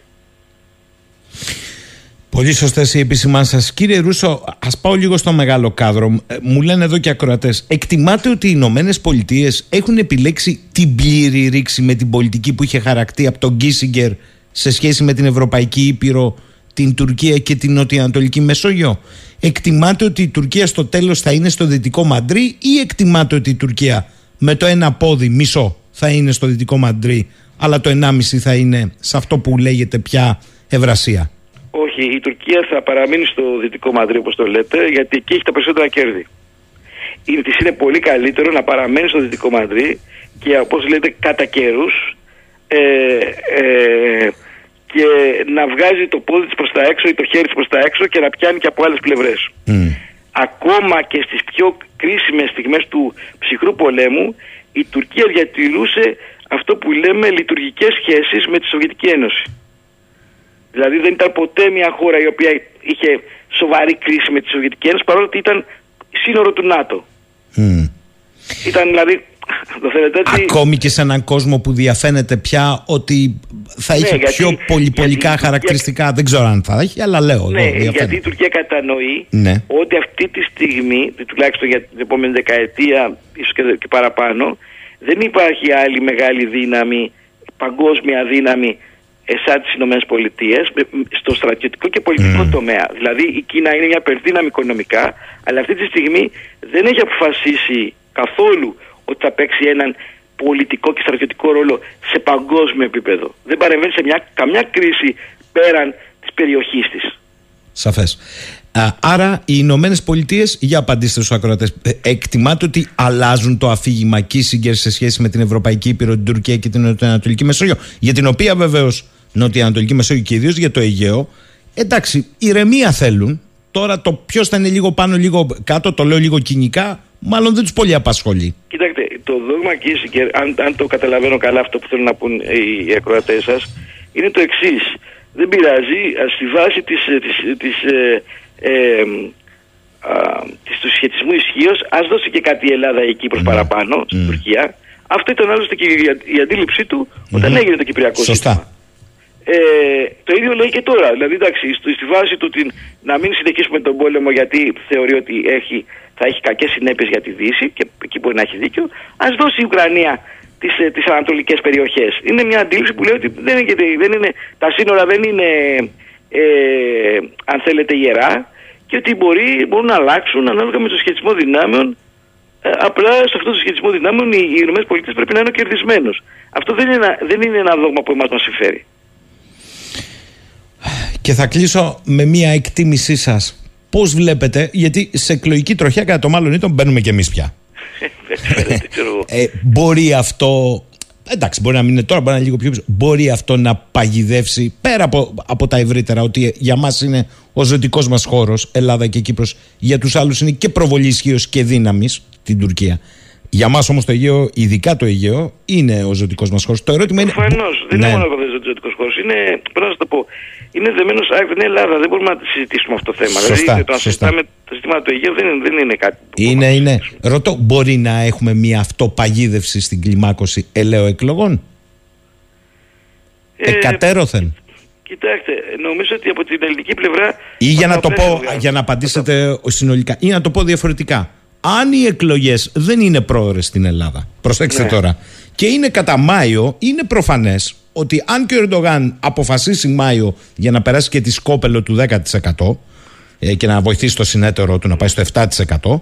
Πολύ σωστές οι επισημάνσεις σας. Κύριε Ρούσο, ας πάω λίγο στο μεγάλο κάδρο. Ε, μου λένε εδώ και ακροατές. Εκτιμάτε ότι οι Ηνωμένες Πολιτείες έχουν επιλέξει την πλήρη ρήξη με την πολιτική που είχε χαρακτεί από τον Κίσιγκερ σε σχέση με την Ευρωπαϊκή Ήπειρο, την Τουρκία και την Νοτιοανατολική Μεσόγειο; Εκτιμάτε ότι η Τουρκία στο τέλος θα είναι στο δυτικό Μαντρί ή εκτιμάτε ότι η Τουρκία με το ένα πόδι, μισό, θα είναι στο δυτικό Μαντρί, αλλά το ενάμιση θα είναι σε αυτό που λέγεται πια Ευρασία; Όχι, η Τουρκία θα παραμείνει στο δυτικό Μαδρί όπως το λέτε γιατί εκεί έχει τα περισσότερα κέρδη. Είναι, της είναι πολύ καλύτερο να παραμένει στο δυτικό Μαδρί και όπως λέτε κατά καιρούς ε, ε, και να βγάζει το πόδι της προς τα έξω ή το χέρι της προς τα έξω και να πιάνει και από άλλες πλευρές. Ακόμα και στις πιο κρίσιμες στιγμές του ψυχρού πολέμου η Τουρκία διατηρούσε αυτό που λέμε λειτουργικές σχέσεις με τη Σοβιετική Ένωση. Δηλαδή δεν ήταν ποτέ μια χώρα η οποία είχε σοβαρή κρίση με τη Σοβιετική Ένωση παρόλο ότι ήταν σύνορο του ΝΑΤΟ. Mm. Ήταν δηλαδή το θέλετε έτσι... Ακόμη και σε έναν κόσμο που διαφαίνεται πια ότι θα ναι, είχε πιο πολυπολικά χαρακτηριστικά. Δεν ξέρω αν θα έχει, αλλά λέω. Ναι, εδώ, γιατί η Τουρκία κατανοεί ναι. ότι αυτή τη στιγμή, τουλάχιστον για την επόμενη δεκαετία, ίσως και, και παραπάνω, δεν υπάρχει άλλη μεγάλη δύναμη, παγκόσμια δύναμη σαν τι Ηνωμένες Πολιτείες στο στρατιωτικό και πολιτικό mm. τομέα. Δηλαδή η Κίνα είναι μια περδύναμη οικονομικά, αλλά αυτή τη στιγμή δεν έχει αποφασίσει καθόλου ότι θα παίξει έναν πολιτικό και στρατιωτικό ρόλο σε παγκόσμιο επίπεδο. Δεν παρεμβαίνει σε μια, καμιά κρίση πέραν της περιοχής της. Σαφές. Άρα οι Ηνωμένες Πολιτείες, για απαντήστε στους ακροατές, ε, εκτιμάτε ότι αλλάζουν το αφήγημα Κίσιγκερ σε σχέση με την Ευρωπαϊκή Ήπειρο, την Τουρκία και την Ανατολική Μεσόγειο, για την οποία βεβαίως Νότια-Ανατολική Μεσόγειο και ιδίως για το Αιγαίο. Εντάξει, ηρεμία θέλουν. Τώρα το ποιος θα είναι λίγο πάνω, λίγο κάτω, το λέω λίγο κοινικά, μάλλον δεν τους πολύ απασχολεί. Κοιτάξτε, το δόγμα Κίσικερ, αν, αν το καταλαβαίνω καλά αυτό που θέλουν να πούν οι, οι ακροατές σας, είναι το εξής. Δεν πειράζει, στη βάση της, της, της, ε, ε, του σχετισμού ισχύως, ας δώσει και κάτι η Ελλάδα ή η Κύπρος mm. παραπάνω στην mm. Τουρκία. Αυτό ήταν άλλωστε και η, η αντίληψή του όταν mm. έγινε το Κυπριακό Σωστά. Ε, το ίδιο λέει και τώρα. Δηλαδή, εντάξει, στη βάση του την, να μην συνεχίσουμε τον πόλεμο γιατί θεωρεί ότι έχει, θα έχει κακές συνέπειες για τη Δύση και εκεί μπορεί να έχει δίκιο, ας δώσει η Ουκρανία τις τις ε, ανατολικές περιοχές. Είναι μια αντίληψη που λέει ότι δεν είναι, δεν είναι, τα σύνορα δεν είναι, ε, αν θέλετε, ιερά και ότι μπορεί, μπορούν να αλλάξουν ανάλογα με το σχετισμό δυνάμεων. Ε, απλά σε αυτό το σχετισμό δυνάμεων οι ΗΠΑ πρέπει να είναι ο κερδισμένος. Αυτό δεν είναι, ένα, δεν είναι ένα δόγμα που εμάς μας συμφέρει. Και θα κλείσω με μία εκτίμησή σας. Πώς βλέπετε, γιατί σε εκλογική τροχιά κατά το μάλλον ήταν μπαίνουμε κι εμείς πια. ε, μπορεί αυτό. Εντάξει, μπορεί να μην είναι τώρα, μπορεί να είναι λίγο πιο πίσω. Μπορεί αυτό να παγιδεύσει πέρα από, από τα ευρύτερα, ότι για μας είναι ο ζωτικός μας χώρος, Ελλάδα και Κύπρος. Για τους άλλους είναι και προβολή ισχύω και δύναμης, την Τουρκία. Για μας όμως το Αιγαίο, ειδικά το Αιγαίο, είναι ο ζωτικός μας χώρος. Το ερώτημα είναι. Προφανώς. Δεν ναι. είναι μόνο ο ζωτικός χώρος. Είναι, πρέπει να το πω, είναι δεμένο άκρη την Ελλάδα. Δεν μπορούμε να συζητήσουμε αυτό το θέμα. Σωστά, δηλαδή, το συζητάμε τα ζητήματα του Αιγαίου δεν, δεν είναι κάτι. Που είναι, είναι. Ρωτώ, μπορεί να έχουμε μια αυτοπαγίδευση στην κλιμάκωση ελαίου εκλογών; Ε, Εκατέρωθεν. Κοιτάξτε, νομίζω ότι από την ελληνική πλευρά. ή για να το πω, για να απαντήσετε συνολικά, ή να το πω διαφορετικά αν οι εκλογές δεν είναι πρόορε στην Ελλάδα, προσέξτε ναι. τώρα, και είναι κατά Μάιο, είναι προφανές ότι αν και ο Ερντογάν αποφασίσει Μάιο για να περάσει και τη σκόπελο του 10% ε, και να βοηθήσει το συνέτερο του να πάει στο 7%,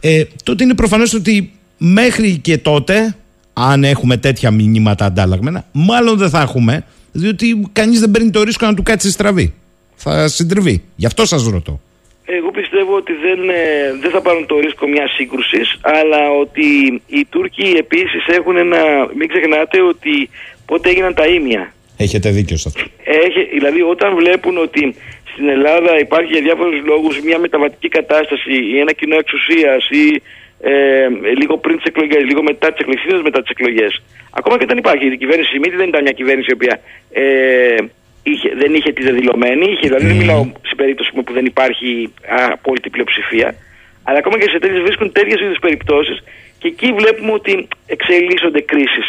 ε, τότε είναι προφανές ότι μέχρι και τότε, αν έχουμε τέτοια μηνύματα αντάλλαγμενα, μάλλον δεν θα έχουμε, διότι κανείς δεν παίρνει το ρίσκο να του κάτσει στραβή. Θα συντριβεί. Γι' αυτό σας ρωτώ. Εγώ πιστεύω ότι δεν, ε, δεν θα πάρουν το ρίσκο μιας σύγκρουσης, αλλά ότι οι Τούρκοι επίσης έχουν ένα. Μην ξεχνάτε ότι πότε έγιναν τα ίμια. Έχετε δίκιο σε αυτό. Έχει, δηλαδή, όταν βλέπουν ότι στην Ελλάδα υπάρχει για διάφορους λόγους μια μεταβατική κατάσταση ή ένα κοινό εξουσίας ή ε, λίγο πριν τις εκλογές, λίγο μετά τις εκλογές, μετά τις εκλογές. Ακόμα και όταν υπάρχει η κυβέρνηση Σιμίτη, δεν ήταν μια κυβέρνηση η οποία ε, είχε, δεν είχε τη δεδηλωμένη, είχε, δηλαδή δεν μιλάω σε περίπτωση που δεν υπάρχει απόλυτη πλειοψηφία, αλλά ακόμα και σε τέτοιες βρίσκουν τέτοιες είδους περιπτώσεις και εκεί βλέπουμε ότι εξελίσσονται κρίσεις.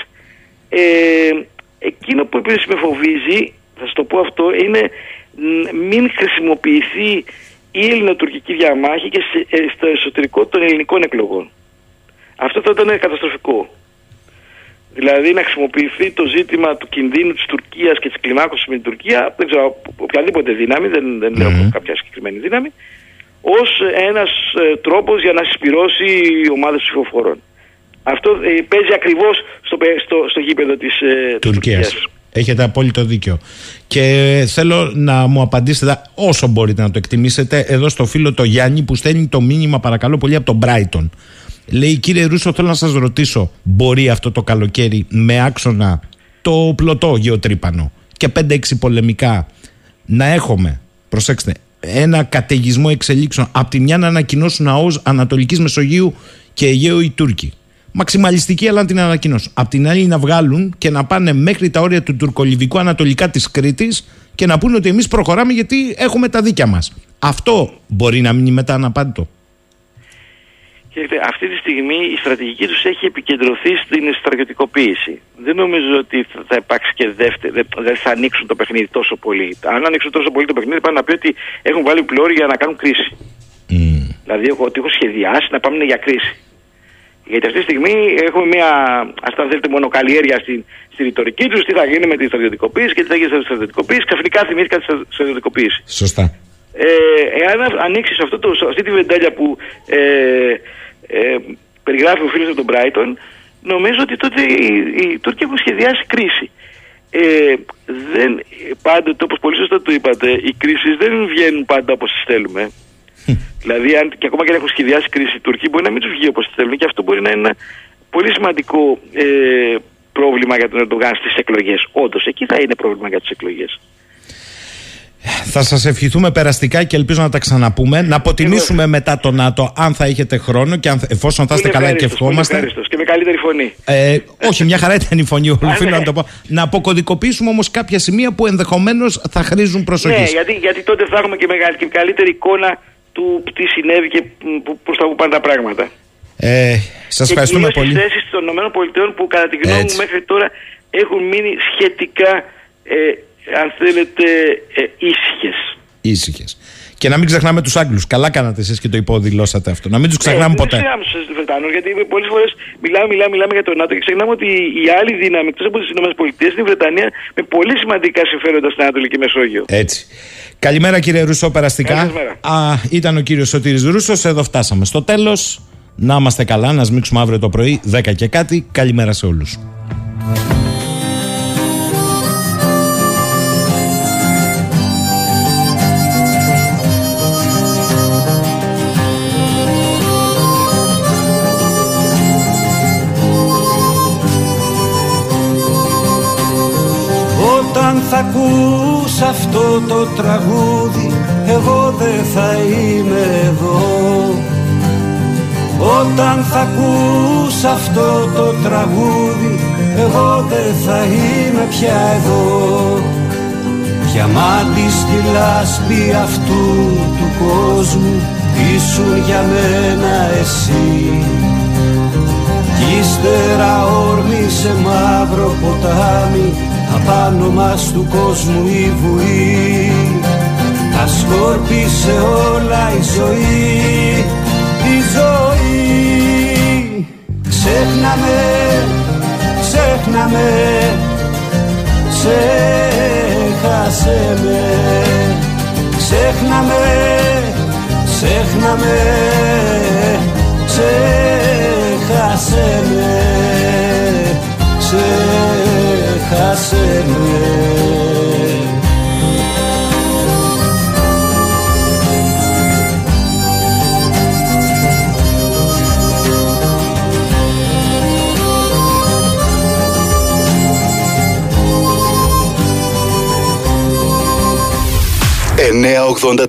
Ε, εκείνο που επίσης με φοβίζει, θα σα το πω αυτό, είναι μην χρησιμοποιηθεί η ελληνοτουρκική διαμάχη και ε, στο εσωτερικό των ελληνικών εκλογών. Αυτό θα ήταν καταστροφικό. Δηλαδή να χρησιμοποιηθεί το ζήτημα του κινδύνου της Τουρκίας και της κλιμάκωσης με την Τουρκία, δεν ξέρω, οποιαδήποτε δύναμη, δεν, δεν mm. λέω κάποια συγκεκριμένη δύναμη, ως ένας ε, τρόπος για να συσπηρώσει ομάδε ψηφοφόρων. Αυτό ε, παίζει ακριβώς στο, στο, στο γήπεδο της ε, Τουρκίας. Έχετε απόλυτο δίκιο. Και θέλω να μου απαντήσετε όσο μπορείτε να το εκτιμήσετε εδώ στο φίλο το Γιάννη που στέλνει το μήνυμα παρακαλώ πολύ από τον Brighton. Λέει κύριε Ρούσο θέλω να σας ρωτήσω μπορεί αυτό το καλοκαίρι με άξονα το πλωτό γεωτρύπανο και 5-6 πολεμικά να έχουμε, προσέξτε, ένα καταιγισμό εξελίξεων από τη μια να ανακοινώσουν ΑΟΣ Ανατολικής Μεσογείου και Αιγαίου οι Τούρκοι. Μαξιμαλιστική, αλλά να την ανακοινώσουν. Απ' την άλλη να βγάλουν και να πάνε μέχρι τα όρια του τουρκολιβικού ανατολικά της Κρήτης και να πούνε ότι εμείς προχωράμε γιατί έχουμε τα δίκια μας. Αυτό μπορεί να μείνει μετά αναπάντητο. Ξέρετε, αυτή τη στιγμή η στρατηγική τους έχει επικεντρωθεί στην στρατιωτικοποίηση. Δεν νομίζω ότι θα υπάρξει και δεύτερη, δεν θα ανοίξουν το παιχνίδι τόσο πολύ. Αν ανοίξουν τόσο πολύ το παιχνίδι, πάνε να πει ότι έχουν βάλει πλώρη για να κάνουν κρίση. Mm. Δηλαδή, ότι έχω σχεδιάσει να πάμε για κρίση. Γιατί αυτή τη στιγμή έχουμε μια, ας τα θέλετε, μονοκαλλιέργεια στην, στη ρητορική τους, τι θα γίνει με τη στρατιωτικοποίηση και τι θα γίνει με τη στρατιωτικοποίηση. Ξαφνικά θυμήθηκα τη στρατιωτικοποίηση. Σωστά. Ε, εάν ανοίξεις αυτή τη βεντάλια που ε, ε, περιγράφει ο φίλος από τον Brighton, νομίζω ότι τότε οι, οι Τούρκοι έχουν σχεδιάσει κρίση. Ε, δεν, πάντοτε, όπως πολύ σωστά το είπατε, οι κρίσεις δεν βγαίνουν πάντα όπως τις θέλουμε. δηλαδή, αν, και ακόμα και αν έχουν σχεδιάσει κρίση οι Τούρκοι, μπορεί να μην τους βγει όπως τις θέλουμε και αυτό μπορεί να είναι ένα πολύ σημαντικό ε, πρόβλημα για τον Ερντογάν στις εκλογές. Όντως, εκεί θα είναι πρόβλημα για τις εκλογές. Θα σας ευχηθούμε περαστικά και ελπίζω να τα ξαναπούμε. Να αποτιμήσουμε μετά το ΝΑΤΟ, αν θα έχετε χρόνο και αν, εφόσον θα είστε καλά και ευχόμαστε. Και με καλύτερη φωνή. Ε, όχι, μια χαρά ήταν η φωνή, οφείλω να το πω. Να αποκωδικοποιήσουμε όμως κάποια σημεία που ενδεχομένως θα χρήζουν προσοχής. Ναι, γιατί, γιατί τότε θα έχουμε και, μεγάλη, και καλύτερη εικόνα του τι συνέβη και προς τα που πάνε τα πράγματα. Ε, Σας ευχαριστούμε πολύ. Οι θέσεις των ΗΠΑ που κατά τη γνώμη μου μέχρι τώρα έχουν μείνει σχετικά ε, αν θέλετε, ε, ήσυχε. Ήσυχε. Και να μην ξεχνάμε τους Άγγλους. Καλά κάνατε εσείς και το υποδηλώσατε αυτό. Να μην τους ξεχνάμε ε, ποτέ. Δεν ξεχνάμε του Βρετανού, γιατί πολλές φορές μιλάμε, μιλάμε, μιλάμε για το ΝΑΤΟ και ξεχνάμε ότι η άλλη δύναμη εκτός από τις ΗΠΑ είναι η Βρετανία με πολύ σημαντικά συμφέροντα στην Ανατολική Μεσόγειο. Έτσι. Καλημέρα κύριε Ρούσο, περαστικά. Α, ήταν ο κύριος Σωτήρης Ρούσος. Εδώ φτάσαμε στο τέλος. Να είμαστε καλά, να σμίξουμε αύριο το πρωί 10 και κάτι. Καλημέρα σε όλους. Αυτό το τραγούδι εγώ δεν θα είμαι εδώ. Όταν θα ακούς αυτό το τραγούδι εγώ δεν θα είμαι πια εδώ. Διαμάντη στη λάσπη αυτού του κόσμου ήσουν για μένα εσύ. Κι ύστερα όρμη σε μαύρο ποτάμι απάνω μας του κόσμου η βουή. Τα σκόρπισε όλα η ζωή η ζωή. Ξέχναμε ξέχναμε ξέχασε με ξέχναμε ξέχναμε ξέχασε με ξέχασε με. Εννέα ογδόντα